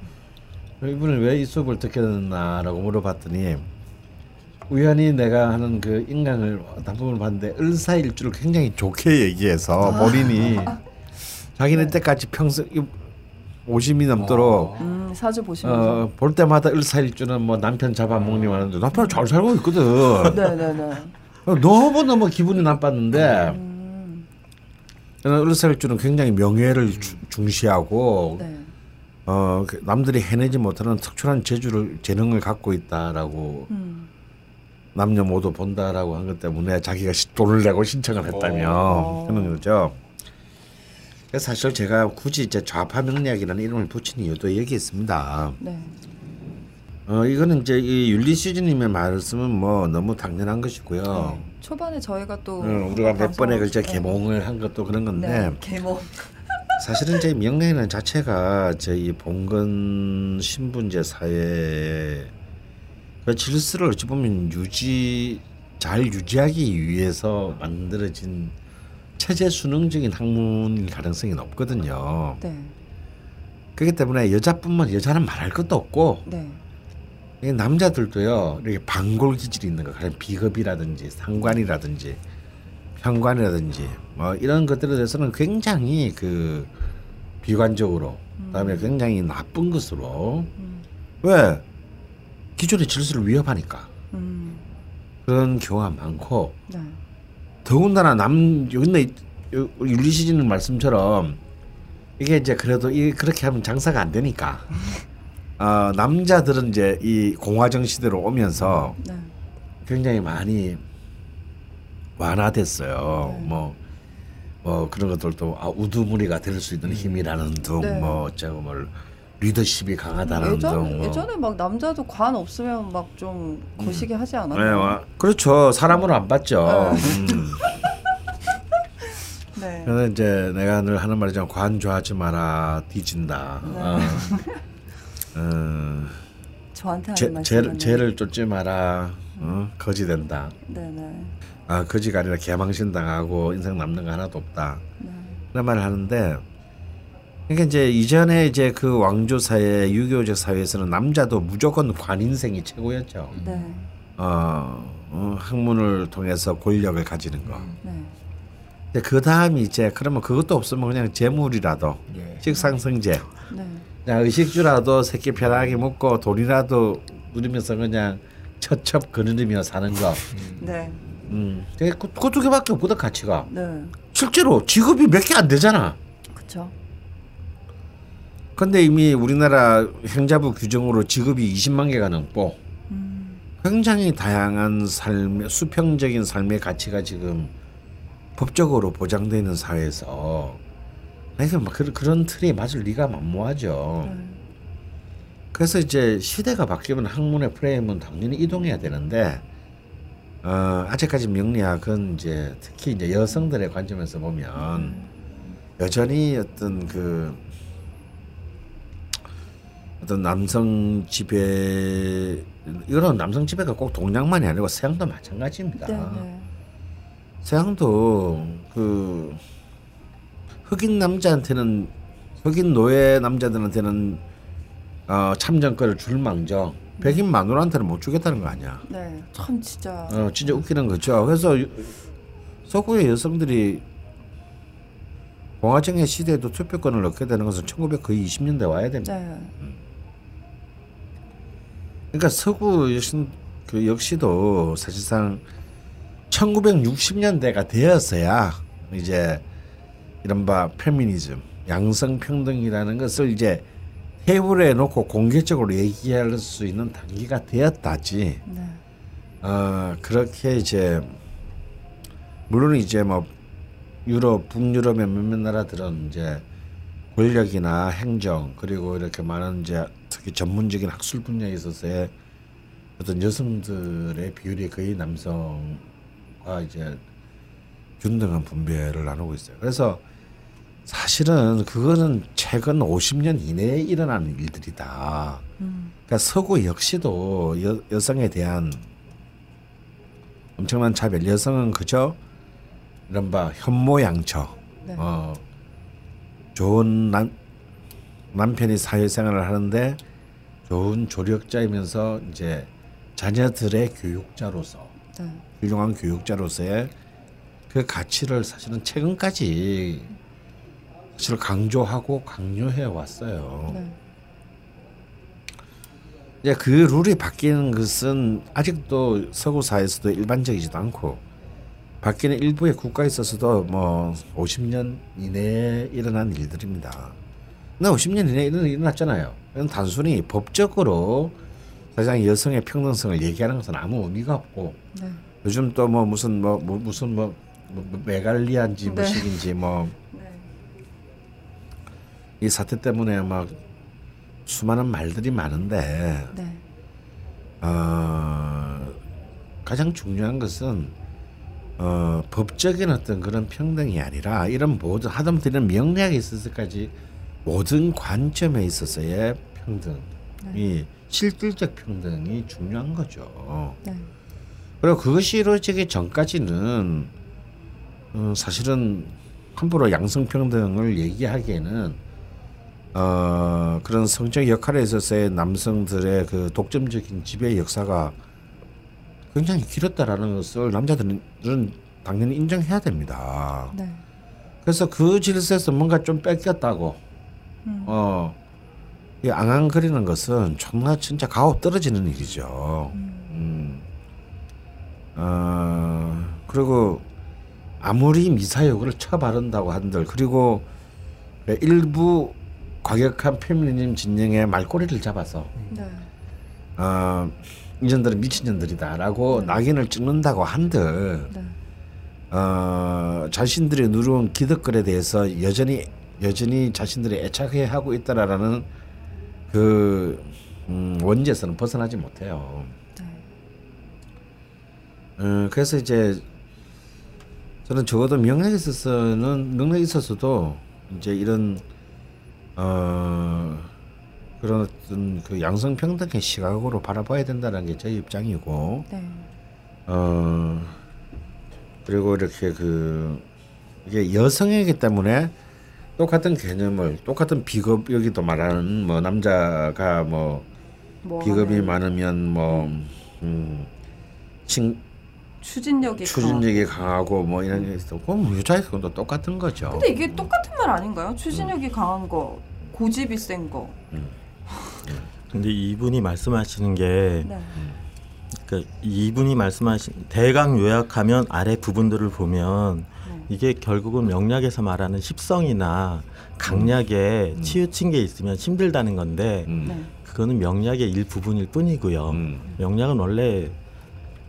이분을 왜이 수업을 듣게 됐나라고 물어봤더니 우연히 내가 하는 그 인강을 단부분을 봤는데 을사일주를 굉장히 좋게 얘기해서 본인이 자기네 때까지 평생 50이 넘도록 음 사주 보시면서. 어, 볼 때마다 을사일주는 뭐 남편 잡아먹니 하는데 남편 잘 살고 있거든. 네네네. 너무 너무 기분이 나빴는데 음, 저는 을사일주는 굉장히 명예를 주- 중시하고 네. 어그 남들이 해내지 못하는 특출한 재주를 재능을 갖고 있다라고 음. 남녀 모두 본다라고 한 것 때문에 자기가 시- 돈을 내고 신청을 했다며 어. 그런 거죠. 사실 제가 굳이 이제 좌파 명리학이라는 이름을 붙인 이유도 여기 있습니다. 네. 어 이거는 이제 이 윤리 시즈님의 말씀은 뭐 너무 당연한 것이고요. 네. 초반에 저희가 또 어, 우리가 몇 번에 걸쳐 네. 개몽을 한 것도 그런 건데 네. 개몽. 사실은 제 명예는 자체가 저희 봉건 신분제 사회의 그 질서를 어찌 보면 유지 잘 유지하기 위해서 만들어진 체제 수능적인 학문일 가능성이 높거든요. 네. 그렇기 때문에 여자뿐만 여자는 말할 것도 없고 네. 이 남자들도요 이렇게 반골 기질이 있는 거 가령 비겁이라든지 상관이라든지 현관이라든지 뭐 이런 것들에 대해서는 굉장히 그 비관적으로 그다음에 굉장히 나쁜 것으로. 왜? 기존의 질서를 위협하니까. 음. 그런 경우가 많고 네. 더군다나 남 근데 윤리 시즌 말씀처럼 이게 이제 그래도 이 그렇게 하면 장사가 안 되니까 어, 남자들은 이제 이 공화정 시대로 오면서 네. 굉장히 많이 완화됐어요. 뭐, 뭐 그런 것들도 아, 우두머리가 될 수 있는 힘이라는 둥, 네. 뭐 어쩌고 뭐 리더십이 강하다는 예전 둥. 뭐. 예전에 막 남자도 관 없으면 막 좀 거시기 하지 네, 않았나요? 와- 그렇죠. 사람으로 안 봤죠. 음. 네. 그래서 이제 내가 늘 하는 말이잖아. 관 좋아하지 마라 뒤진다. 네. 어. 어, 저한테 제, 하는 죄를, 말씀은 죄를 쫓지 마라. 어? 거지 된다. 네네. 아 거지가 아니라 개망신 당하고 인생 남는 거 하나도 없다. 네. 그런 말을 하는데 그러니까 이제 이전에 이제 그 왕조 사회 유교적 사회에서는 남자도 무조건 관인생이 최고였죠. 네. 어, 어, 학문을 통해서 권력을 가지는 거. 네. 근데 그 다음이 이제 그러면 그것도 없으면 그냥 재물이라도 예. 식상성제 네. 그냥 의식주라도 새끼 편하게 먹고 돈이라도 누리면서 그냥 첩첩 거느리며 사는 거. 네. 음, 그, 그두 개밖에 없거든 가치가. 네. 실제로 직업이 몇 개 안 되잖아. 그렇죠. 근데 이미 우리나라 행자부 규정으로 직업이 20만 개가 넘고 음. 굉장히 다양한 삶의 수평적인 삶의 가치가 지금 법적으로 보장되어 있는 사회에서 아니 막 그런 그런 틀에 맞을 리가 만무하죠. 네. 그래서 이제 시대가 바뀌면 학문의 프레임은 당연히 이동해야 되는데 어, 아직까지 명리학은 이제 특히 이제 여성들의 관점에서 보면 여전히 어떤 그 어떤 남성 지배 이거는 남성 지배가 꼭 동양만이 아니고 서양도 마찬가지입니다. 네. 네. 서양도 그 흑인 남자한테는 흑인 노예 남자들한테는 어, 참정권을 줄망정 백인 마누라한테는 못 주겠다는 거 아니야. 네. 참 진짜. 어, 진짜 웃기는 거죠. 그래서 유- 서구의 여성들이 공화정의 시대에도 투표권을 얻게 되는 것은 1920년대 와야 됩니다. 네. 그러니까 서구 여신 그 역시도 사실상 1960년대가 되었어야 이제 이른바 페미니즘, 양성 평등이라는 것을 이제 테이블에 놓고 공개적으로 얘기할 수 있는 단계가 되었다지. 네. 어 그렇게 이제 물론 이제 뭐 유럽 북유럽의 몇몇 나라들은 이제 권력이나 행정 그리고 이렇게 많은 이제 특히 전문적인 학술 분야에 있어서의 어떤 여성들의 비율이 거의 남성과 이제 균등한 분배를 나누고 있어요. 그래서 사실은 그거는 최근 50년 이내에 일어나는 일들이다. 음. 그러니까 서구 역시도 여, 여성에 대한 엄청난 차별. 여성은 그저 이른바 현모양처. 네. 어, 좋은 남, 남편이 사회생활을 하는데 좋은 조력자이면서 이제 자녀들의 교육자로서 네. 훌륭한 교육자로서의 그 가치를 사실은 최근까지 사실 강조하고 강요해 왔어요. 네. 이제 그 룰이 바뀌는 것은 아직도 서구 사회에서도 일반적이지도 않고 바뀌는 일부의 국가에 있어서도 뭐 50년 이내에 일어난 일들입니다. 근데 50년 이내에 일어났잖아요. 이건 단순히 법적으로 사실상 여성의 평등성을 얘기하는 것은 아무 의미가 없고 네. 요즘 또 뭐 무슨 뭐, 뭐 무슨 뭐, 뭐 메갈리안지 네. 뭐식인지 뭐 이 네. 사태 때문에 막 수많은 말들이 많은데 네. 어, 가장 중요한 것은 어, 법적인 어떤 그런 평등이 아니라 이런 모든 하다못해 명리학에 있어서까지 모든 관점에 있어서의 평등이 네. 실질적 평등이 중요한 거죠. 네. 그리고 그것이 이루어지기 전까지는 어, 사실은 함부로 양성평등을 얘기하기에는 어, 그런 성적 역할에 있어서의 남성들의 그 독점적인 지배 역사가 굉장히 길었다라는 것을 남자들은 당연히 인정해야 됩니다. 네. 그래서 그 질서에서 뭔가 좀 뺏겼다고 음. 어, 이 앙앙거리는 것은 정말 진짜 가오 떨어지는 일이죠. 음. 어, 그리고 아무리 미사여구를 쳐바른다고 한들 그리고 일부 과격한 페미니즘 진영의 말꼬리를 잡아서 네. 어, 이년들은 미친년들이다라고 낙인을 찍는다고 한들 네. 어, 자신들이 누려온 기득권에 대해서 여전히 여전히 자신들이 애착해하고 있다라는 그 음, 원죄에서는 벗어나지 못해요. 네. 어, 그래서 이제 저는 적어도 명예에 있어서는 명예에 있어서도 이제 이런 어 그런 어떤 그 양성 평등의 시각으로 바라봐야 된다는 게 제 입장이고 네. 어 그리고 이렇게 그 이게 여성이기 때문에 똑같은 개념을 똑같은 비급 여기도 말하는 뭐 남자가 뭐 뭐 비급이 하면 많으면 뭐 음, 칭, 추진력이 추진력이 강하 고 뭐 이런 게 있어. 그럼 여자애도 똑같은 거죠. 근데 이게 똑같은 말 아닌가요? 추진력이 강한 거, 고집이 센 거. 근데 이분이 말씀하시는 게 네. 그러니까 이분이 말씀하신 대강 요약하면 아래 부분들을 보면 네. 이게 결국은 명략에서 말하는 십성이나 강약에 치우친 게 있으면 힘들다는 건데 음. 네. 그거는 명략의 일부분일 뿐이고요. 음. 명략은 원래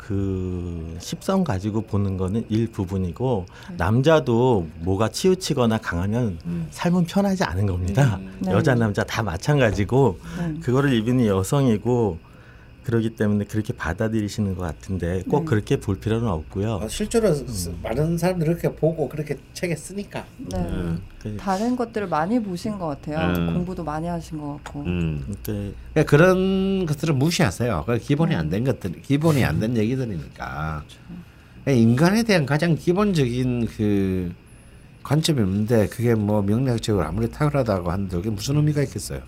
그 십성 가지고 보는 거는 일부분이고 네. 남자도 뭐가 치우치거나 강하면 삶은 편하지 않은 겁니다. 음. 네. 여자 남자 다 마찬가지고 네. 그거를 이분이 여성이고 그러기 때문에 그렇게 받아들이시는 것 같은데 꼭 네. 그렇게 볼 필요는 없고요. 어, 실제로 쓰- 많은 사람들이 그렇게 보고 그렇게 책에 쓰니까. 네. 음. 그- 다른 것들을 많이 보신 것 같아요. 음. 공부도 많이 하신 것 같고. 음. 그러니까 그러니까 그런 것들을 무시하세요. 그 기본이 안 된 것들, 기본이 안 된 얘기들이니까. 그러니까 인간에 대한 가장 기본적인 그 관점이 없는데 그게 뭐 명리학적으로 아무리 탁월하다고 한들 그게 무슨 의미가 있겠어요.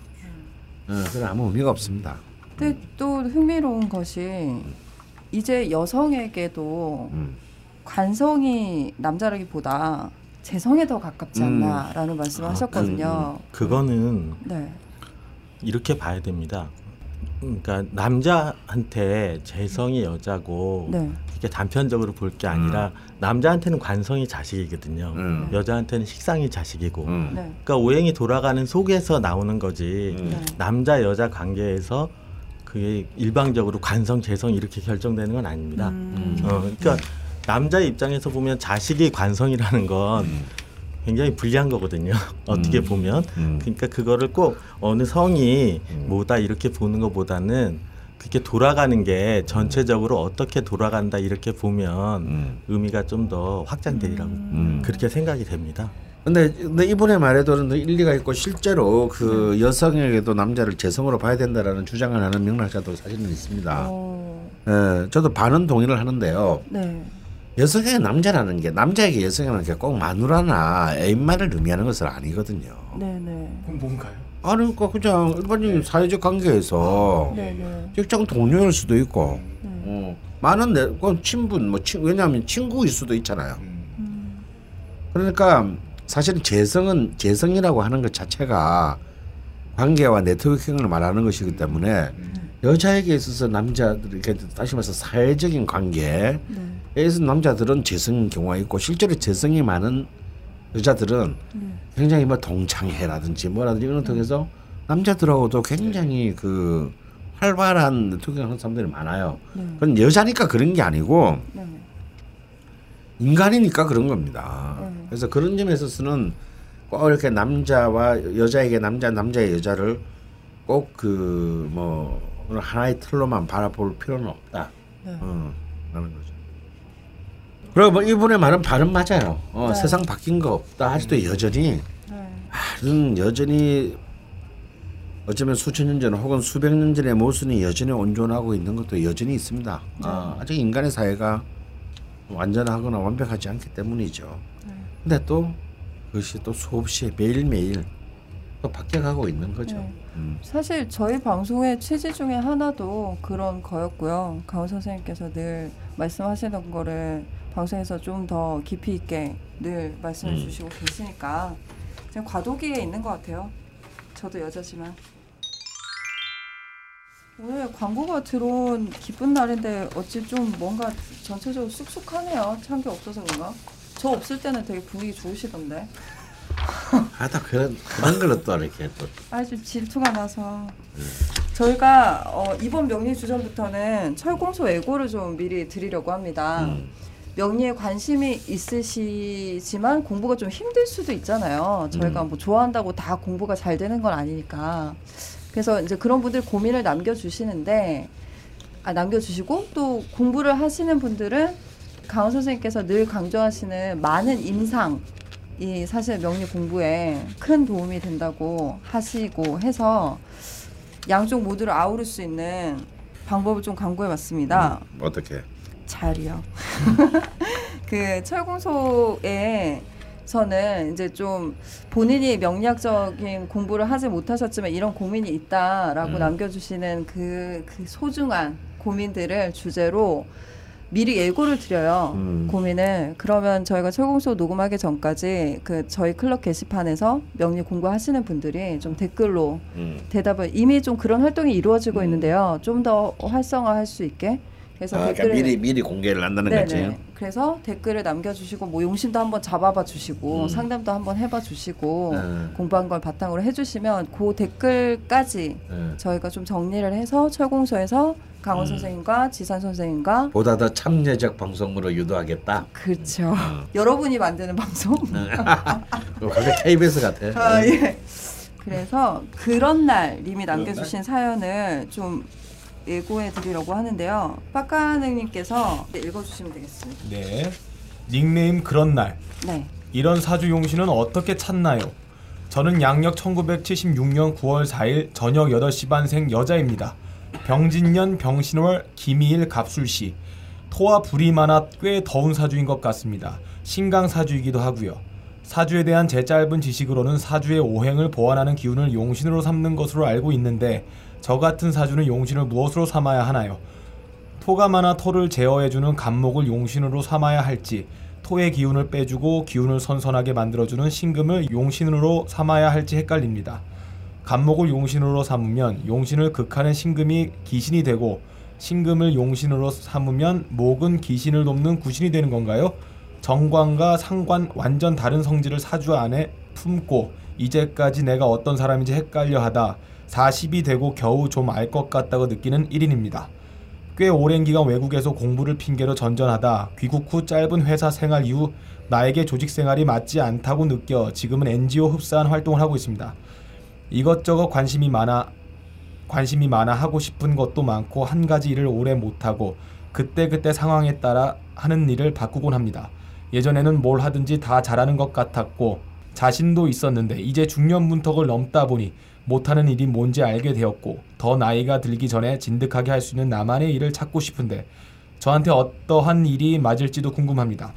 어, 그건 아무 의미가 없습니다. 근데 또 흥미로운 것이 이제 여성에게도 음. 관성이 남자라기보다 재성에 더 가깝지 음. 않나라는 말씀을 하셨거든요. 그 거는 네. 이렇게 봐야 됩니다. 그러니까 남자한테 재성이 여자고 네. 이렇게 단편적으로 볼 게 아니라 남자한테는 관성이 자식이거든요. 음. 여자한테는 식상이 자식이고. 음. 네. 그러니까 오행이 돌아가는 속에서 나오는 거지. 음. 네. 남자 여자 관계에서 그게 일방적으로 관성 재성 이렇게 결정되는 건 아닙니다. 음. 어, 그러니까 남자의 입장에서 보면 자식이 관성이라는 건 굉장히 불리한 거거든요. 어떻게 음. 보면. 음. 그러니까 그거를 꼭 어느 성이 음. 뭐다 이렇게 보는 것보다는 그게 돌아가는 게 전체적으로 어떻게 돌아간다 이렇게 보면 음. 의미가 좀 더 확장되리라고 음. 그렇게 생각이 됩니다. 근데, 근데 이분의 말에도 일리가 있고 실제로 그 여성에게도 남자를 재성으로 봐야 된다라는 주장을 하는 명락자도 사실은 있습니다. 어, 예, 저도 반은 동의를 하는데요. 네. 여성에게 남자라는 게 남자에게 여성이라는 게 꼭 마누라나 애인만을 의미하는 것은 아니거든요. 네네. 그럼 뭔가요? 아니 그러니까 그냥 일반적인 사회적 관계에서 네네. 직장 동료일 수도 있고 네. 어, 많은 내 그건 친분 뭐 친, 왜냐하면 친구일 수도 있잖아요. 음, 그러니까 사실은 재성은 재성이라고 하는 것 자체가 관계와 네트워킹을 말하는 것이기 때문에 여자에게 있어서 남자들 이렇게 다시 말해서 사회적인 관계에서 네. 남자들은 재성인 경우가 있고 실제로 재성이 많은 여자들은 네. 굉장히 뭐 동창회라든지 뭐라든지 이런 걸 통해서 남자들하고도 굉장히 그 활발한 네트워킹 하는 사람들이 많아요. 네. 그건 여자니까 그런 게 아니고 네. 인간이니까 그런 겁니다. 음. 그래서 그런 점에 있어서는 꼭 이렇게 남자와 여자에게 남자 남자의 여자를 꼭 그 뭐 하나의 틀로만 바라볼 필요는 없다. 네. 어, 라는 거죠. 그리고 뭐 이분의 말은 발음 맞아요. 어, 네. 세상 바뀐 거 없다. 아직도 여전히 네. 여전히 어쩌면 수천 년 전 혹은 수백 년 전의 모순이 여전히 온존하고 있는 것도 여전히 있습니다. 아, 아직 인간의 사회가 완전하거나 완벽하지 않기 때문이죠. 근데 또 그것이 또 수없이 매일매일 또 바뀌어가고 있는 거죠. 네. 음. 사실 저희 방송의 취지 중에 하나도 그런 거였고요. 강호 선생님께서 늘 말씀하시는 거를 방송에서 좀 더 깊이 있게 늘 말씀해 음. 주시고 계시니까 과도기에 있는 것 같아요. 저도 여자지만 오늘 광고가 들어온 기쁜 날인데 어찌 좀 뭔가 전체적으로 쑥쑥하네요. 찬 게 없어서 그런가? 저 없을 때는 되게 분위기 좋으시던데. 하다 그런 그런 걸로 또 이렇게 또 아주 질투가 나서 저희가 어, 이번 명리 주전부터는 철공소 예고를 좀 미리 드리려고 합니다. 음. 명리에 관심이 있으시지만 공부가 좀 힘들 수도 있잖아요. 저희가 음. 뭐 좋아한다고 다 공부가 잘 되는 건 아니니까. 그래서 이제 그런 분들 고민을 남겨주시는데 아, 남겨주시고 또 공부를 하시는 분들은 강원 선생님께서 늘 강조하시는 많은 임상 이 사실 명리 공부에 큰 도움이 된다고 하시고 해서 양쪽 모두를 아우를 수 있는 방법을 좀 강구해 봤습니다. 음, 어떻게? 잘이요. 그 철공소에 서는 이제 좀 본인이 명리학적인 공부를 하지 못하셨지만 이런 고민이 있다라고 음. 남겨주시는 그, 그 소중한 고민들을 주제로 미리 예고를 드려요. 음. 고민을 그러면 저희가 철공소 녹음하기 전까지 그 저희 클럽 게시판에서 명리 공부하시는 분들이 좀 댓글로 음. 대답을 이미 좀 그런 활동이 이루어지고 있는데요. 좀 더 활성화할 수 있게 그래서 아, 그러니까 미리 미리 공개를 한다는 네네. 거지. 그래서 댓글을 남겨주시고 뭐 용심도 한번 잡아봐 주시고 음. 상담도 한번 해봐 주시고 네. 공부한 걸 바탕으로 해주시면 그 댓글까지 네. 저희가 좀 정리를 해서 철공소에서 강원 음. 선생님과 지산 선생님과 보다 더 참여적 방송으로 유도하겠다. 그렇죠. 어. 여러분이 만드는 방송. 어, 갑자기 KBS 같아. 아, 예. 그래서 그런 날 님이 남겨주신 사연을 좀 예고해 드리려고 하는데요. 빡가능님께서 읽어주시면 되겠습니다. 네. 닉네임 그런 날. 네. 이런 사주 용신은 어떻게 찾나요? 저는 양력 1976년 9월 4일 저녁 8시 반생 여자입니다. 병진년 병신월 김이일 갑술시. 토와 불이 많아 꽤 더운 사주인 것 같습니다. 신강 사주이기도 하고요. 사주에 대한 제 짧은 지식으로는 사주의 오행을 보완하는 기운을 용신으로 삼는 것으로 알고 있는데 저 같은 사주는 용신을 무엇으로 삼아야 하나요? 토가 많아 토를 제어해주는 간목을 용신으로 삼아야 할지 토의 기운을 빼주고 기운을 선선하게 만들어주는 신금을 용신으로 삼아야 할지 헷갈립니다. 간목을 용신으로 삼으면 용신을 극하는 신금이 기신이 되고 신금을 용신으로 삼으면 목은 기신을 돕는 구신이 되는 건가요? 정관과 상관 완전 다른 성질을 사주 안에 품고 이제까지 내가 어떤 사람인지 헷갈려 하다 40이 되고 겨우 좀 알 것 같다고 느끼는 1인입니다. 꽤 오랜 기간 외국에서 공부를 핑계로 전전하다 귀국 후 짧은 회사 생활 이후 나에게 조직 생활이 맞지 않다고 느껴 지금은 NGO 흡사한 활동을 하고 있습니다. 이것저것 관심이 많아 관심이 많아 하고 싶은 것도 많고 한 가지 일을 오래 못하고 그때그때 상황에 따라 하는 일을 바꾸곤 합니다. 예전에는 뭘 하든지 다 잘하는 것 같았고 자신도 있었는데 이제 중년 문턱을 넘다 보니 못하는 일이 뭔지 알게 되었고 더 나이가 들기 전에 진득하게 할 수 있는 나만의 일을 찾고 싶은데 저한테 어떠한 일이 맞을지도 궁금합니다.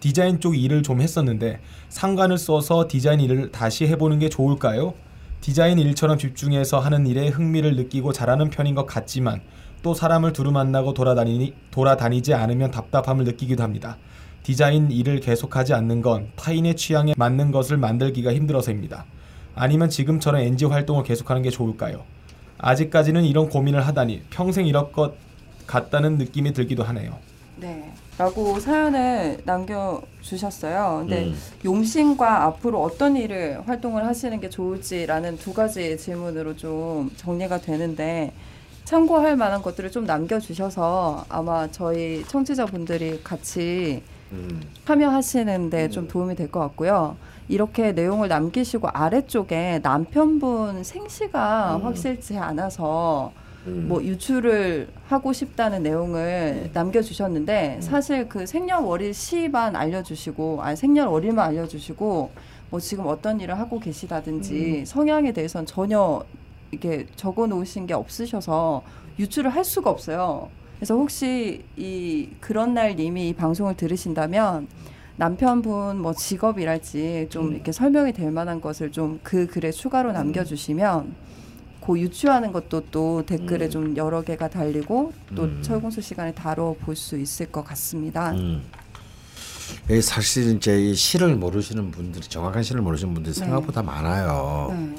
디자인 쪽 일을 좀 했었는데 상관을 써서 디자인 일을 다시 해보는 게 좋을까요? 디자인 일처럼 집중해서 하는 일에 흥미를 느끼고 잘하는 편인 것 같지만 또 사람을 두루 만나고 돌아다니니, 돌아다니지 않으면 답답함을 느끼기도 합니다. 디자인 일을 계속하지 않는 건 타인의 취향에 맞는 것을 만들기가 힘들어서입니다. 아니면 지금처럼 NGO 활동을 계속하는 게 좋을까요? 아직까지는 이런 고민을 하다니 평생 이럴 것 같다는 느낌이 들기도 하네요. 네. 라고 사연을 남겨주셨어요. 근데 음. 용신과 앞으로 어떤 일을 활동을 하시는 게 좋을지라는 두 가지 질문으로 좀 정리가 되는데 참고할 만한 것들을 좀 남겨주셔서 아마 저희 청취자분들이 같이 음. 참여하시는데 좀 도움이 될 것 같고요. 이렇게 내용을 남기시고 아래쪽에 남편분 생시가 음. 확실치 않아서 음. 뭐 유출을 하고 싶다는 내용을 남겨주셨는데 사실 그 생년월일 시만 알려주시고 아니 생년월일만 알려주시고 뭐 지금 어떤 일을 하고 계시다든지 성향에 대해서는 전혀 이게 적어 놓으신 게 없으셔서 유출을 할 수가 없어요. 그래서 혹시 이 그런 날 님이 이 방송을 들으신다면 남편분 뭐 직업이랄지 좀 이렇게 설명이 될 만한 것을 좀 그 글에 추가로 남겨주시면 그 유추하는 것도 또 댓글에 음. 좀 여러 개가 달리고 또 음. 철공수 시간에 다뤄볼 수 있을 것 같습니다. 음. 이 사실 이제 이 시를 모르시는 분들이 정확한 시를 모르시는 분들이 네. 생각보다 많아요. 네.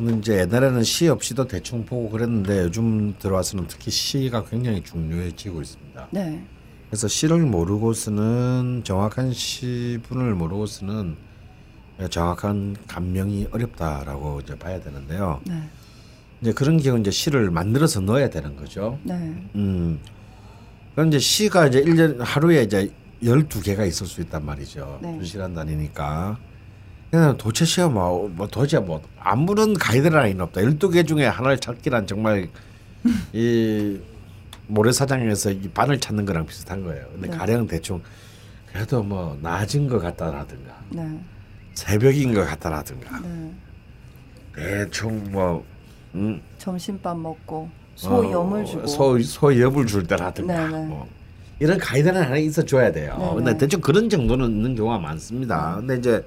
근데 이제 옛날에는 시 없이도 대충 보고 그랬는데 요즘 들어와서는 특히 시가 굉장히 중요해지고 있습니다. 네. 그래서 시를 모르고서는 정확한 시분을 모르고서는 정확한 감명이 어렵다라고 이제 봐야 되는데요. 네. 이제 그런 경우 이제 시를 만들어서 넣어야 되는 거죠. 네. 음. 그럼 이제 시가 이제 일년 하루에 이제 12개가 있을 수 있단 말이죠. 네. 두 시간 다니니까. 도체 시험 뭐, 뭐 도대체 뭐 아무런 가이드라인 없다. 12개 중에 하나를 찾기란 정말 이 모래사장에서 이 바늘 찾는 거랑 비슷한 거예요. 근데 네. 가령 대충 그래도 뭐 낮은 것 같다라든가 네. 새벽인 것 같다라든가 네. 대충 뭐 음, 점심밥 먹고 소 염을 어, 주고 소 소엽을 줄 때라든가 네네. 뭐 이런 가이드는 하나 있어 줘야 돼요. 네네. 근데 대충 그런 정도는 있는 경우가 많습니다. 근데 이제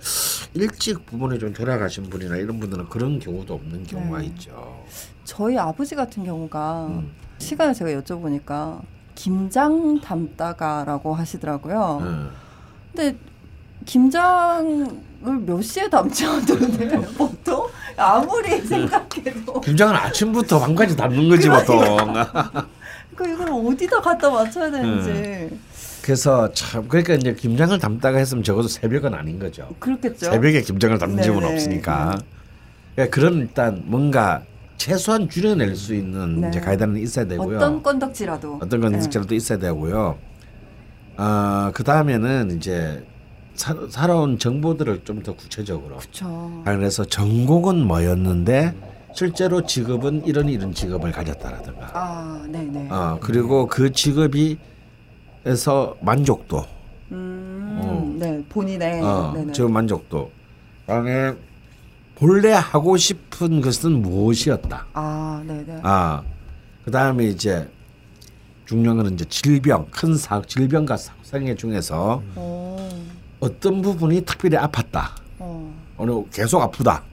일찍 부모님 좀 돌아가신 분이나 이런 분들은 그런 경우도 없는 경우가 네. 있죠. 저희 아버지 같은 경우가 음. 시간을 제가 여쭤보니까 김장 담다가라고 하시더라고요. 음. 근데 김장을 몇 시에 담지 않던데 보통 아무리 생각해도 김장은 아침부터 밤까지 담는 거지 보통. 그 이걸 어디다 갖다 맞춰야 되는지 음. 그래서 참 그러니까 이제 김장을 담다가 했으면 적어도 새벽은 아닌 거죠. 그렇겠죠. 새벽에 김장을 담는 집은 네네. 없으니까. 그러니까 그런 일단 뭔가 최소한 줄여낼 수 있는 네. 이제 가이드는 있어야 되고요. 어떤 건덕지라도 어떤 건 인식자도 있어야 되고요. 아, 그 다음에는 이제 사, 살아온 정보들을 좀 더 구체적으로. 그렇죠. 그래서 전공은 뭐였는데 실제로 직업은 이런 이런 직업을 가졌다라든가. 아, 네네. 어, 그리고 그 직업이 에서 만족도. 음, 어. 네 본인의 어. 저 만족도. 그다음에 본래 하고 싶은 것은 무엇이었다. 아, 네네. 아, 그 다음에 이제 중요한 거는 이제 질병, 큰 사, 질병과 사- 생애 중에서 오, 어떤 부분이 특별히 아팠다. 어, 어느 계속 아프다.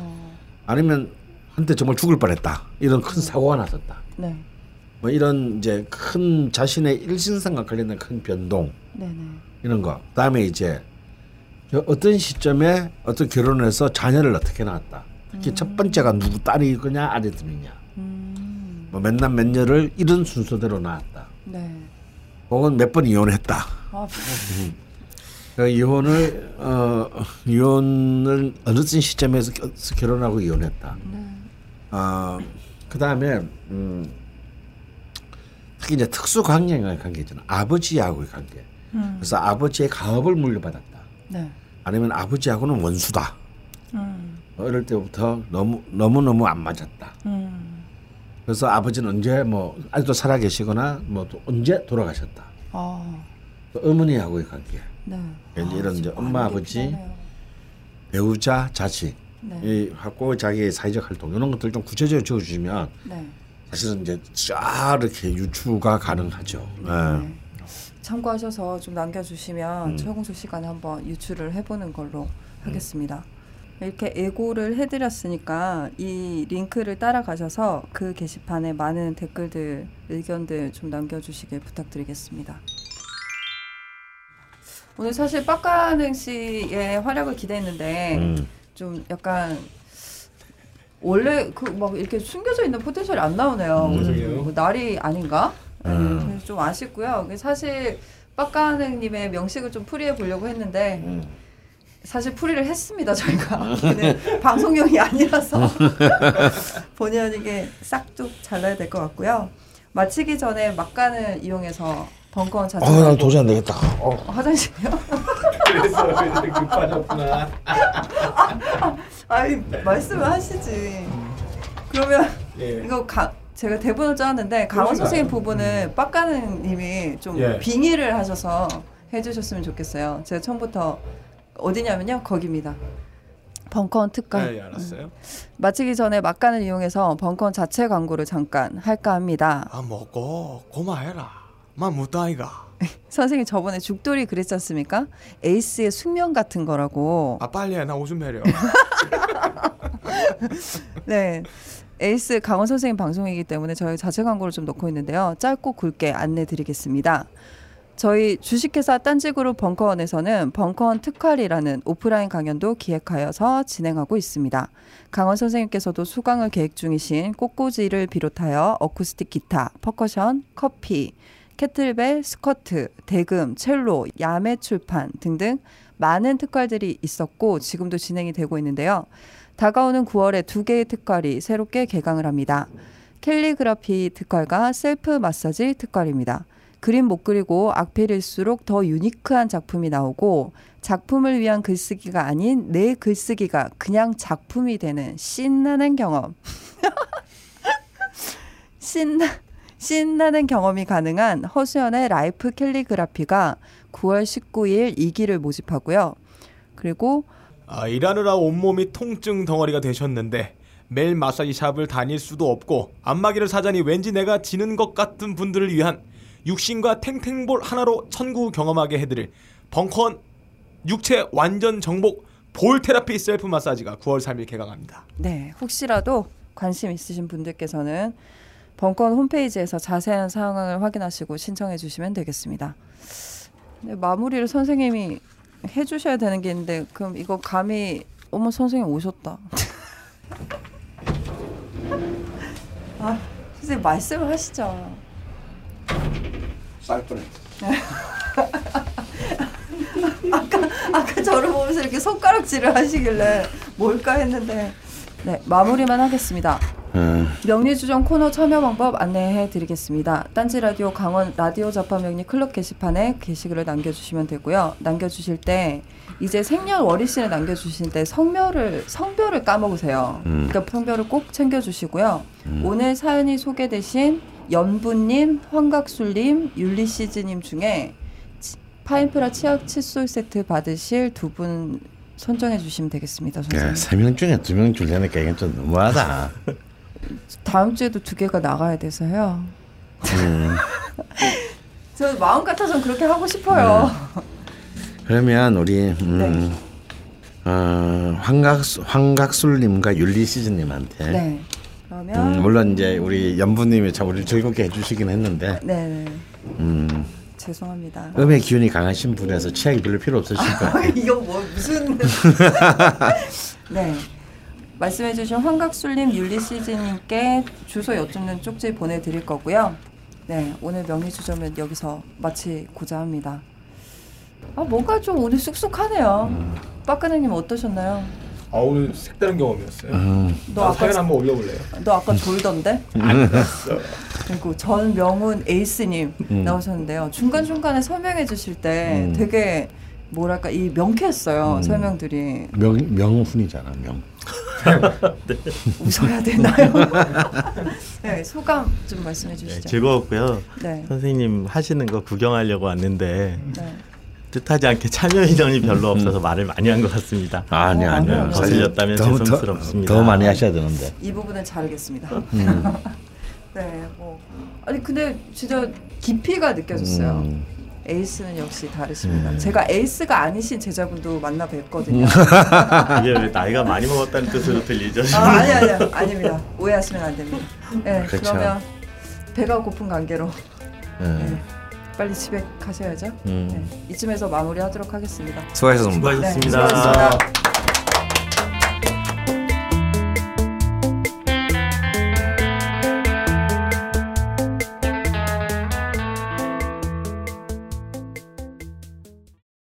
어, 아니면 한때 정말 죽을 뻔했다. 이런 큰 사고가 났었다. 네, 뭐 이런 이제 큰 자신의 일신상과 관련된 큰 변동 네네. 이런 거. 그다음에 이제 저 어떤 시점에 어떤 결혼을 해서 자녀를 어떻게 낳았다. 특히 첫 번째가 누구 딸이 거냐 아들이냐. 음, 뭐 몇남몇 년을 이런 순서대로 낳았다. 네. 혹은 몇 번 이혼했다. 아, 그 이혼을 어 이혼을 어느 시점에서 겨- 결혼하고 이혼했다. 네. 어 그 다음에 음 특히 이제 특수 관계의 관계잖아. 아버지하고의 관계. 음, 그래서 아버지의 가업을 물려받았다. 네. 아니면 아버지하고는 원수다. 음, 어릴 때부터 너무 너무 너무 안 맞았다. 음, 그래서 아버지는 언제 뭐 아직도 살아 계시거나 뭐 또 언제 돌아가셨다. 아, 또 어머니하고의 관계. 네. 이제 이런 이제 지금 엄마 많이 아버지 계시네요. 배우자 자식 네. 이 하고 자기의 사회적 활동 이런 것들 좀 구체적으로 적어주시면 네. 사실은 이제 쫙 이렇게 유추가 가능하죠. 예. 참고하셔서 좀 남겨주시면 음. 최공수 시간에 한번 유출을 해보는 걸로 하겠습니다. 이렇게 예고를 해드렸으니까 이 링크를 따라가셔서 그 게시판에 많은 댓글들, 의견들 좀 남겨주시길 부탁드리겠습니다. 오늘 사실 빡가능 씨의 활약을 기대했는데 음. 좀 약간 원래 그 막 이렇게 숨겨져 있는 포텐셜이 안 나오네요. 음. 뭐 날이 아닌가? 네, 음. 그래서 좀 아쉽고요. 사실 빡가능님의 명식을 좀 풀이해 보려고 했는데 음. 사실 풀이를 했습니다 저희가 방송용이 아니라서 본의 아니게 싹둑 잘라야 될 것 같고요. 마치기 전에 막간을 이용해서 벙커원 자체 어, 난 도저히 안 되겠다. 어. 어, 화장실이요? 그래서 이렇게 급하셨구나. 아니 말씀을 하시지. 그러면 예. 이거 가, 제가 대본을 짜왔는데 강원 선생님 부분은 빡가능님이 좀 예. 빙의를 하셔서 해주셨으면 좋겠어요. 제가 처음부터 어디냐면요 거기입니다. 벙커원 특강. 네, 알았어요. 마치기 전에 막간을 이용해서 벙커원 자체 광고를 잠깐 할까 합니다. 아 먹고 고마해라. 만 무다이가. 선생님 저번에 죽돌이 그랬지 않습니까? 에이스의 숙명 같은 거라고. 아 빨리 해. 나 오줌 해려. 네. 에이스 강원 선생님 방송이기 때문에 저희 자체 광고를 좀 넣고 있는데요. 짧고 굵게 안내 드리겠습니다. 저희 주식회사 딴지그룹 벙커원에서는 벙커원 특활이라는 오프라인 강연도 기획하여서 진행하고 있습니다. 강헌 선생님께서도 수강을 계획 중이신 꽃꽂이를 비롯하여 어쿠스틱 기타, 퍼커션, 커피, 캐틀벨, 스쿼트, 대금, 첼로, 야매 출판 등등 많은 특활들이 있었고 지금도 진행이 되고 있는데요. 다가오는 9월에 두 개의 특활이 새롭게 개강을 합니다. 캘리그라피 특활과 셀프 마사지 특활입니다. 그림 못 그리고 악필일수록 더 유니크한 작품이 나오고 작품을 위한 글쓰기가 아닌 내 글쓰기가 그냥 작품이 되는 신나는 경험. 신나 신나는 경험이 가능한 허수연의 라이프 캘리그라피가 9월 19일 2기를 모집하고요. 그리고 아, 일하느라 온몸이 통증 덩어리가 되셨는데 매일 마사지 샵을 다닐 수도 없고 안마기를 사자니 왠지 내가 지는 것 같은 분들을 위한 육신과 탱탱볼 하나로 천국 경험하게 해드릴 벙커원 육체 완전 정복 볼 테라피 셀프 마사지가 9월 3일 개강합니다. 네, 혹시라도 관심 있으신 분들께서는 벙커원 홈페이지에서 자세한 사항을 확인하시고 신청해 주시면 되겠습니다. 네, 마무리를 선생님이 해 주셔야 되는 게 있는데 그럼 이거 감히 어머 선생님 오셨다. 아, 선생님 말씀을 하시죠. 쌀 뻔했. 아까 아까 저를 보면서 이렇게 손가락질을 하시길래 뭘까 했는데 네 마무리만 하겠습니다. 음. 명리주점 코너 참여 방법 안내해 드리겠습니다. 딴지 라디오 강원 라디오 자파 명리 클럽 게시판에 게시글을 남겨주시면 되고요. 남겨주실 때 이제 생년 월일신을 남겨주실 때 성별을 성별을 까먹으세요. 음. 그러니까 성별을 꼭 챙겨주시고요. 음. 오늘 사연이 소개되신 연분님, 황각술님, 율리시즈님 중에 치- 파인프라 치약 칫솔 세트 받으실 두분 선정해 주시면 되겠습니다, 선생님. 야, 세명 중에 두명 주려니까 이건 좀 너무하다. 다음 주에도 두 개가 나가야 돼서요. 음. 저 마음 같아서는 그렇게 하고 싶어요. 그러면 우리 음, 어, 황각수 황각술님과 율리시즈님한테 네. 그러면 음, 물론 이제 우리 연부님이 참 우리 즐겁게 해주시긴 했는데 네, 네. 음, 죄송합니다. 음의 기운이 강하신 분에서 치약이 별로 필요 없으실 것 같아요. 이거 뭐 무슨 네. 말씀해주신 황각술님, 율리시즈님께 주소 여쭙는 쪽지 보내드릴 거고요. 네, 오늘 명리주점은 여기서 마치고자 합니다. 아, 뭔가 좀 오늘 쑥쑥하네요. 빠까느님 어떠셨나요? 아 오늘 색다른 경험이었어요. 음. 너나 아까 사연 한번 올려볼래요? 너 아까 돌던데? 알았어. 그리고 전명훈 에이스님 음. 나오셨는데요. 중간 중간에 설명해 주실 때 음. 되게 뭐랄까 이 명쾌했어요 음. 설명들이. 명 명훈이잖아 명. 웃어야 되나요? 네, 소감 좀 말씀해 네, 주시죠. 즐거웠고요. 네. 선생님 하시는 거 구경하려고 왔는데 네. 뜻하지 않게 참여 인원이 별로 없어서 말을 많이 한 것 같습니다. 아니 어, 아니요. 아니요. 사실 거슬렸다면 더- 더- 죄송스럽습니다. 더 많이 하셔야 되는데. 이 부분은 자르겠습니다. 음. 네, 뭐 아니 근데 진짜 깊이가 느껴졌어요. 음. 에이스는 역시 다르십니다. 음. 제가 에이스가 아니신 제자분도 만나 뵀거든요. 이게 왜 나이가 많이 먹었다는 뜻으로 들리죠? 아, 아니 아니 아닙니다. 오해하시면 안 됩니다. 네, 그쵸. 그러면 배가 고픈 관계로 예. 네, 빨리 집에 가셔야죠. 음. 네, 이쯤에서 마무리하도록 하겠습니다. 수고하셨습니다. 수고하셨습니다. 네, 수고하셨습니다.